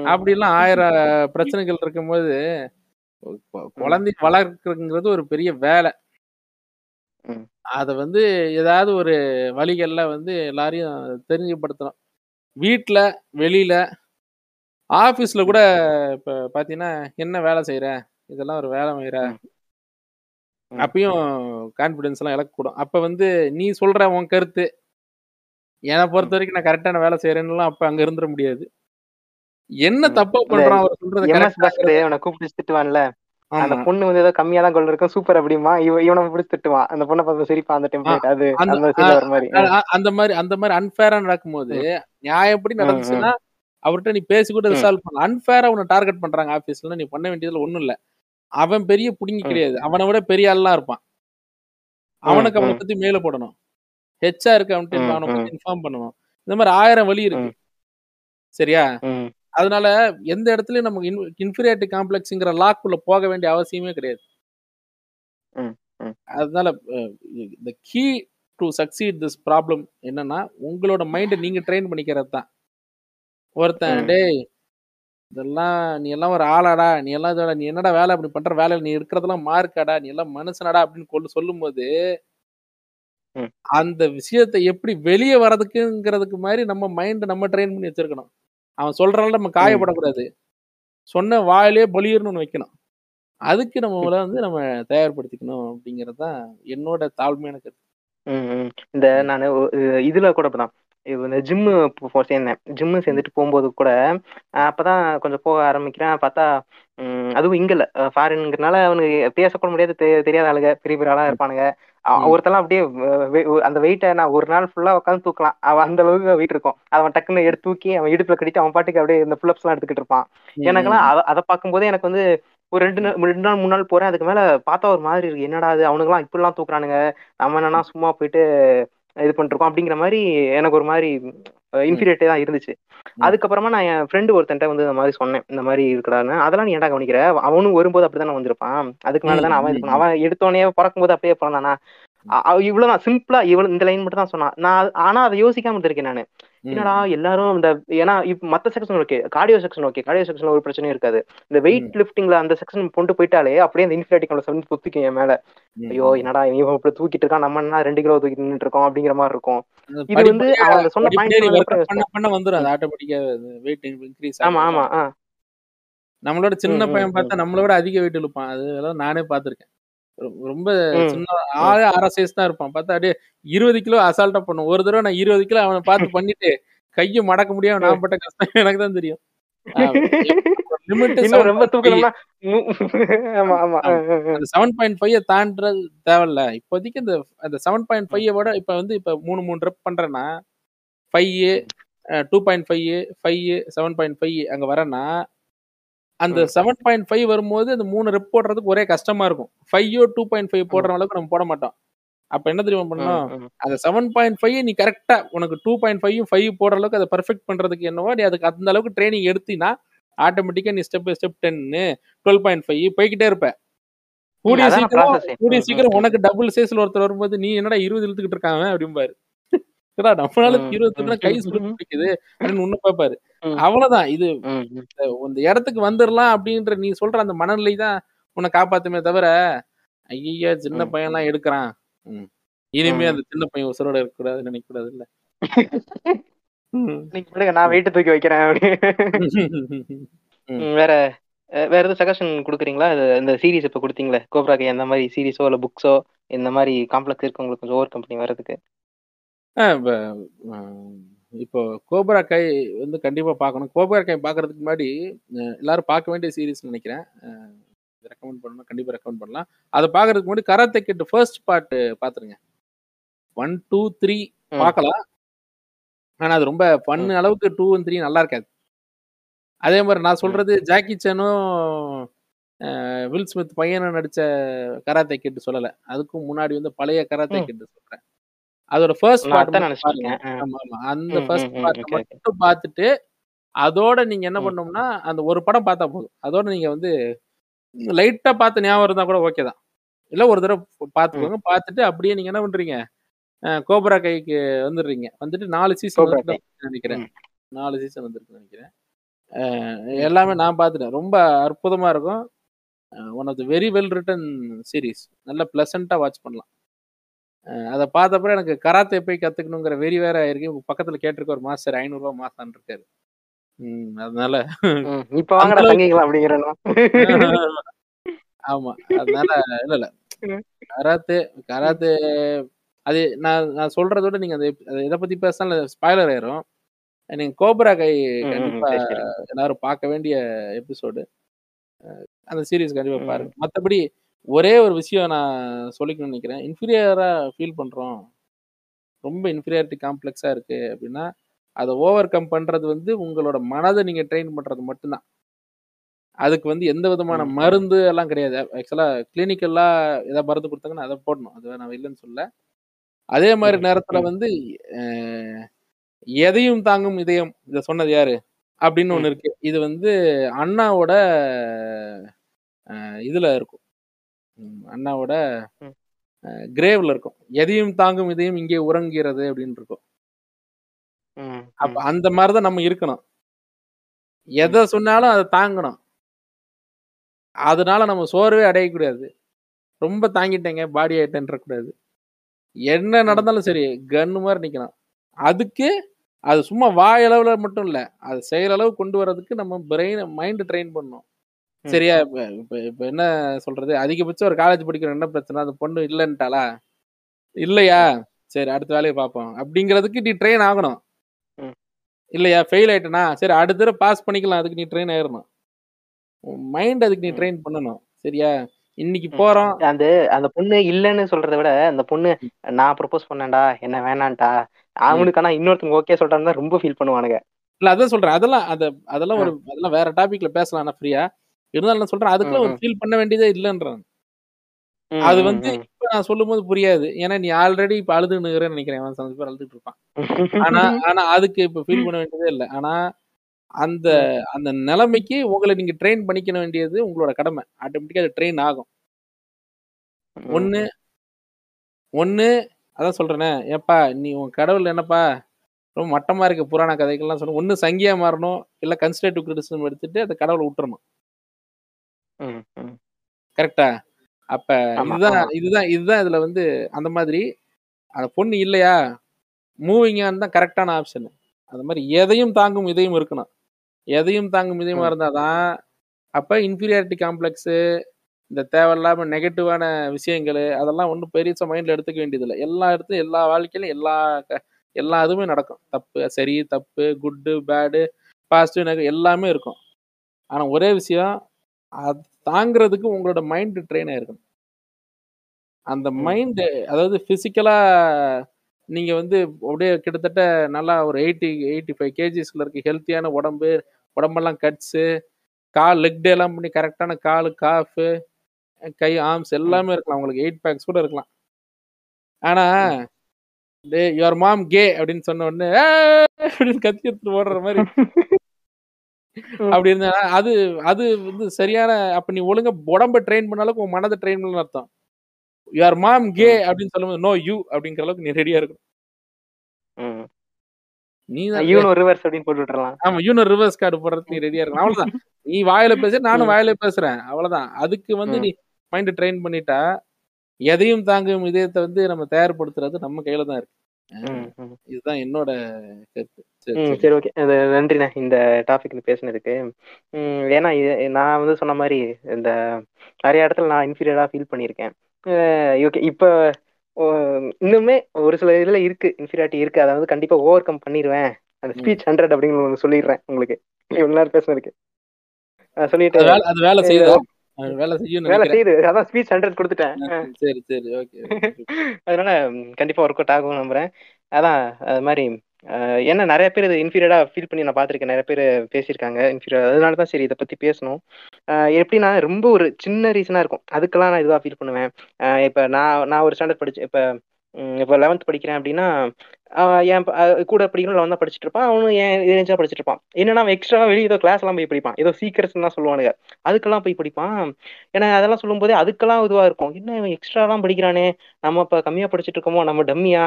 அப்படிலாம் ஆயிரம் *laughs* பிரச்சனைகள் இருக்கும்போது குழந்தை வளர்க்குறதுங்கிறது ஒரு பெரிய வேலை. அதை வந்து ஏதாவது ஒரு வழிகள்ல வந்து எல்லாரையும் தெரிஞ்சுப்படுத்தணும். வீட்டில் வெளியில ஆஃபீஸில் கூட இப்போ பார்த்தீங்கன்னா என்ன வேலை செய்கிற இதெல்லாம் ஒரு வேலை செய்கிற அப்பயும் கான்ஃபிடென்ஸ் எல்லாம் இழக்கக்கூடும். அப்போ வந்து நீ சொல்ற உன் கருத்து. என்னை பொறுத்த வரைக்கும் நான் கரெக்டான வேலை செய்கிறேன்னுலாம் அப்போ அங்கே இருந்துட முடியாது. என்ன தப்பா பண்றான் அவர் சொல்றது எம்எஸ் பஸ்ல அவனை கூப்பிட்டு திட்டுவான்ல. அந்த பொண்ணு வந்து ஏதோ கம்மியா தான் கொண்டு இருக்கும் சூப்பர் அப்படிமா இவ இவனை பிடிச்சி திட்டுவான். அந்த பொண்ணை பார்த்து சிரிப்பான் அந்த டெம்ப்ளேட் அது அந்த மாதிரி. அந்த மாதிரி அந்த மாதிரி அன்ஃபேரா நடக்கும்போது ம். நியாயப்படி ம் ம். நடந்துச்சுன்னா அவர்கிட்ட நீ பேசி கூட ரிசால்வ் பண்ணலாம். அன்ஃபேரா உன்னை டார்கெட் பண்றாங்க ஆபீஸ்ல நீ பண்ண வேண்டியதுல ஒண்ணும் இல்ல. அவன் பெரிய புடுங்கி கிடையாது. அவனை விட பெரிய ஆள்லாம் இருப்பான். அவனுக்கு அவனை பத்தி மேல போடணும். ஹெச்ஆருக்கு அவன்கிட்ட ம் அவனை பத்தி இன்ஃபார்ம் பண்ணணும். இந்த மாதிரி ஆயிரம் வழி இருக்கு. சரியா? அதனால எந்த இடத்துலயும் நமக்கு இன்ஃபீரியாரிட்டி காம்ப்ளெக்ஸ்ங்கிற லாக்குள்ள போக வேண்டிய அவசியமே கிடையாது. அதனால the key to succeed this problem என்னன்னா உங்களோட மைண்டை நீங்க ட்ரெயின் பண்ணிக்கிறது தான் ஒருத்தன் டேய் இதெல்லாம் நீ எல்லாம் ஒரு ஆளாடா நீ எல்லாம் இதோட நீ என்னடா வேலை அப்படி பண்ற வேலை? நீ இருக்கிறதெல்லாம் மார்க்காடா நீ எல்லாம் மனுஷனடா அப்படின்னு கொண்டு சொல்லும்போது ம். அந்த விஷயத்தை எப்படி வெளியே வர்றதுக்குங்கிறதுக்கு மாதிரி நம்ம மைண்ட் நம்ம ட்ரெயின் பண்ணி வச்சிருக்கணும். அவன் சொல்றனால நம்ம காயப்படக்கூடாது. சொன்ன வாயிலே பலியர்னு வைக்கணும். அதுக்கு நம்ம வந்து நம்ம தயார்படுத்திக்கணும் அப்படிங்கிறது தான் என்னோட தாழ்மையான கருத்து. இந்த நான் இதுல கூட அப்படிதான். இது இந்த ஜிம்மு சேர்ந்தேன். ஜிம்மு சேர்ந்துட்டு போகும்போது கூட அப்பதான் கொஞ்சம் போக ஆரம்பிக்கிறேன். பார்த்தா அதுவும் இங்க இல்ல. ஃபாரின்ங்கிறனால அவனுக்கு பேசக்கூட முடியாது தெரியாத ஆளுங்க. பெரிய பெரிய ஆளா இருப்பானுங்க. ஒருத்தெல்லாம் அப்படியே அந்த வெயிட்டை நான் ஒரு நாள் ஃபுல்லா உட்காந்து தூக்கலாம். அவன் அந்த அளவுக்கு வெயிட் இருக்கும். அவன் டக்குன்னு எடுத்து தூக்கி அவன் இடுப்புல கட்டிட்டு அவன் பாட்டுக்கு அப்படியே இந்த புல்லப்ஸ் எல்லாம் எடுத்துக்கிட்டு இருப்பான். எனக்கெல்லாம் அத அதை பார்க்கும்போதே எனக்கு வந்து ஒரு ரெண்டு நாள் ரெண்டு நாள் மூணு நாள் போறேன். அதுக்கு மேல பார்த்தா ஒரு மாதிரி இருக்கு. என்னடா அது அவனுங்கலாம் இப்படிலாம் தூக்குறானுங்க. நம்ம என்னன்னா சும்மா போயிட்டு இது பண்ணிருக்கோம் அப்படிங்கிற மாதிரி எனக்கு ஒரு மாதிரி இன்ஃபீரியட்டே தான் இருந்துச்சு. அதுக்கப்புறமா நான் என் ஃப்ரெண்டு ஒருத்தன்ட்ட வந்து இந்த மாதிரி சொன்னேன். இந்த மாதிரி இருக்கடான்னு அதெல்லாம் நீ ஏன்டா கவனிக்கிற? அவனும் வரும்போது அப்படிதானே வந்திருப்பான். அதுக்கு மேல தானே அவன். அவன் எடுத்தோடனே பிறக்கும்போது அப்படியே பிறந்தானா இவ்வளவுதான். சிம்பிளா இவ்வளவு இந்த லைன் மட்டும் தான் சொன்னான் நான் ஆனா அதை யோசிக்காம இருந்திருக்கேன் நானு. என்னடா எல்லாரும் இந்த ஏன்னா இப்ப மத்த section okay cardio section okay cardio செக்ஷன்ல ஒரு பிரச்சனையும் இருக்காது. இந்த வெயிட் லிஃப்டிங்ல அந்த செக்ஷன் கொண்டு போயிட்டாலே அப்படியே அந்த இன்ஃபிலாட்டிக் வந்து பொத்துக்கும் என் மேல. ஐயோ என்னடா இவன் இப்படி தூக்கிட்டு இருக்கான் நம்ம என்ன ரெண்டு கிலோ தூக்கிட்டு நின்னுட்டு இருக்கோம் அப்படிங்கிற மாதிரி இருக்கும். இது வந்து அந்த சொன்ன பாயிண்ட் பண்ண வந்துரும் அது ஆட்டோமேட்டிக்கா வெயிட் இன்க்ரீஸ் ஆமா ஆமா நம்மளோட சின்ன பையன் பார்த்தா நம்மளோட அதிக வெயிட் இழுப்பான். அது நானே பார்த்திருக்கேன். ரொ- ரொம்ப. சின்ன ஆளே அரை சைஸ் தான் இருப்பான். பார்த்தா அப்படியே இருபது கிலோ அசால்ட்டா பண்ணும். ஒரு தடவை நான் இருபது கிலோ அவனை பார்த்து பண்ணிட்டு கையை மடக்க முடியாம நான் பட்ட கஷ்டம் எனக்கு தான் தெரியும். செவன் பாயிண்ட் ஃபைவ் தாண்டுறது தேவையில்ல. இப்போதைக்கு இந்த அந்த செவன் பாயிண்ட் ஃபைவ் விட இப்போ வந்து இப்போ மூணு மூணு ரெப் பண்றேன்னா five two point five five seven point five அங்க வரேன்னா அந்த செவன் பாயிண்ட் ஃபைவ் வரும்போது அந்த மூணு ரெப் போடுறதுக்கு ஒரே கஷ்டமா இருக்கும். ஃபைவோ டூ பாயிண்ட் ஃபைவ் போடுற அளவுக்கு நம்ம போட மாட்டோம். அப்ப என்ன தெரியுமா பண்ணணும்? ம், ம். அந்த செவன் பாயிண்ட் ஃபைவ் நீ கரெக்டா உனக்கு டூ பாயிண்ட் ஃபைவ் ஃபைவ் போடுற அளவுக்கு அதை பர்ஃபெக்ட் பண்றதுக்கு என்னவோ நீ அதுக்கு அந்த அளவுக்கு ட்ரைனிங் எடுத்தினா ஆட்டோமேட்டிக்கா நீ ஸ்டெப் பை ஸ்டெப் டென்னு டுவெல் பாயிண்ட் ஃபைவ் போய்கிட்டே இருப்ப. கூடிய சீக்கிரம். கூடிய சீக்கிரம் உனக்கு டபுள் சைஸ்ல ஒருத்தர் வரும்போது நீ என்னடா இருபது இழுத்துக்கிட்டு இருக்காங்க அப்படிம்பாரு. என்னடா நம்மளால ம், இருபது ம். கை சுருட்டு பிடிக்குது அப்படின்னு உன்ன பாப்பாரு. அவ்வளவுதான் இது. இந்த இடத்துக்கு வந்துடலாம் அப்படின்ற நீ சொல்ற அந்த மனநிலை தான் உன்னை காப்பாத்துமே தவிர ஐயா சின்ன ம். பையன்லாம் எடுக்கிறான். இனிமே. அந்த சின்ன பையன் உசுரோட இருக்கக்கூடாது நினைக்க கூடாது இல்ல நீங்க நான் வெயிட் தூக்கி வைக்கிறேன் வேற வேற எதுவும் சஜஷன் கொடுக்குறீங்களா இந்த சீரிஸ் இப்ப கொடுத்தீங்களே கோப்ராக்கு எந்த மாதிரி சீரிஸோ இல்ல புக்ஸோ இந்த மாதிரி காம்ப்ளெக்ஸ் இருக்கு உங்களுக்கு கொஞ்சம் ஓவர் கம்பெனி வர்றதுக்கு ஆ, இப்ப, கோப்ரா கை வந்து கண்டிப்பா பார்க்கணும். கோப்ரா கை பார்க்கறதுக்கு முன்னாடி எல்லாரும் பார்க்க வேண்டிய சீரிஸ் நினைக்கிறேன். ரெக்கமெண்ட் பண்ணணும் கண்டிப்பா ரெக்கமெண்ட் பண்ணலாம். அதை பார்க்கறதுக்கு முன்னாடி கராத்தே கிட்ட ஃபர்ஸ்ட் பார்ட் பார்த்துருங்க. ஒன் டூ த்ரீ ம். பார்க்கலாம். ஆனா அது ரொம்ப பண்ண அளவுக்கு டூ அண்ட் த்ரீ நல்லா இருக்காது. அதே மாதிரி நான் சொல்றது ஜாக்கி சானும் வில் ஸ்மித் பையனும் நடிச்ச கராத்தே கிட்டு சொல்லல. அதுக்கும் முன்னாடி வந்து பழைய கராத்தே ம். கிட்டு சொல்றேன். அதோட ஃபர்ஸ்ட் பார்ட். ஆ. ஆமா ஆமா. அந்த ஃபர்ஸ்ட் பார்ட். மட்டும் பார்த்துட்டு அதோட நீங்க என்ன ம். பண்ணணும்னா அந்த ஒரு படம் பார்த்தா போதும். அதோட நீங்க வந்து லைட்டா பார்த்து ஞாபகம் இருந்தா கூட ஓகே தான். இல்ல ஒரு தடவை பார்த்துக்கோங்க. பார்த்துட்டு அப்படியே நீங்க என்ன பண்றீங்க? கோப்ரா கைக்கு வந்துடுறீங்க. வந்துட்டு நாலு சீசன். நினைக்கிறேன். நாலு சீசன் வந்திருக்குன்னு நினைக்கிறேன். எல்லாமே நான் பார்த்துட்டேன். ரொம்ப அற்புதமா இருக்கும். One of the very well written series நல்ல பிளசண்டா வாட்ச் பண்ணலாம். அதை பார்த்தப்பறம் எனக்கு கராத்தே போய் கத்துக்கணுங்கிற வெறி வேற ஆயிருக்கு. பக்கத்துல கேட்டிருக்க ஒரு மாஸ்டர் ஐநூறுரூவா மாசான் இருக்காரு. ம், அதனால இப்ப ஆமா அதனால இல்ல இல்ல. கராத்தே கராத்தே அது நான் நான் சொல்றத விட நீங்க அதை இதை பத்தி பேசினாலும் ஸ்பாய்லர் ஆயிரும். நீங்க கோப்ரா கை கண்டிப்பா. எல்லாரும் பார்க்க வேண்டிய எபிசோடு அந்த சீரிஸ் கண்டிப்பா. பாருங்க. மத்தபடி ஒரே ஒரு விஷயம் நான் சொல்லிக்கணும்னு நினைக்கிறேன். இன்ஃபீரியரா ஃபீல் பண்றோம். ரொம்ப இன்ஃபீரியாரிட்டி காம்ப்ளெக்ஸா இருக்கு அப்படின்னா அதை ஓவர் கம் பண்றது வந்து உங்களோட மனதை நீங்க ட்ரெயின் பண்றது மட்டும்தான். அதுக்கு வந்து எந்த விதமான. மருந்து எல்லாம் கிடையாது. ஆக்சுவலா கிளினிக்கல்லா ஏதாவது மருந்து கொடுத்தாங்கன்னா அதை போடணும். அது நான் இல்லைன்னு சொல்ல அதே மாதிரி நேரத்துல. வந்து எதையும் தாங்கும் இதயம் இதை சொன்னது யாரு? அப்படின்னு ஒண்ணு இருக்கு. இது வந்து அண்ணாவோட இதுல இருக்கும். அண்ணாவோட. கிரேவ்ல இருக்கும். எதையும் தாங்கும் இதயம் இங்கே உறங்குகிறது அப்படின்னு இருக்கும். அப்ப. அந்த மாதிரிதான் நம்ம இருக்கணும். எதை சொன்னாலும் அதை தாங்கணும். அதனால நம்ம சோர்வே அடையக்கூடாது. ரொம்ப தாங்கிட்டேங்க பாடி ஆயிட்டேன்றக்கூடாது என்ன நடந்தாலும் சரி கன்னு மாதிரி நிக்கணும். அதுக்கு அது சும்மா வாயளவுல மட்டும் இல்ல அது செயலளவு கொண்டு வர்றதுக்கு நம்ம பிரெயின் மைண்ட் ட்ரெயின் பண்ணணும். சரியா இப்ப இப்ப இப்ப என்ன சொல்றது? அதிகபட்சம் ஒரு காலேஜ் படிக்கிற என்ன பிரச்சனை? அந்த பொண்ணு இல்லைன்ட்டாளா? இல்லையா? சரி அடுத்த வேலையை பார்ப்போம். அப்படிங்கிறதுக்கு நீ ட்ரெயின் ஆகணும். இல்லையா? ஃபெயில் ஆயிட்டனா? சரி அடுத்த தடவை பாஸ் பண்ணிக்கலாம். அதுக்கு நீ ட்ரெயின் ஆயிரணும் மைண்ட் அதுக்கு நீ. ட்ரெயின் பண்ணணும். சரியா? இன்னைக்கு. போறோம். அந்த அந்த பொண்ணு இல்லைன்னு சொல்றதை விட அந்த பொண்ணு நான் ப்ரப்போஸ் பண்ணேன்டா என்ன வேணான்ட்டா? அவனுக்கு ஆனா இன்னொருத்தவங்க ஓகே சொல்றாங்க ரொம்ப ஃபீல் பண்ணுவானுங்க. இல்ல அதான் சொல்றேன். அதெல்லாம் அத அதெல்லாம் ஒரு அதெல்லாம் வேற டாபிக்ல பேசலாம். ஃப்ரீயா இருந்தாலும் நான் சொல்றேன் அதுக்குள்ள ஒரு ம், ஃபீல் பண்ண வேண்டியதே இல்லைன்றான் ம், அது வந்து. இப்ப நான் சொல்லும்போது புரியாது. ஏன்னா நீ ஆல்ரெடி இப்ப அழுதுன்னுக்கிறேன்னு நினைக்கிறேன். அவன் பேர் அழுதுட்டு இருப்பான். ஆனா *laughs* ஆனா அதுக்கு இப்ப ஃபீல் பண்ண வேண்டியதே இல்லை. ஆனா அந்த அந்த நிலைமைக்கு உங்களை நீங்க ட்ரெயின் பண்ணிக்க வேண்டியது உங்களோட கடமை. ஆட்டோமேட்டிக்கா அது ட்ரெயின் ஆகும். ஒண்ணு ஒண்ணு அதான் சொல்றேனே. ஏப்பா நீ உன் கடவுள் என்னப்பா? ரொம்ப மட்டமா இருக்க புராண கதைகள்லாம் சொன்ன ஒண்ணு சங்கியா மாறணும் இல்ல கன்ஸ்ட்ரக்டிவ் கிரிட்டிசிசம் எடுத்துட்டு அந்த கடவுளை விட்டுறணும். கரெக்டா அப்ப இதுதான். இதுதான் இதுதான் இதுல வந்து அந்த மாதிரி அந்த பொண்ணு இல்லையா? மூவிங் ஆன் தான் கரெக்டான ஆப்ஷன் அந்த மாதிரி எதையும் தாங்கும் இதையும் இருக்கணும். எதையும் தாங்கும் இதயமா. இருந்தாதான் அப்ப இன்ஃபீரியாரிட்டி காம்ப்ளெக்ஸ் இந்த தேவையில்லாம நெகட்டிவான விஷயங்கள் அதெல்லாம் ஒன்றும் பெருசா மைண்ட்ல எடுத்துக்க வேண்டியதில்லை. எல்லா இடத்துலையும் எல்லா வாழ்க்கையிலும் எல்லா க- எல்லா இதுவுமே நடக்கும். தப்பு சரி தப்பு குட்டு பேடு பாசிட்டிவ் நெகட்டிவ் எல்லாமே இருக்கும். ஆனா ஒரே விஷயம் அது தாங்கிறதுக்கு உங்களோட மைண்ட் ட்ரெயின் ஆயிருக்கணும் அந்த. மைண்டு அதாவது பிசிக்கலா நீங்க வந்து அப்படியே கிட்டத்தட்ட நல்லா ஒரு எயிட்டி எயிட்டி ஃபைவ் கேஜிஸ்ல இருக்க ஹெல்த்தியான உடம்பு உடம்பெல்லாம் கட்ஸு கால் லெக் டே எல்லாம் பண்ணி கரெக்டான காலு காஃபு கை ஆர்ம்ஸ் எல்லாமே இருக்கலாம். உங்களுக்கு எயிட் பேக்ஸ் கூட இருக்கலாம். ஆனா டே யுவர் மாம் கே அப்படின்னு சொன்ன உடனே அப்படின்னு கத்தி எடுத்துட்டு ஓடுற மாதிரி. *laughs* அப்படி இருந்தா அது அது வந்து சரியான அப்ப நீ ஒழுங்கா உடம்ப ட்ரெயின் பண்ண அளவுக்கு உன் மனதை ட்ரெயின் பண்ணு அர்த்தம். யுவர் மாம் கே. அப்படின்னு சொல்லும்போது நோ யூ அப்படிங்கிற அளவுக்கு நீ ரெடியா இருக்கும். நீ யூனோ ரிவர்ஸ் அப்படின்னு போட்டு விட்டுறலாம். ஆமா யூனர் ரிவர்ஸ் கார்டு போடுறதுக்கு நீ ரெடியா இருக்கணும். அவ்வளவுதான். நீ வாயில பேச நானும். வாயில பேசுறேன். அவ்வளவுதான். அதுக்கு வந்து. நீ மைண்ட் ட்ரெயின் பண்ணிட்டா எதையும் தாங்கும் இதயத்தை வந்து நம்ம தயார்படுத்துறது நம்ம கையில தான் இருக்கு. இதுதான் என்னோட கருத்து. சரி ஓகே. அது நன்றிண்ணே இந்த டாபிக் பேசுனதுக்கு. ஏன்னா நான் வந்து சொன்ன மாதிரி இந்த நிறைய இடத்துல நான் இன்ஃபீரியரா ஃபீல் பண்ணியிருக்கேன். ஓகே இப்போ இன்னுமே ஒரு சில இதுல இருக்கு இன்ஃபீரியாரிட்டி இருக்கு. அதை வந்து கண்டிப்பா ஓவர் கம் பண்ணிடுவேன் அந்த. ஸ்பீச் ஹண்ட்ரட் அப்படின்னு ஒண்ணு சொல்லிடுறேன் உங்களுக்கு. இவ்வளவு நேரம் பேசுனதுக்கு. சொல்லிட்டு அது வேலை செய்யுதா? வேலை செய்யும் வேலை நினைக்கிறேன். செய்யுது. அதான் ஸ்பீச் ஹண்ட்ரட் கொடுத்துட்டேன். சரி சரி ஓகே *laughs* அதனால கண்டிப்பா ஒர்க் அவுட் ஆகும் நம்புறேன். அதான் அது மாதிரி அஹ், நிறைய பேர் இது இன்ஃபீரியரா ஃபீல் பண்ணி நான் பார்த்துருக்கேன். நிறைய பேர் பேசியிருக்காங்க இன்ஃபீரியர் அதனால தான் சரி இதை பத்தி பேசணும். எப்படின்னா ரொம்ப ஒரு சின்ன ரீசனா இருக்கும். அதுக்கெல்லாம் நான் இதுவாக ஃபீல் பண்ணுவேன். அஹ், இப்ப நான் நான் ஒரு ஸ்டாண்டர்ட் படிச்சு இப்ப இப்போ லெவன்த் படிக்கிறேன் அப்படின்னா என் கூட படிக்கணும் லெவன்த் தான் படிச்சுட்டு இருப்பான். அவனும் என் ரேஞ்சாக படிச்சுட்டு இருப்பான். என்னன்னா அவன் எக்ஸ்ட்ரா வெளியே ஏதோ கிளாஸ் எல்லாம் போய் படிப்பான். ஏதோ சீக்கிரஸ் தான் சொல்லுவானுங்க. அதுக்கெல்லாம் போய் படிப்பான். ஏன்னா அதெல்லாம் சொல்லும்போது அதுக்கெல்லாம் இதுவாக இருக்கும். என்ன இவன் எக்ஸ்ட்ராலாம் படிக்கிறானே? நம்ம இப்போ கம்மியாக படிச்சுட்டு இருக்கோமோ? நம்ம டம்மியா?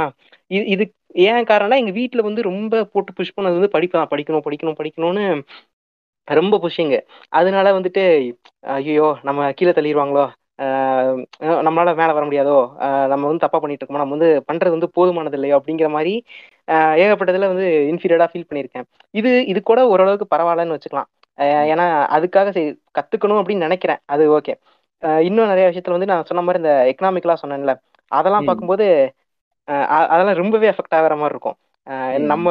இது இது ஏன் காரணம்னா எங்கள் வீட்டில் வந்து ரொம்ப போட்டு புஷ் பண்ணது வந்து படிப்பு தான் படிக்கணும் படிக்கணும் படிக்கணும்னு ரொம்ப புஷிங்க அதனால வந்துட்டு ஐயோ நம்ம கீழே தள்ளிடுவாங்களோ நம்மளால மேல வர முடியாதோ? நம்ம வந்து தப்பா பண்ணிட்டு இருக்கோமோ? நம்ம வந்து பண்றது வந்து போதுமானது இல்லையோ? அப்படிங்கிற மாதிரி ஏகப்பட்டதுல வந்து இன்ஃபீரியடா ஃபீல் பண்ணியிருக்கேன். இது இது கூட ஓரளவுக்கு பரவாயில்லன்னு வச்சுக்கலாம். ஏன்னா அதுக்காக கத்துக்கணும் அப்படின்னு நினைக்கிறேன். அது ஓகே. இன்னும் நிறைய விஷயத்துல வந்து நான் சொன்ன மாதிரி இந்த எக்கனாமிக்லாம் சொன்னேன்ல அதெல்லாம். பார்க்கும்போது அதெல்லாம் ரொம்பவே எஃபெக்ட் ஆகிற மாதிரி இருக்கும். நம்ம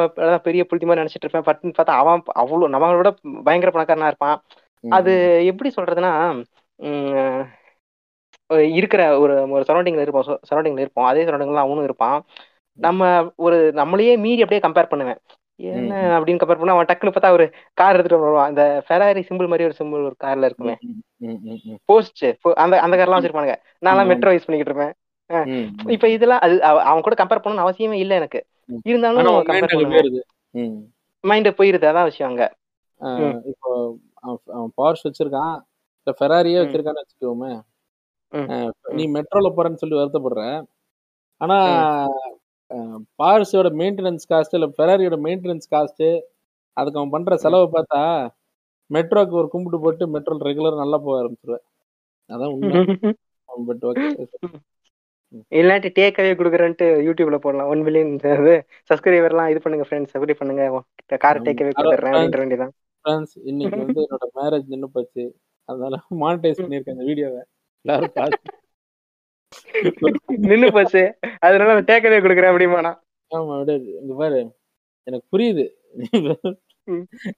பெரிய புளுத்தி மாதிரி நினைச்சிட்டு இருப்பேன். பட்டுன்னு பார்த்தா அவன் அவ்வளோ நம்மளோட பயங்கர பணக்காரனா இருப்பான். அது எப்படி சொல்றதுன்னா இருக்கிற ஒரு ஒரு சரௌண்டிங்ல இருப்போம். சரௌண்டிங்ல இருப்போம். அதே சரௌண்டிங்ல அவனும் இருப்பான். நம்ம ஒரு நம்மளையே மீறி அப்படியே கம்பேர் பண்ணுவேன். என்ன. அப்படின்னு கம்பேர் பண்ணா அவன் டக்குன்னு பார்த்தா ஒரு கார் எடுத்துட்டு வருவான். அந்த ஃபெராரி சிம்பிள் மாதிரி ஒரு சிம்பிள் ஒரு கார்ல இருக்குமே. போஸ்ட் அந்த அந்த கார்லாம் வச்சிருப்பானுங்க. நான்லாம். மெட்ரோ யூஸ் பண்ணிக்கிட்டு இருப்பேன். இப்ப இதெல்லாம் அது அவ- அவன் கூட கம்பேர் பண்ணணும்னு அவசியமே இல்லை எனக்கு. இருந்தாலும் கம்பேர் பண்ணுவேன். மைண்ட் போயிருது. அதான் விஷயம் அங்க. இப்போ அவன் Porsche வச்சிருக்கான். இல்ல ஃபெராரியே. வச்சிருக்கான்னு வச்சுக்கோமே. நீ மெட்ரோல போறேன்னு சொல்லி வருத்தப்படுற ஆனா பார்ஸோட மெயின்டெனன்ஸ் காஸ்ட் இல்ல ஃபெராரியோட மெயின்டெனன்ஸ் காஸ்ட் அதுக்கு அவன் பண்ற செலவை பார்த்தா மெட்ரோக்கு ஒரு கும்பிட்டு போட்டு மெட்ரோ ரெகுலர் நல்லா போக ஆரம்பிச்சிருவேன். அதான் உண்மை. *laughs* பட் ஓகே இல்லாட்டி டேக்அவே கொடுக்குறேன்ட்டு யூடியூப்ல போடலாம். ஒன் மில்லியன் சப்ஸ்கிரைபர்லாம் இது பண்ணுங்க ஃப்ரெண்ட்ஸ் எப்படி பண்ணுங்க. கார் டேக்அவே கொடுத்துறேன் அப்படின்ற வேண்டியதான் ஃப்ரெண்ட்ஸ் இன்னைக்கு வந்து என்னோட மேரேஜ் நின்று போச்சு. அதனால மானிட்டைஸ் பண்ணியிருக்கேன் இந்த வீடியோவை எல்லாரும் பார்த்து நின்னு போச்சு. அதனால டேக்அவே கொடுக்குறேன் அப்படிமாண்ணா ஆமா அப்படியே இங்க பாரு. எனக்கு புரியுது.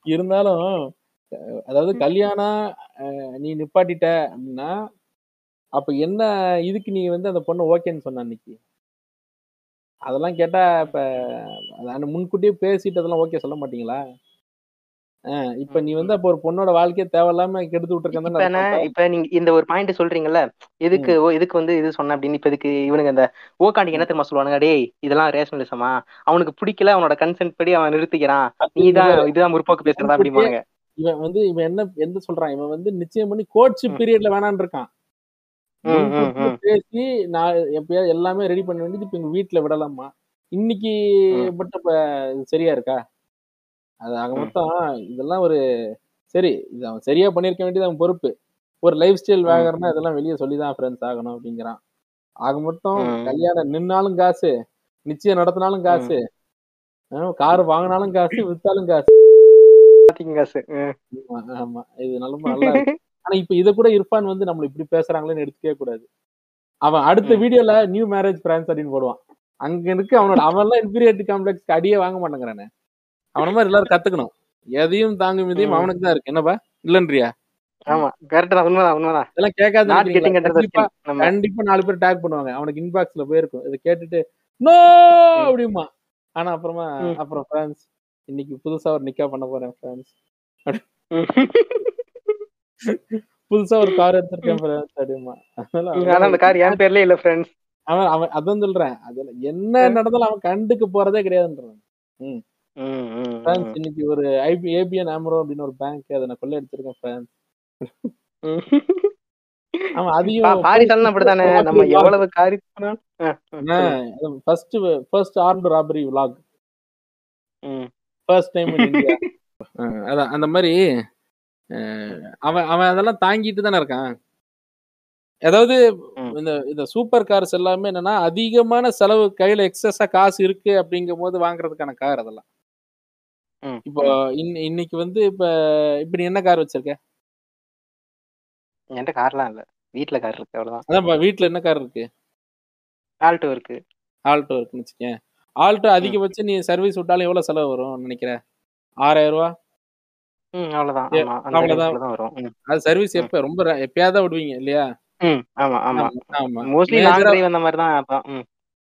இருந்தாலும் அதாவது கல்யாணம் நீ நிப்பாட்டிட்ட அப்படின்னா அப்ப என்ன இதுக்கு நீ வந்து அந்த பொண்ணு ஓகேன்னு சொன்ன அன்னைக்கு? அதெல்லாம் கேட்டா இப்ப முன்கூட்டியே பேசிட்டு அதெல்லாம் ஓகே சொல்ல மாட்டீங்களா? இப்ப நீ வந்து அப்ப ஒரு பொண்ணோட வாழ்க்கையை தேவையில்லாம கெடுத்து விட்டுருக்கேன் இப்ப நீங்க இந்த ஒரு பாயிண்ட் சொல்றீங்கல்ல எதுக்கு ஓ இதுக்கு வந்து இது சொன்ன அப்படின்னு இப்ப இதுக்கு இவனுங்க இந்த ஓக்காண்டி என்ன தெரியுமா சொல்லுவானுங்க டேய் இதெல்லாம் ரேஷனலிசமா அவனுக்கு பிடிக்கல அவனோட கன்சென்ட் படி அவன் நிறுத்திக்கிறான். நீதான் இதுதான் முற்போக்கு பேசுறதா அப்படிமானுங்க இவன் வந்து இவன் என்ன எந்த சொல்றான்? இவன் வந்து நிச்சயம் பண்ணி கோட்ஷிப். பீரியட்ல வேணான்னு இருக்கான். பேசி நான் எப்பயாவது எல்லாமே ரெடி பண்ண வேண்டியது இப்ப எங்க வீட்டுல விடலாமா? இன்னைக்கு. மட்டும் இப்ப சரியா இருக்கா? அது ஆக. மொத்தம் இதெல்லாம் ஒரு சரி இது அவன் சரியா பண்ணிருக்க வேண்டியது அவன் பொறுப்பு ஒரு லைஃப் ஸ்டைல் ம். வேகறனா இதெல்லாம் வெளியே சொல்லிதான் ஃப்ரெண்ட்ஸ் ஆகணும் அப்படிங்கிறான் ஆக மொத்தம். கல்யாணம் நின்னாலும் காசு நிச்சயம் நடத்தினாலும் காசு கார் வாங்கினாலும் காசு வித்தாலும் காசு காசு. ஆமா, இது நல்ல நல்லா ஆனா இப்ப இத கூட இர்ஃபான் வந்து நம்மள இப்படி பேசுறாங்களேன்னு எடுத்துக்கவே கூடாது அவன் அடுத்த. வீடியோல நியூ மேரேஜ் பிரான்ஸ் அப்படின்னு போடுவான் அங்க இருக்கு அவனோட அவன்லாம் இன்ஃபீரியாரிட்டி காம்ப்ளெக்ஸ்க்கு அடியே வாங்க மாட்டேங்கிறானே அவன மாதிரி எல்லாரும் கத்துக்கணும். எதையும் தாங்கும் இதையும் ம். அவனுக்கு தான் இருக்கு. என்னப்பா? இல்லன்றியா? ஆமா கரெக்ட் தான் உண்மைதான். உண்மைதான் இதெல்லாம் கேட்காத கண்டிப்பா நாலு பேர் டேக் பண்ணுவாங்க. அவனுக்கு இன்பாக்ஸ்ல போயிருக்கும். இதை கேட்டுட்டு நோ ம். அப்படிமா. ஆனா அப்புறமா ம். அப்புறம் பிரான்ஸ் இன்னைக்கு புதுசா ஒரு நிக்கா பண்ண போறேன் ம். புதுசா ஒரு கார் எடுத்திருக்கேன் அப்படிமா. அதனால அந்த கார் என் பேர்லயே இல்ல ஃப்ரெண்ட்ஸ் அவன் அவன் அதான் சொல்றேன். அதுல என்ன நடந்தாலும் அவன் கண்டுக்கு போறதே கிடையாதுன்றான் பிரான்ஸ் இன்னைக்கு ஒரு ஐபி ஏபிஎன் ஆம்ரோ அப்படின்னு ஒரு பேங்க் அதை நான் கொள்ள எடுத்திருக்கேன் பிரான்ஸ் அவன் அதையும் பாரிசாலும் அப்படித்தானே நம்ம எவ்வளவு காரி. ஃபர்ஸ்ட் ஃபர்ஸ்ட் ஆர்ம்டு ராபரி விலாக் ம். ஃபர்ஸ்ட் டைம் இன் இந்தியா அதான் அந்த மாதிரி அவன் அவன் அதெல்லாம் தாங்கிட்டு தானே இருக்கான் அதாவது. இந்த இந்த சூப்பர் கார்ஸ் எல்லாமே என்னன்னா அதிகமான செலவு கையில எக்ஸஸா காசு இருக்கு அப்படிங்கும் போது வாங்குறதுக்கான கார் அதெல்லாம். இப்போ இன் இன்னைக்கு வந்து இப்ப இப்ப நீ என்ன கார் வச்சிருக்க? என்கிட்ட கார்லாம் இல்ல. வீட்ல கார் இருக்கு அவ்வளவுதான். அதான் வீட்டுல என்ன கார் இருக்கு? ஆல்டோ இருக்கு. ஆல்டோ இருக்குன்னு வச்சுக்கேன் ஆல்டோ அதிகபட்சம் நீ சர்வீஸ் விட்டாலும் எவ்வளவு செலவு வரும் நினைக்கிற? ஆறாயிரம் ரூபா அவ்வளவுதான். வரும். அது சர்வீஸ் எப்ப ரொம்ப எப்பயாவது விடுவீங்க இல்லையா? ஆமா ஆமா. ஆமா மோஸ்ட்லி லாங் டிரைவ் அந்த மாதிரி தான்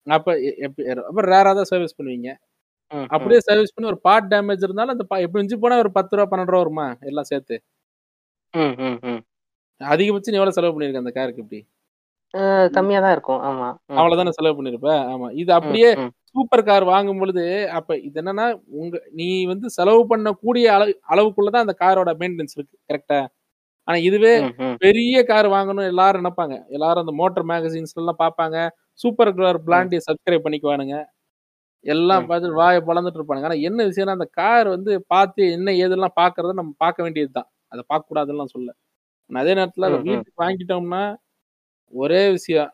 அப்ப அப்ப ரேரா தான் சர்வீஸ் பண்ணுவீங்க. அப்படியே சர்வீஸ் பண்ணி ஒரு பார்ட் டேமேஜ் இருந்தாலும் அந்த எப்படி இருந்துச்சு போனா ஒரு பத்து ரூபா பன்னெண்டு ரூபா வருமா? எல்லாம் சேர்த்து. அதிகபட்சம் நீ எவ்வளவு செலவு பண்ணிருக்க அந்த காருக்கு இப்படி? கம்மியா தான் இருக்கும். ஆமா. அவ்வளவுதானே செலவு பண்ணிருப்ப? ஆமா. இது அப்படியே சூப்பர் கார் வாங்கும் பொழுது அப்ப இது என்னன்னா உங்க நீ வந்து செலவு பண்ணக்கூடிய அளவு அளவுக்குள்ளதான் அந்த காரோட மெயின்டெனன்ஸ் இருக்கு. கரெக்டா ஆனா இதுவே பெரிய கார் வாங்கணும் எல்லாரும் நினைப்பாங்க. எல்லாரும் அந்த மோட்டார் மேகசின்ஸ் எல்லாம் பார்ப்பாங்க. சூப்பர் கார் பிளாண்டியை சப்ஸ்கிரைப் பண்ணிக்குவானுங்க. எல்லாம் ம். பார்த்து வாயை பழந்துட்டு இருப்பானுங்க ஆனா என்ன விஷயம்னா அந்த கார் வந்து பார்த்து என்ன ஏதெல்லாம் பாக்குறத நம்ம பார்க்க வேண்டியதுதான் அதை பார்க்க கூடாதுன்னு சொல்ல அதே நேரத்துல. வீட்டுக்கு வாங்கிட்டோம்னா ஒரே விஷயம்.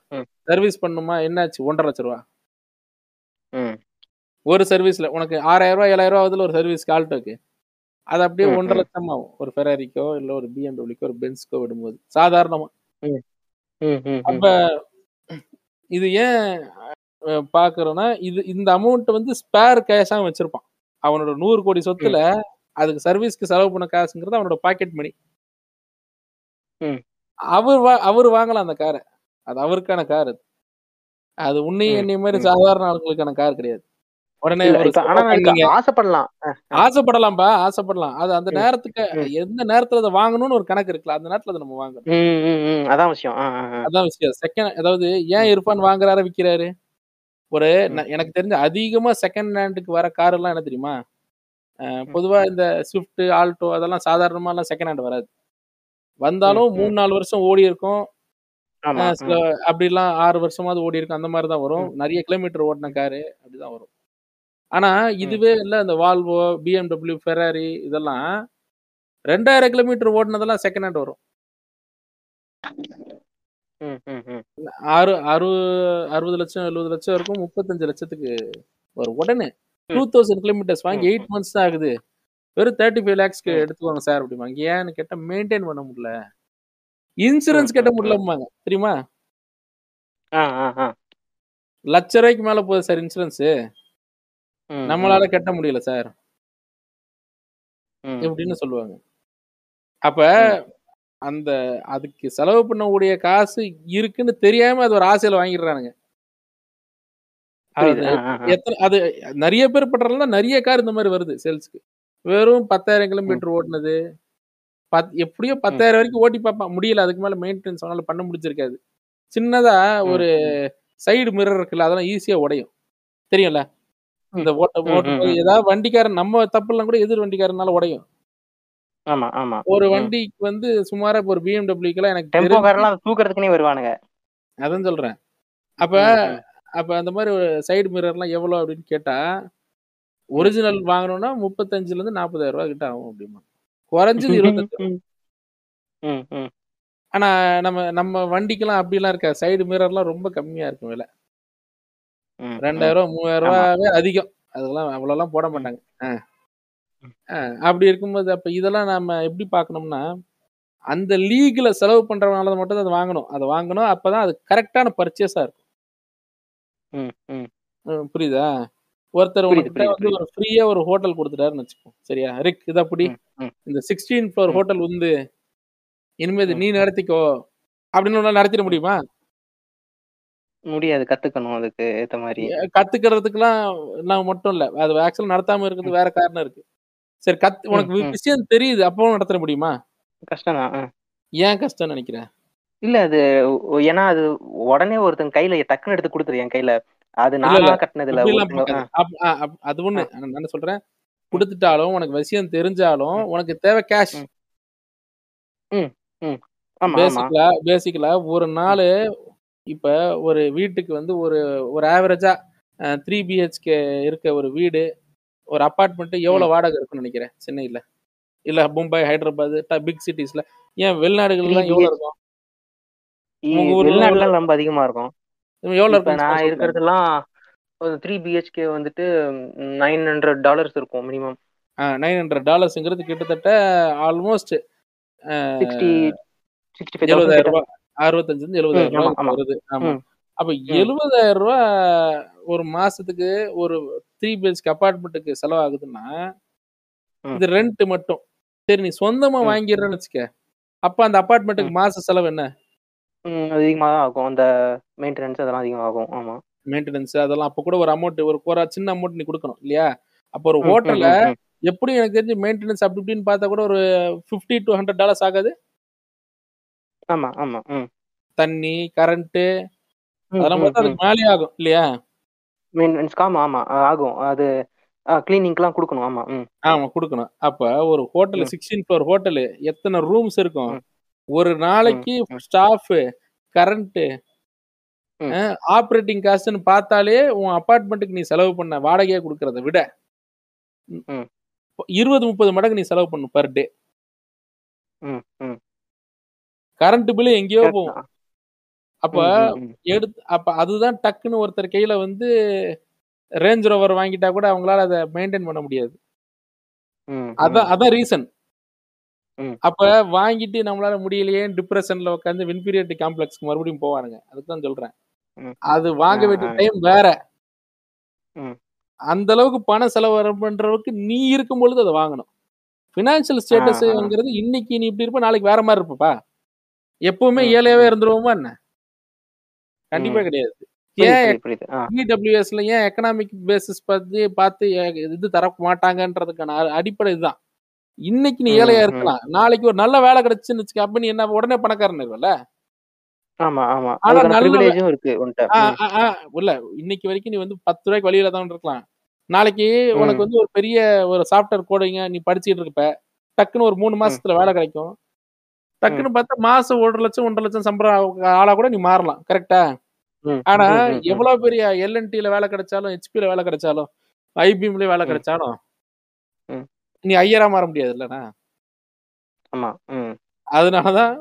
சர்வீஸ் பண்ணுமா என்னாச்சு ஒன்றரை லட்ச ரூபா. ஒரு சர்வீஸ்ல உனக்கு ஆறாயிரம் ரூபாய் ஏழாயிரம் ரூபாய் ஆகுதுல ஒரு சர்வீஸ் ஆல்டோக்கு அது அப்படியே ஒன்றரை. லட்சம் ஆகும் ஒரு ஃபெராரிக்கோ இல்ல ஒரு பிஎம்டபிள்யூக்கோ ஒரு பென்ஸ்க்கோ விடும்போது சாதாரணமா. அப்ப இது ஏன் பாக்குறோம்னா இது இந்த அமௌண்ட் வந்து ஸ்பேர் கேஷா வச்சிருப்பான். அவனோட நூறு கோடி சொத்துல அதுக்கு சர்வீஸ்க்கு செலவு பண்ண காசுங்கிறது அவனோட பாக்கெட் மணி. அவர் அவர் வாங்கலாம் அந்த காரை அது அவருக்கான கார் அது. அது உன்னையும் ம், என்னைய மாதிரி. சாதாரண ஆளுங்களுக்கான கார் கிடையாது. உடனே. ஆசைப்படலாம். ஆசைப்படலாம்பா ஆசைப்படலாம். அது அந்த நேரத்துக்கு. எந்த நேரத்துல அதை வாங்கணும்னு ஒரு கணக்கு இருக்குல்ல அந்த நேரத்துல அதை நம்ம வாங்கணும். அதான் விஷயம். அதான் விஷயம். செகண்ட் அதாவது ஏன் இர்ஃபான் வாங்குறாரு விக்கிறாரு? ஒரு எனக்கு தெரிஞ்ச அதிகமா செகண்ட் ஹேண்டுக்கு வர கார் எல்லாம் என்ன தெரியுமா? பொதுவா இந்த ஸ்விஃப்ட் ஆல்டோ அதெல்லாம் சாதாரணமா எல்லாம் செகண்ட் ஹேண்ட் வராது. வந்தாலும். மூணு நாலு வருஷம் ஓடி இருக்கும். ஆமா அஹ், சில ம், அப்படிலாம் ஆறு வருஷமாவது ஓடி இருக்கும். அந்த மாதிரி தான் வரும். நிறைய கிலோமீட்டர் ஓடின காரு அப்படிதான் வரும். ஆனா இதுவே இல்ல. இந்த வால்வோ பிஎம்டபிள்யூ ஃபெராரி இதெல்லாம் ரெண்டாயிரம் கிலோமீட்டர் ஓடினதெல்லாம் செகண்ட் ஹேண்ட் வரும். ஆறு அறு அறுபது லட்சம் எழுபது லட்சம் இருக்கும் முப்பத்தஞ்சு லட்சத்துக்கு வரும். உடனே டூ தௌசண்ட் கிலோமீட்டர்ஸ் வாங்கி எயிட் மந்த்ஸ் தான் ஆகுது. வெறும் தேர்ட்டி ஃபைவ் லேக்ஸ்க்கு எடுத்துக்கோங்க சார் அப்படிம்பாங்க. ஏன்னு கேட்டால் மெயின்டைன் பண்ண முடியல. இன்சூரன்ஸ் கட்ட முடியலம்பாங்க தெரியுமா? ஆ, ஆ, ஆ. லட்ச ரூபாய்க்கு மேல போகுது சார் இன்சூரன்ஸ் நம்மளால கட்ட முடியல சார் ம். இப்படின்னு சொல்லுவாங்க. அப்ப. அந்த அதுக்கு செலவு பண்ணக்கூடிய காசு இருக்குன்னு தெரியாம அது ஒரு ஆசையில வாங்கிடுறானுங்க. எத்தனை அது நிறைய பேர் பண்றதுனால நிறைய கார் இந்த மாதிரி வருது சேல்ஸ்க்கு. வெறும் பத்தாயிரம் கிலோமீட்டர் ஓட்டுனது பத் எப்படியோ பத்தாயிரம் வரைக்கும் ஓட்டி பார்ப்பான். முடியல அதுக்கு மேல மெயின்டெனன்ஸ் அவனால பண்ண முடிஞ்சிருக்காது. சின்னதா ஒரு சைடு மிரர் இருக்குல்ல அதெல்லாம் ஈஸியா உடையும். தெரியும்ல? இந்த ஓட்ட ம். ஏதாவது வண்டிக்காரன் நம்ம தப்புலாம் கூட எதிர் வண்டிக்காரனால உடையும். ஆமா ஆமா. ஒரு. வண்டிக்கு வந்து சுமாரா இப்ப ஒரு பிஎம்டபிள்யூக்கெல்லாம் எனக்கு டெம்போ காரெல்லாம் தூக்குறதுக்குனே வருவானுங்க. அதான் சொல்றேன். அப்ப. அப்ப அந்த மாதிரி ஒரு சைடு மிரர்லாம் எவ்வளவு அப்படின்னு கேட்டா ஒரிஜினல் வாங்கணும்னா முப்பத்தஞ்சுல இருந்து நாற்பதாயிரம் ரூபாய் கிட்ட ஆகும் அப்படிமா குறைஞ்சது இருபத்தஞ்சு. ஆனா நம்ம நம்ம வண்டிக்கெல்லாம் அப்படிலாம் இருக்கா சைடு மிரர்லாம் ரொம்ப கம்மியா இருக்கும் விலை. ரெண்டாயிரம் ரூபாய் மூவாயிரம். ரூபாவே அதிகம். அதெல்லாம் அவ்வளோலாம் போட மாட்டாங்க. அப்படி இருக்கும்போது அப்ப இதெல்லாம் நம்ம எப்படி பார்க்கணும்னா அந்த லீக்ல செலவு பண்றவனால மட்டும் தான் அதை வாங்கணும். அதை வாங்கணும் அப்பதான் அது கரெக்டான பர்ச்சேஸா இருக்கும். ம், ம். ம், புரியுதா? ஒருத்தர் வந்து ஒரு ஃப்ரீயா ஒரு ஹோட்டல் கொடுத்துட்டாருன்னு வச்சுக்கோ. சரியா? ரிக் இது அப்படி. இந்த சிக்ஸ்டீன் ஃப்ளோர். ஹோட்டல் வந்து இனிமே இது ம். நீ நடத்திக்கோ. அப்படின்னு உன்னால நடத்திட முடியுமா? முடியாது கத்துக்கணும் அதுக்கு ஏத்த மாதிரி. கத்துக்கிறதுக்குலாம் நான் மட்டும் இல்ல. அது ஆக்சுவலா நடத்தாம இருக்கிறது வேற காரணம் இருக்கு. சரி கத்து உனக்கு. விஷயம் தெரியுது அப்பவும் நடத்த முடியுமா? கஷ்டம் தான் ஏன் கஷ்டம் நினைக்கிறேன் இல்ல அது ஏன்னா அது உடனே ஒருத்தன் கையில டக்குன்னு எடுத்து கொடுத்துரு என் கையில. அது நானா கட்டினது இல்ல அது ஒண்ணு நான் சொல்றேன்? கொடுத்துட்டாலும் உனக்கு விஷயம் தெரிஞ்சாலும் உனக்கு தேவை கேஷ் பேசிக்கலா பேசிக்கலா ஒரு நாள் இப்ப ஒரு வீட்டுக்கு வந்து ஒரு ஒரு ஆவரேஜா த்ரீ பிஹெச்கே இருக்க ஒரு வீடு ஒரு அப்பார்ட்மெண்ட் எவ்வளவு வாடகை இருக்கும்னு நினைக்கிறேன்? சென்னையில. இல்ல மும்பை ஹைதராபாத் பிக் சிட்டிஸ்ல ஏன் வெளிநாடுகள்லாம் 3 எவ்வளவு BH இருக்கும் உங்க ஊர்ல ரொம்ப அதிகமா இருக்கும். எவ்வளவு இப்ப இருக்கும் நான் சொல்லுங்க இருக்கிறதெல்லாம் ஒரு த்ரீ பிஹெச்கே வந்துட்டு நைன் ஹண்ட்ரட் டாலர்ஸ் இருக்கும் மினிமம் நைன் ஹண்ட்ரட் டாலர்ஸ்ங்கிறது கிட்டத்தட்ட ஆல்மோஸ்ட் சிக்ஸ்டி எழுபதாயிரம் ரூபாய் அறுபத்தஞ்சு இருந்து எழுபதாயிரம் ரூபாய் வருது. ஆமா. அப்ப எழுபதாயிரம் ரூபாய் ஒரு மாசத்துக்கு ஒரு த்ரீ பிஹெச்கே அபார்ட்மெண்ட்டுக்கு செலவாகுதுன்னா இது ரெண்ட் மட்டும். சரி நீ சொந்தமா வாங்கிடுறேன்னு வச்சுக்க. அப்ப அந்த ம் அபார்ட்மெண்ட்டுக்கு மாச செலவு என்ன? அதிகமாக தான் ஆகும். அந்த மெயின்டெனன்ஸ் அதெல்லாம் அதிகமாகும் ஆமா. மெயின்டெனன்ஸ் அதெல்லாம் அப்ப கூட ஒரு அமௌண்ட் ஒரு குறை சின்ன அமௌண்ட் நீ கொடுக்கணும் இல்லையா? அப்போ ஒரு ஹோட்டல்ல எப்படி எனக்கு தெரிஞ்சு மெயின்டெனன்ஸ் அப்படி இப்படின்னு பார்த்தா கூட ஒரு ஃபிஃப்டி டு ஹண்ட்ரட் டாலர்ஸ் ஆகாது? ஆமா ஆமா தண்ணி கரண்ட் அதெல்லாம் பார்த்தா அதுக்கு மேலே ஆகும் இல்லையா? மெயின்டெனன்ஸ் ஆமா ஆமா ஆகும். அது கிளீனிங்க்குலாம் கொடுக்கணும். ஆமா ம். ஆமா கொடுக்கணும். அப்ப ஒரு ஹோட்டல் சிக்ஸ்டீன் ஃப்ளோர் ஹோட்டலு எத்தனை ரூம்ஸ் இருக்கும்? ஒரு நாளைக்கு ஸ்டாஃப் கரண்ட் ஆப்ரேட்டிங் காஸ்ட்னு பார்த்தாலே உன் அபார்ட்மெண்ட்டுக்கு நீ செலவு பண்ண வாடகையா கொடுக்கறத விட இருபது முப்பது மடங்கு நீ செலவு பண்ணும் பர் டே கரண்ட் பில்லு எங்கேயோ போகும். அப்ப எடுத்து அப்ப அதுதான் டக்குன்னு ஒருத்தர் கையில வந்து ரேஞ்ச் ரோவர் வாங்கிட்டா கூட அவங்களால அதை மெயின்டைன் பண்ண முடியாது. அதான் அதான் ரீசன் அப்ப வாங்கிட்டு நம்மளால முடியலையே டிப்ரெஷன்ல உட்காந்து இன்ஃபீரியாரிட்டி காம்ப்ளெக்ஸ்க்கு மறுபடியும் போவானுங்க. அதுக்கு தான் சொல்றேன் அது வாங்க வேண்டிய டைம் வேற. அந்த அளவுக்கு பண செலவு பண்றதுக்கு நீ இருக்கும் பொழுது அதை வாங்கணும். ஆ ஸ்டேட்டஸ்ங்கிறது இன்னைக்கு நீ இப்படி இருப்ப நாளைக்கு வேற மாதிரி இருப்பப்பா. எப்பவுமே ஏழையாவே இருந்துருவோமா என்ன? கண்டிப்பா கிடையாது. ஏன் ஏன் எக்கனாமிக் பேசிஸ் பத்தி பார்த்து இது தர மாட்டாங்கன்றதுக்கான அடிப்படை இதுதான். இன்னைக்கு நீ ஏழையா இருக்கலாம். நாளைக்கு ஒரு நல்ல வேலை கிடைச்சுன்னு வச்சுக்க அப்ப நீ என்ன உடனே பணக்காரன் இருவல்ல ஆமா ஆமா. ஆனா அதுக்கான நல்ல வே- ப்ரிவிலேஜும் இருக்கு உன்கிட்ட ஆ, ம். ஆ, ஆ, இல்ல இன்னைக்கு வரைக்கும் நீ வந்து பத்து ரூபாய்க்கு வழியில தான் இருக்கலாம். நாளைக்கு உனக்கு வந்து ஒரு பெரிய ஒரு சாஃப்ட்வேர் கோடிங்க நீ படிச்சுட்டு இருப்ப டக்குன்னு ஒரு மூணு மாசத்துல வேலை கிடைக்கும். டக்குன்னு பார்த்தா மாசம் ஒரு லட்சம் ஒன்றரை லட்சம் சம்பளம் ஆளா கூட நீ மாறலாம். கரெக்டா ஆனா எவ்வளவு பெரிய எல்என்டில வேலை கிடைச்சாலும் ஹெச்பில வேலை கிடைச்சாலும் ஐபிஎம்ல வேலை கிடைச்சாலும் நீ ஐயரா மாற முடியாது இல்லனா ஆமா அதனாலதான்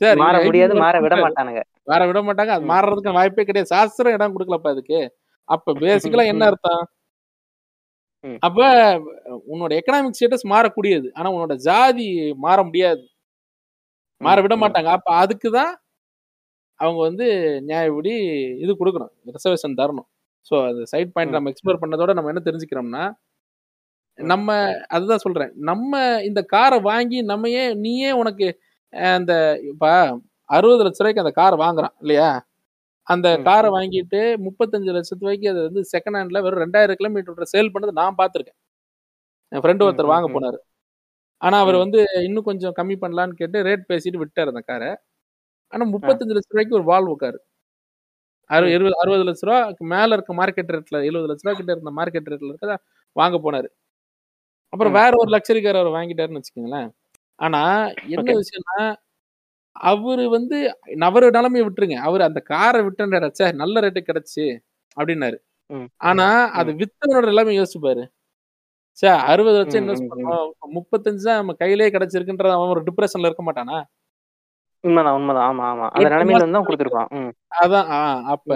சார் மாற முடியாது மாற விட மாட்டானுங்க. மாற விட மாட்டாங்க. அது ம். மாறுறதுக்கு வாய்ப்பே கிடையாது. சாஸ்திரம் இடம் கொடுக்கலப்பா அதுக்கு. அப்ப பேசிக்கலா என்ன. அர்த்தம். அப்ப உன்னோட எக்கனாமிக் ஸ்டேட்டஸ் மாறக்கூடியது. ஆனா உன்னோட ஜாதி மாற முடியாது. மாற. விட. மாட்டாங்க அப்ப அதுக்குதான் அவங்க வந்து நியாயப்படி இது கொடுக்கணும் ரிசர்வேஷன் தரணும் ஸோ அது சைட் பாயிண்ட். நம்ம எக்ஸ்ப்ளோர் பண்ணதோட நம்ம என்ன தெரிஞ்சுக்கிறோம்னா. நம்ம அதுதான் சொல்றேன் நம்ம இந்த காரை வாங்கி நம்ம ஏன் நீயே உனக்கு அந்த இப்ப அறுபது லட்ச ரூபாய்க்கு அந்த கார் வாங்குறான் இல்லையா அந்த. காரை. வாங்கிட்டு முப்பத்தஞ்சு லட்சத்து ரூபாய்க்கு அது வந்து செகண்ட் ஹேண்ட்ல வெறும் ரெண்டாயிரம் கிலோமீட்டர் சேல் பண்ணது நான் பார்த்துருக்கேன் என் ஃப்ரெண்டு. ஒருத்தர். வாங்க. போனாரு ஆனா அவர். வந்து இன்னும் கொஞ்சம் கம்மி பண்ணலான்னு கேட்டு ரேட் பேசிட்டு விட்டார் அந்த காரை ஆனா. முப்பத்தஞ்சு லட்ச ரூபாய்க்கு ஒரு வால்வோ கார் அறு ம். இருபது அறுபது லட்ச ரூபாய்க்கு மேல இருக்க மார்க்கெட் ரேட்ல எழுபது லட்ச ரூபா கிட்ட இருந்த மார்க்கெட் ரேட்ல இருக்கத வாங்க போனாரு அப்புறம். வேற ஒரு லக்ஸரி கார் அவர் வாங்கிட்டாருன்னு வச்சுக்கோங்களேன் ஆனா என்ன விஷயம்னா அவரு வந்து அவரு நிலைமையை விட்டுருங்க அவர் அந்த காரை விட்டுன்ற நல்ல ரேட்டு கிடைச்சு அப்படின்னாரு. ஆனா அது. வித்தவனோட நிலைமை யோசிச்சு பாரு சே அறுபது லட்சம். இன்வெஸ்ட். பண்ணோம் முப்பத்தஞ்சு தான் நம்ம கையிலே கிடைச்சிருக்குன்ற அவன் ஒரு டிப்ரெஷன்ல இருக்க மாட்டானா உண்மைதான் உண்மைதான் ஆமா ஆமா அந்த நிலைமையில தான் கொடுத்துருப்பான். அதான் அப்ப.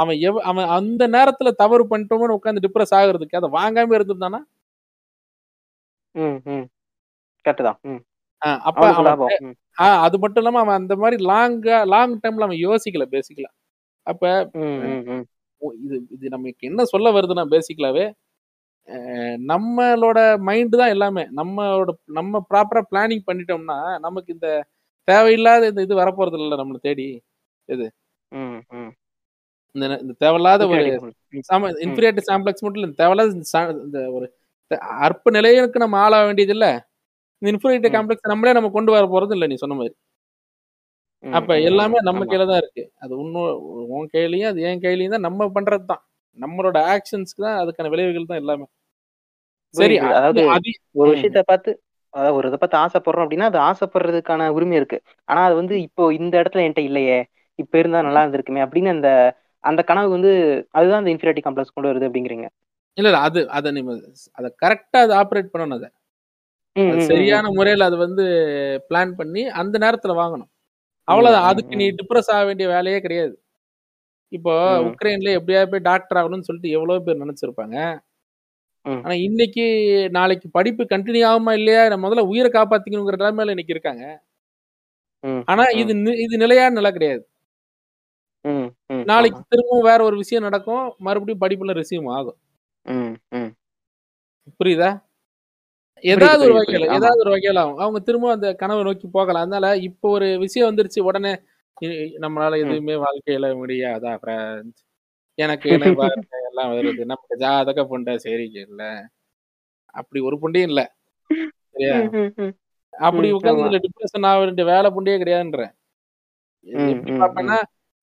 அவன் எவ் அவன் அந்த நேரத்துல தவறு பண்ணிட்டோம்னு உட்காந்து டிப்ரெஸ் ஆகுறதுக்கு அதை வாங்காம இருந்திருந்தானா ம். ம். கரெக்ட் தான் அப்ப அவனுக்கு அவன் லாபம் ம். ஆ, அது மட்டும் இல்லாம அவன் அந்த மாதிரி லாங்கா லாங் டைம்ல அவன் யோசிக்கல பேசிக்கலா அப்ப இது இது நமக்கு என்ன சொல்ல வருதுன்னா பேசிக்கலாவே நம்மளோட மைண்ட் தான் எல்லாமே நம்மளோட நம்ம ப்ராப்பரா பிளானிங் பண்ணிட்டோம்னா நமக்கு இந்த தேவையில்லாத இந்த இது வரப்போறது இல்லை நம்மளை தேடி இது. இந்த தேவையில்லாத ஒரு. இன்ஃபீரியாரிட்டி சாம்பிளக்ஸ் மட்டும் இல்லை தேவையில்லாத இந்த ஒரு அற்ப நிலையனுக்கு நம்ம ஆளாக வேண்டியது இல்ல இந்த இன்ஃபீரியாரிட்டி. காம்ப்ளெக்ஸ் நம்மளே நம்ம கொண்டு வர போறது இல்லை நீ சொன்ன மாதிரி. அப்ப. எல்லாமே நம்ம கையில தான் இருக்கு அது உன்னும் உன் கையிலயும் அது என் கையிலயும் தான் நம்ம பண்றது தான் நம்மளோட ஆக்ஷன்ஸ்க்கு தான் அதுக்கான விளைவுகள் தான் எல்லாமே சரி அதாவது அது ஒரு விஷயத்த பார்த்து அதாவது ஒரு இதை பார்த்து ஆசைப்படுறோம் அப்படின்னா அது ஆசைப்படுறதுக்கான உரிமை இருக்கு. ஆனா அது வந்து இப்போ இந்த இடத்துல என்கிட்ட இல்லையே இப்ப இருந்தா நல்லா இருந்திருக்குமே அப்படின்னு அந்த அந்த கனவு வந்து அதுதான் அந்த இன்ஃபீரியாரிட்டி காம்ப்ளெக்ஸ் கொண்டு வருது அப்படிங்கிறீங்க. இல்ல இல்ல அது அதை நீ அதை கரெக்டா அதை ஆப்ரேட் பண்ணணும் அதை. சரியான முறையில் அது வந்து பிளான் பண்ணி அந்த நேரத்துல வாங்கணும். அவ்வளவுதான் அதுக்கு நீ டிப்ரெஸ் ஆக வேண்டிய வேலையே கிடையாது. இப்போ உக்ரைன்ல எப்படியா போய் டாக்டர் ஆகணும்னு சொல்லிட்டு எவ்வளவு பேர் நினைச்சிருப்பாங்க. ஆனா இன்னைக்கு நாளைக்கு படிப்பு கண்டினியூ ஆகுமா இல்லையா? நம்ம முதல்ல உயிரை காப்பாத்திக்கணுங்கிற நிலைமையில இன்னைக்கு இருக்காங்க. ஆனா இது இது நிலையான நிலை கிடையாது. நாளைக்கு. திரும்பவும் வேற ஒரு விஷயம் நடக்கும். மறுபடியும் படிப்புல ரெசியூம் ஆகும். புரியுதா? ஏதாவது ஒரு வகையில ஏதாவது ஒரு வகையில ஆகும். அவங்க திரும்ப அந்த கனவை நோக்கி போகலாம். அதனால இப்போ ஒரு விஷயம் வந்துருச்சு உடனே நம்மளால. எதுவுமே வாழ்க்கையில முடியாதா? எனக்கு எல்லாம் வருது நமக்கு ஜாதக புண்டை சரி இல்ல. அப்படி ஒரு புண்டையும் இல்ல. சரியா? அப்படி உட்காந்து டிப்ரெஷன் ஆக வேண்டிய வேலை புண்டையே கிடையாதுன்றேன். எப்படி பார்ப்பேன்னா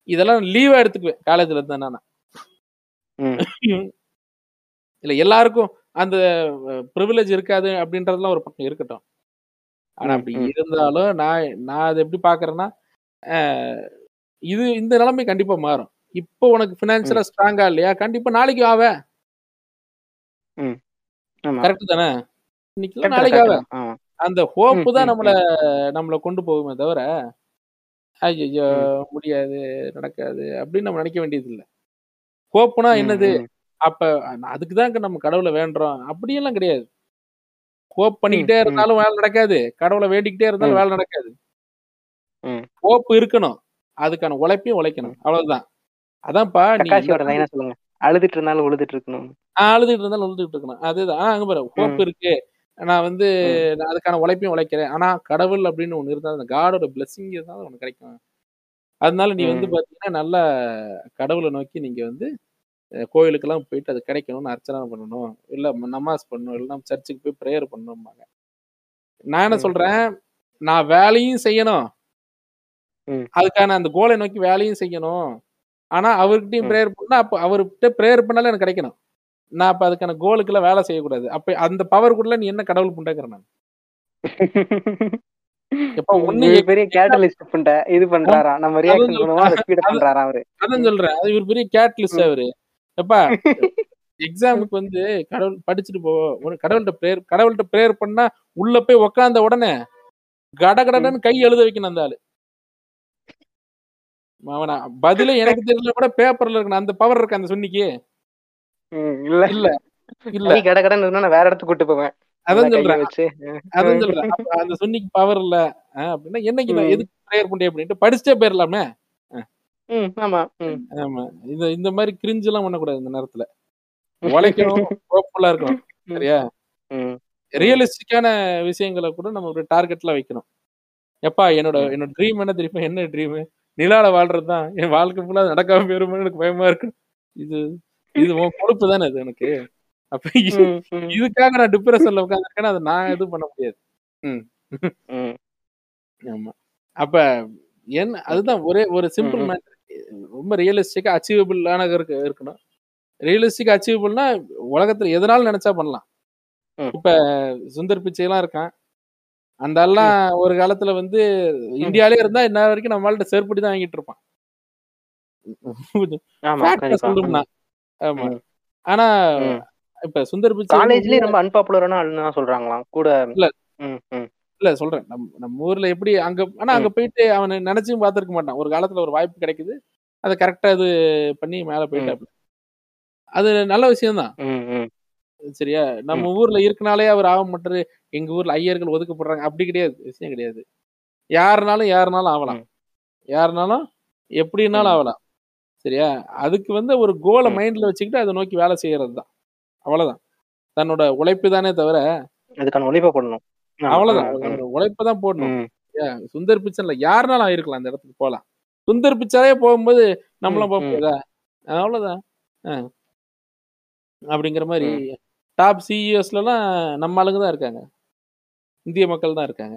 இதெல்லாம் லீவா எடுத்துக்குவேன். காலேஜ்ல இருந்தா நான். இல்ல எல்லாருக்கும் அந்த ப்ரிவிலேஜ் இருக்காது அப்படின்றதுலாம் ஒரு பக்கம் இருக்கட்டும். ஆனா அப்படி இருந்தாலும் நான் நான் அதை எப்படி பாக்குறேன்னா இது இந்த நிலைமை கண்டிப்பா மாறும். இப்போ உனக்கு பினான்சியலா ஸ்ட்ராங்கா இல்லையா? கண்டிப்பா நாளைக்கு ஆவ. கரெக்ட் தானே? இன்னைக்கு நாளைக்கு ஆவ. அந்த ஹோப்பு தான் நம்மள நம்மள கொண்டு போகுமே தவிர ஐயோ முடியாது நடக்காது அப்படின்னு நம்ம நினைக்க வேண்டியது இல்லை ஹோப்புனா என்னது? அப்ப அதுக்கு தான் நம்ம கடவுளை வேண்டுறோம். அப்படியெல்லாம் கிடையாது. ஹோப் பண்ணிக்கிட்டே இருந்தாலும் வேலை நடக்காது. கடவுளை வேண்டிக்கிட்டே இருந்தாலும் வேலை நடக்காது. ஹோப் இருக்கணும். அதுக்கான உழைப்பையும் உழைக்கணும். அவ்வளவுதான். அதான்ப்பா என்னதான் லைனா சொல்லுங்க அழுதுட்டு இருந்தாலும் உழுதுட்டு இருக்கணும் அழுதுட்டு இருந்தாலும் அழுதுட்டு இருக்கணும் அதுதான் அங்க பாரு ஹோப் இருக்கு. நான் வந்து நான் அதுக்கான உழைப்பையும் உழைக்கிறேன். ஆனா கடவுள் அப்படின்னு ஒண்ணு இருந்தா அந்த காடோட பிளெஸிங் இருந்தாலும் உனக்கு கிடைக்கும். அதனால நீ வந்து பாத்தீங்கன்னா நல்லா கடவுளை நோக்கி நீங்க வந்து கோயிலுக்கெல்லாம் போயிட்டு அது கிடைக்கணும்னு அர்ச்சனை பண்ணணும். இல்ல நமாஸ் பண்ணணும். இல்லைன்னா சர்ச்சுக்கு போய் ப்ரேயர் பண்ணணும்பாங்க. நான் என்ன சொல்றேன்? நான் வேலையும் செய்யணும். அதுக்கான அந்த கோலை நோக்கி வேலையும் செய்யணும். ஆனா அவர்கிட்டயும். ப்ரேயர் பண்ணா அப்ப அவர்கிட்ட ப்ரேயர் பண்ணாலும் எனக்கு கிடைக்கணும். நான் அப்ப அதுக்கான கோலுக்கெல்லாம் வேலை செய்யக்கூடாது. அப்ப அந்த பவர் கூட நீ என்ன கடவுள் புண்டாக்குற நான்? *laughs* பெரிய கேட்டலிஸ்ட் பண்ற இது பண்றாரா? நம்ம ரியாக்ஷன் பண்றாரா அவரு? அதான் சொல்றேன். அது இவர் பெரிய கேட்லிஸ்ட் ம். அவரு. எப்பா எக்ஸாமுக்கு வந்து கடவுள் படிச்சுட்டு போ ஒரு கடவுள்கிட்ட ப்ரேயர் கடவுள்கிட்ட ப்ரேயர் பண்ணா உள்ள போய் உக்காந்த உடனே கடகடன்னு கை எழுத வைக்கணும் அந்த ஆளு. அவனா பதிலே எனக்கு தெரியல கூட பேப்பர்ல இருக்கணும் அந்த பவர் இருக்கு அந்த சொன்னிக்கு? இல்ல. இல்ல இல்ல. கட கடன்னு நான் வேற இடத்துக்கு கூட்டு போவேன். அதான் சொல்றேன். அதான் சொல்றேன். அந்த சொன்னிக்கு பவர் இல்ல. அப்படின்னா என்னைக்கு நான். எதுக்கு ப்ரேயர் பண்ணி அப்படின்ட்டு படிச்சுட்டே போயிடலாமே ஆமா ஆமா. இந்த இந்த மாதிரி கிரிஞ்சு எல்லாம் பண்ணக்கூடாது இந்த நேரத்துல. உழைக்கணும் ஹோப்ஃபுல்லா இருக்கணும். சரியா? ரியலிஸ்டிக்கான விஷயங்களை கூட நம்ம ஒரு டார்கெட்ல வைக்கணும். எப்பா என்னோட. என்னோட ட்ரீம் என்ன தெரியுமா? என்ன ட்ரீம் நிலால வாழ்றது தான் என் வாழ்க்கை ஃபுல்லா நடக்காம போயிருமோ எனக்கு பயமா இருக்கு. இது இது உன் பொறுப்பு தானே இது எனக்கு. அப்ப இதுக்காக நான் டிப்ரெஷன்ல உட்காந்துருக்கேன்னா அதை நான் எதுவும் பண்ண முடியாது. ம், ஆமா. அப்ப என்ன அதுதான் ஒரே ஒரு சிம்பிள் ம், ம். மேட்டர் ரொம்ப ரியலிஸ்டிக்கா அச்சீவபிளான இருக்கு இருக்கணும். ரியலிஸ்டிக் அச்சீவபிள்னா உலகத்துல எதனாலும் நினைச்சா பண்ணலாம். இப்ப சுந்தர் பிச்சைலாம் இருக்கான். அந்த எல்லாம் ஒரு காலத்துல வந்து இந்தியாலே இருந்தா இன்ன வரைக்கும் நம்மள்ட்ட செருப்படி தான் வாங்கிட்டு இருப்பான். ஆமா. ஆனா. இப்ப சுந்தர் பிச்சை காலேஜ்லயே ரொம்ப அன்பாப்புலரான ஆளுன்னு தான் சொல்றாங்களாம். கூட இல்ல. இல்ல சொல்றேன். நம்ம நம்ம ஊர்ல எப்படி அங்க ஆனா அங்க போயிட்டு அவன் நினைச்சும் பார்த்திருக்க மாட்டான். ஒரு காலத்துல ஒரு வாய்ப்பு கிடைக்குது. அதை கரெக்டா இது பண்ணி மேல போயிட்டாப்ல. அது நல்ல விஷயம்தான். ம், ம், சரியா? நம்ம ஊர்ல இருக்கனாலே அவர் ஆக மாட்டாரு. எங்க ஊர்ல ஐயர்கள் ஒதுக்கப்படுறாங்க. அப்படி கிடையாது. விஷயம் கிடையாது. யாருனாலும் யாருனாலும் ஆகலாம். யாருனாலும் எப்படினாலும். ஆகலாம். சரியா? அதுக்கு வந்து ஒரு கோலை. மைண்ட்ல வச்சுக்கிட்டு அதை நோக்கி வேலை செய்யறது தான் அவ்வளவுதான். தன்னோட உழைப்பு தானே தவிர அதுக்கான ஒளிப்பை போடணும். அவ்வளவுதான். உழைப்பை தான் போடணும். சுந்தர் பிச்சர்ல யாருனாலும் ஆயிருக்கலாம் அந்த இடத்துக்கு போகலாம். சுந்தர் பிச்சரே போகும்போது நம்மளும் போக. முடியாதா அவ்வளவுதான். அப்படிங்கிற மாதிரி டாப் சிஇஓஸ்லாம் நம்ம ஆளுங்க தான் இருக்காங்க. இந்திய மக்கள் தான் இருக்காங்க.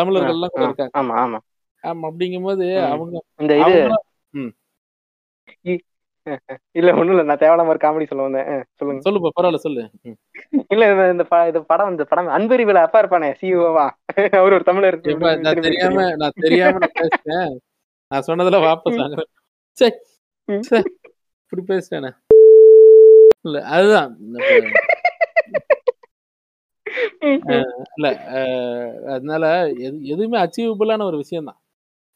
தமிழர்கள்லாம் கூட இருக்காங்க. ஆமா ஆமா. ஆமா அப்படிங்கும்போது. அவங்க இந்த இது இல்ல ஒண்ணும் இல்ல. நான் தேவையில்லாம ஒரு காமெடி சொல்ல வந்தேன். சொல்லுங்க. சொல்லுப்பா பரவாயில்ல சொல்லு. இல்ல இந்த- இந்த படம் இந்த படம் அன்பறிவுல அப்பா இருப்பானே சிஓவா அவர் ஒரு தமிழர். நான் தெரியாம நான் தெரியாம நான் பேசிட்டேன். நான் சொன்னதுல வாபஸ் வாங்குறேன் சே ம். சே இப்படி பேசிட்டேனே. இல்ல அதுதான். *laughs* இல்ல அதனால எது எதுவுமே அச்சீவபிளான ஒரு விஷயம் தான்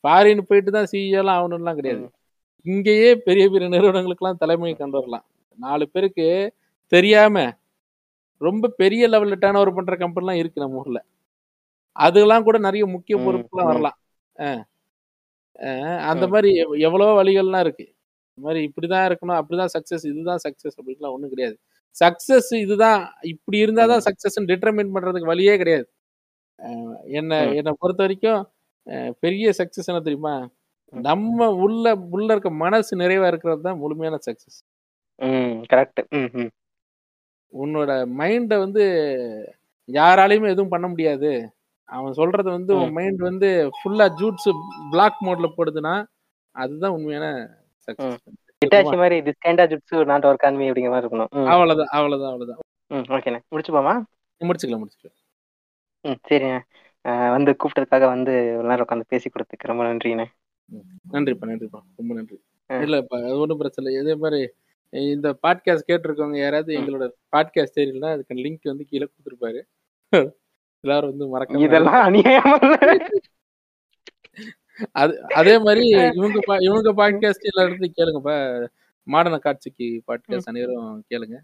ஃபாரின் போயிட்டு தான் சிஇஓ எல்லாம் ஆகணும்லாம் கிடையாது. இங்கேயே பெரிய பெரிய நிறுவனங்களுக்கெல்லாம் தலைமை கொண்டு வரலாம் நாலு பேருக்கு தெரியாம ரொம்ப பெரிய லெவல்ல டேர்ன் ஓவர் பண்ற கம்பெனிலாம் இருக்கு நம்ம ஊர்ல. அதெல்லாம் கூட நிறைய முக்கிய பொறுப்புலாம். வரலாம். அந்த. மாதிரி எவ்- எவ்வளவோ வழிகள்லாம் இருக்கு. இந்த மாதிரி இப்படிதான் இருக்கணும் அப்படிதான் சக்சஸ் இதுதான் சக்சஸ் அப்படின்லாம் ஒண்ணும் கிடையாது. சக்சஸ் இதுதான் இப்படி இருந்தாதான் சக்சஸ் டிட்டர்மின் பண்றதுக்கு வழியே கிடையாது. என்ன. என்னை பொறுத்த வரைக்கும் பெரிய சக்சஸ் என்ன தெரியுமா? நம்ம உள்ள உள்ள இருக்க மனசு நிறைவா இருக்கிறது தான் முழுமையான சக்சஸ் ம் கரெக்ட் உன்னோட மைண்டை வந்து யாராலையுமே எதுவும் பண்ண முடியாது. அவன் சொல்றது வந்து உன் மைண்ட் வந்து ஃபுல்லா ஜூட்ஸ் பிளாக் மோட்ல போடுதுன்னா அதுதான் உண்மையான இட்டாச்சி மாதிரி this kind of jutsu not work on me அப்படிங்கிற மாதிரி இருக்கணும். அவ்வளவுதான் அவ்வளவுதான் அவ்வளவுதான். ம் ஓகேண்ணே முடிச்சுப்போமா முடிச்சுக்கலாம்? முடிச்சுக்கலாம் ம் சரிண்ணே. வந்து கூப்பிட்டதுக்காக வந்து ஒரு நேரம் உட்காந்து பேசி கொடுத்துக்கு ரொம்ப நன்றிண்ணே. நன்றிப்பா நன்றிப்பா. ரொம்ப நன்றி. இல்லப்பா அது ஒன்றும் பிரச்சனை இல்லை. இதே மாதிரி இந்த பாட்காஸ்ட் கேட்டிருக்கவங்க யாராவது. எங்களோட பாட்காஸ்ட் தெரியலன்னா அதுக்கு லிங்க் வந்து கீழே கொடுத்துருப்பாரு. *laughs* எல்லாரும் வந்து மறக்காம இதெல்லாம் அநியாயமா இல்ல? *laughs* அது அதே மாதிரி இவங்க பா- இவங்க பாட்காஸ்ட் எல்லா இடத்துலையும் கேளுங்கப்பா. மாடன காட்சிக்கு பாட்காஸ்ட் அனைவரும் கேளுங்க.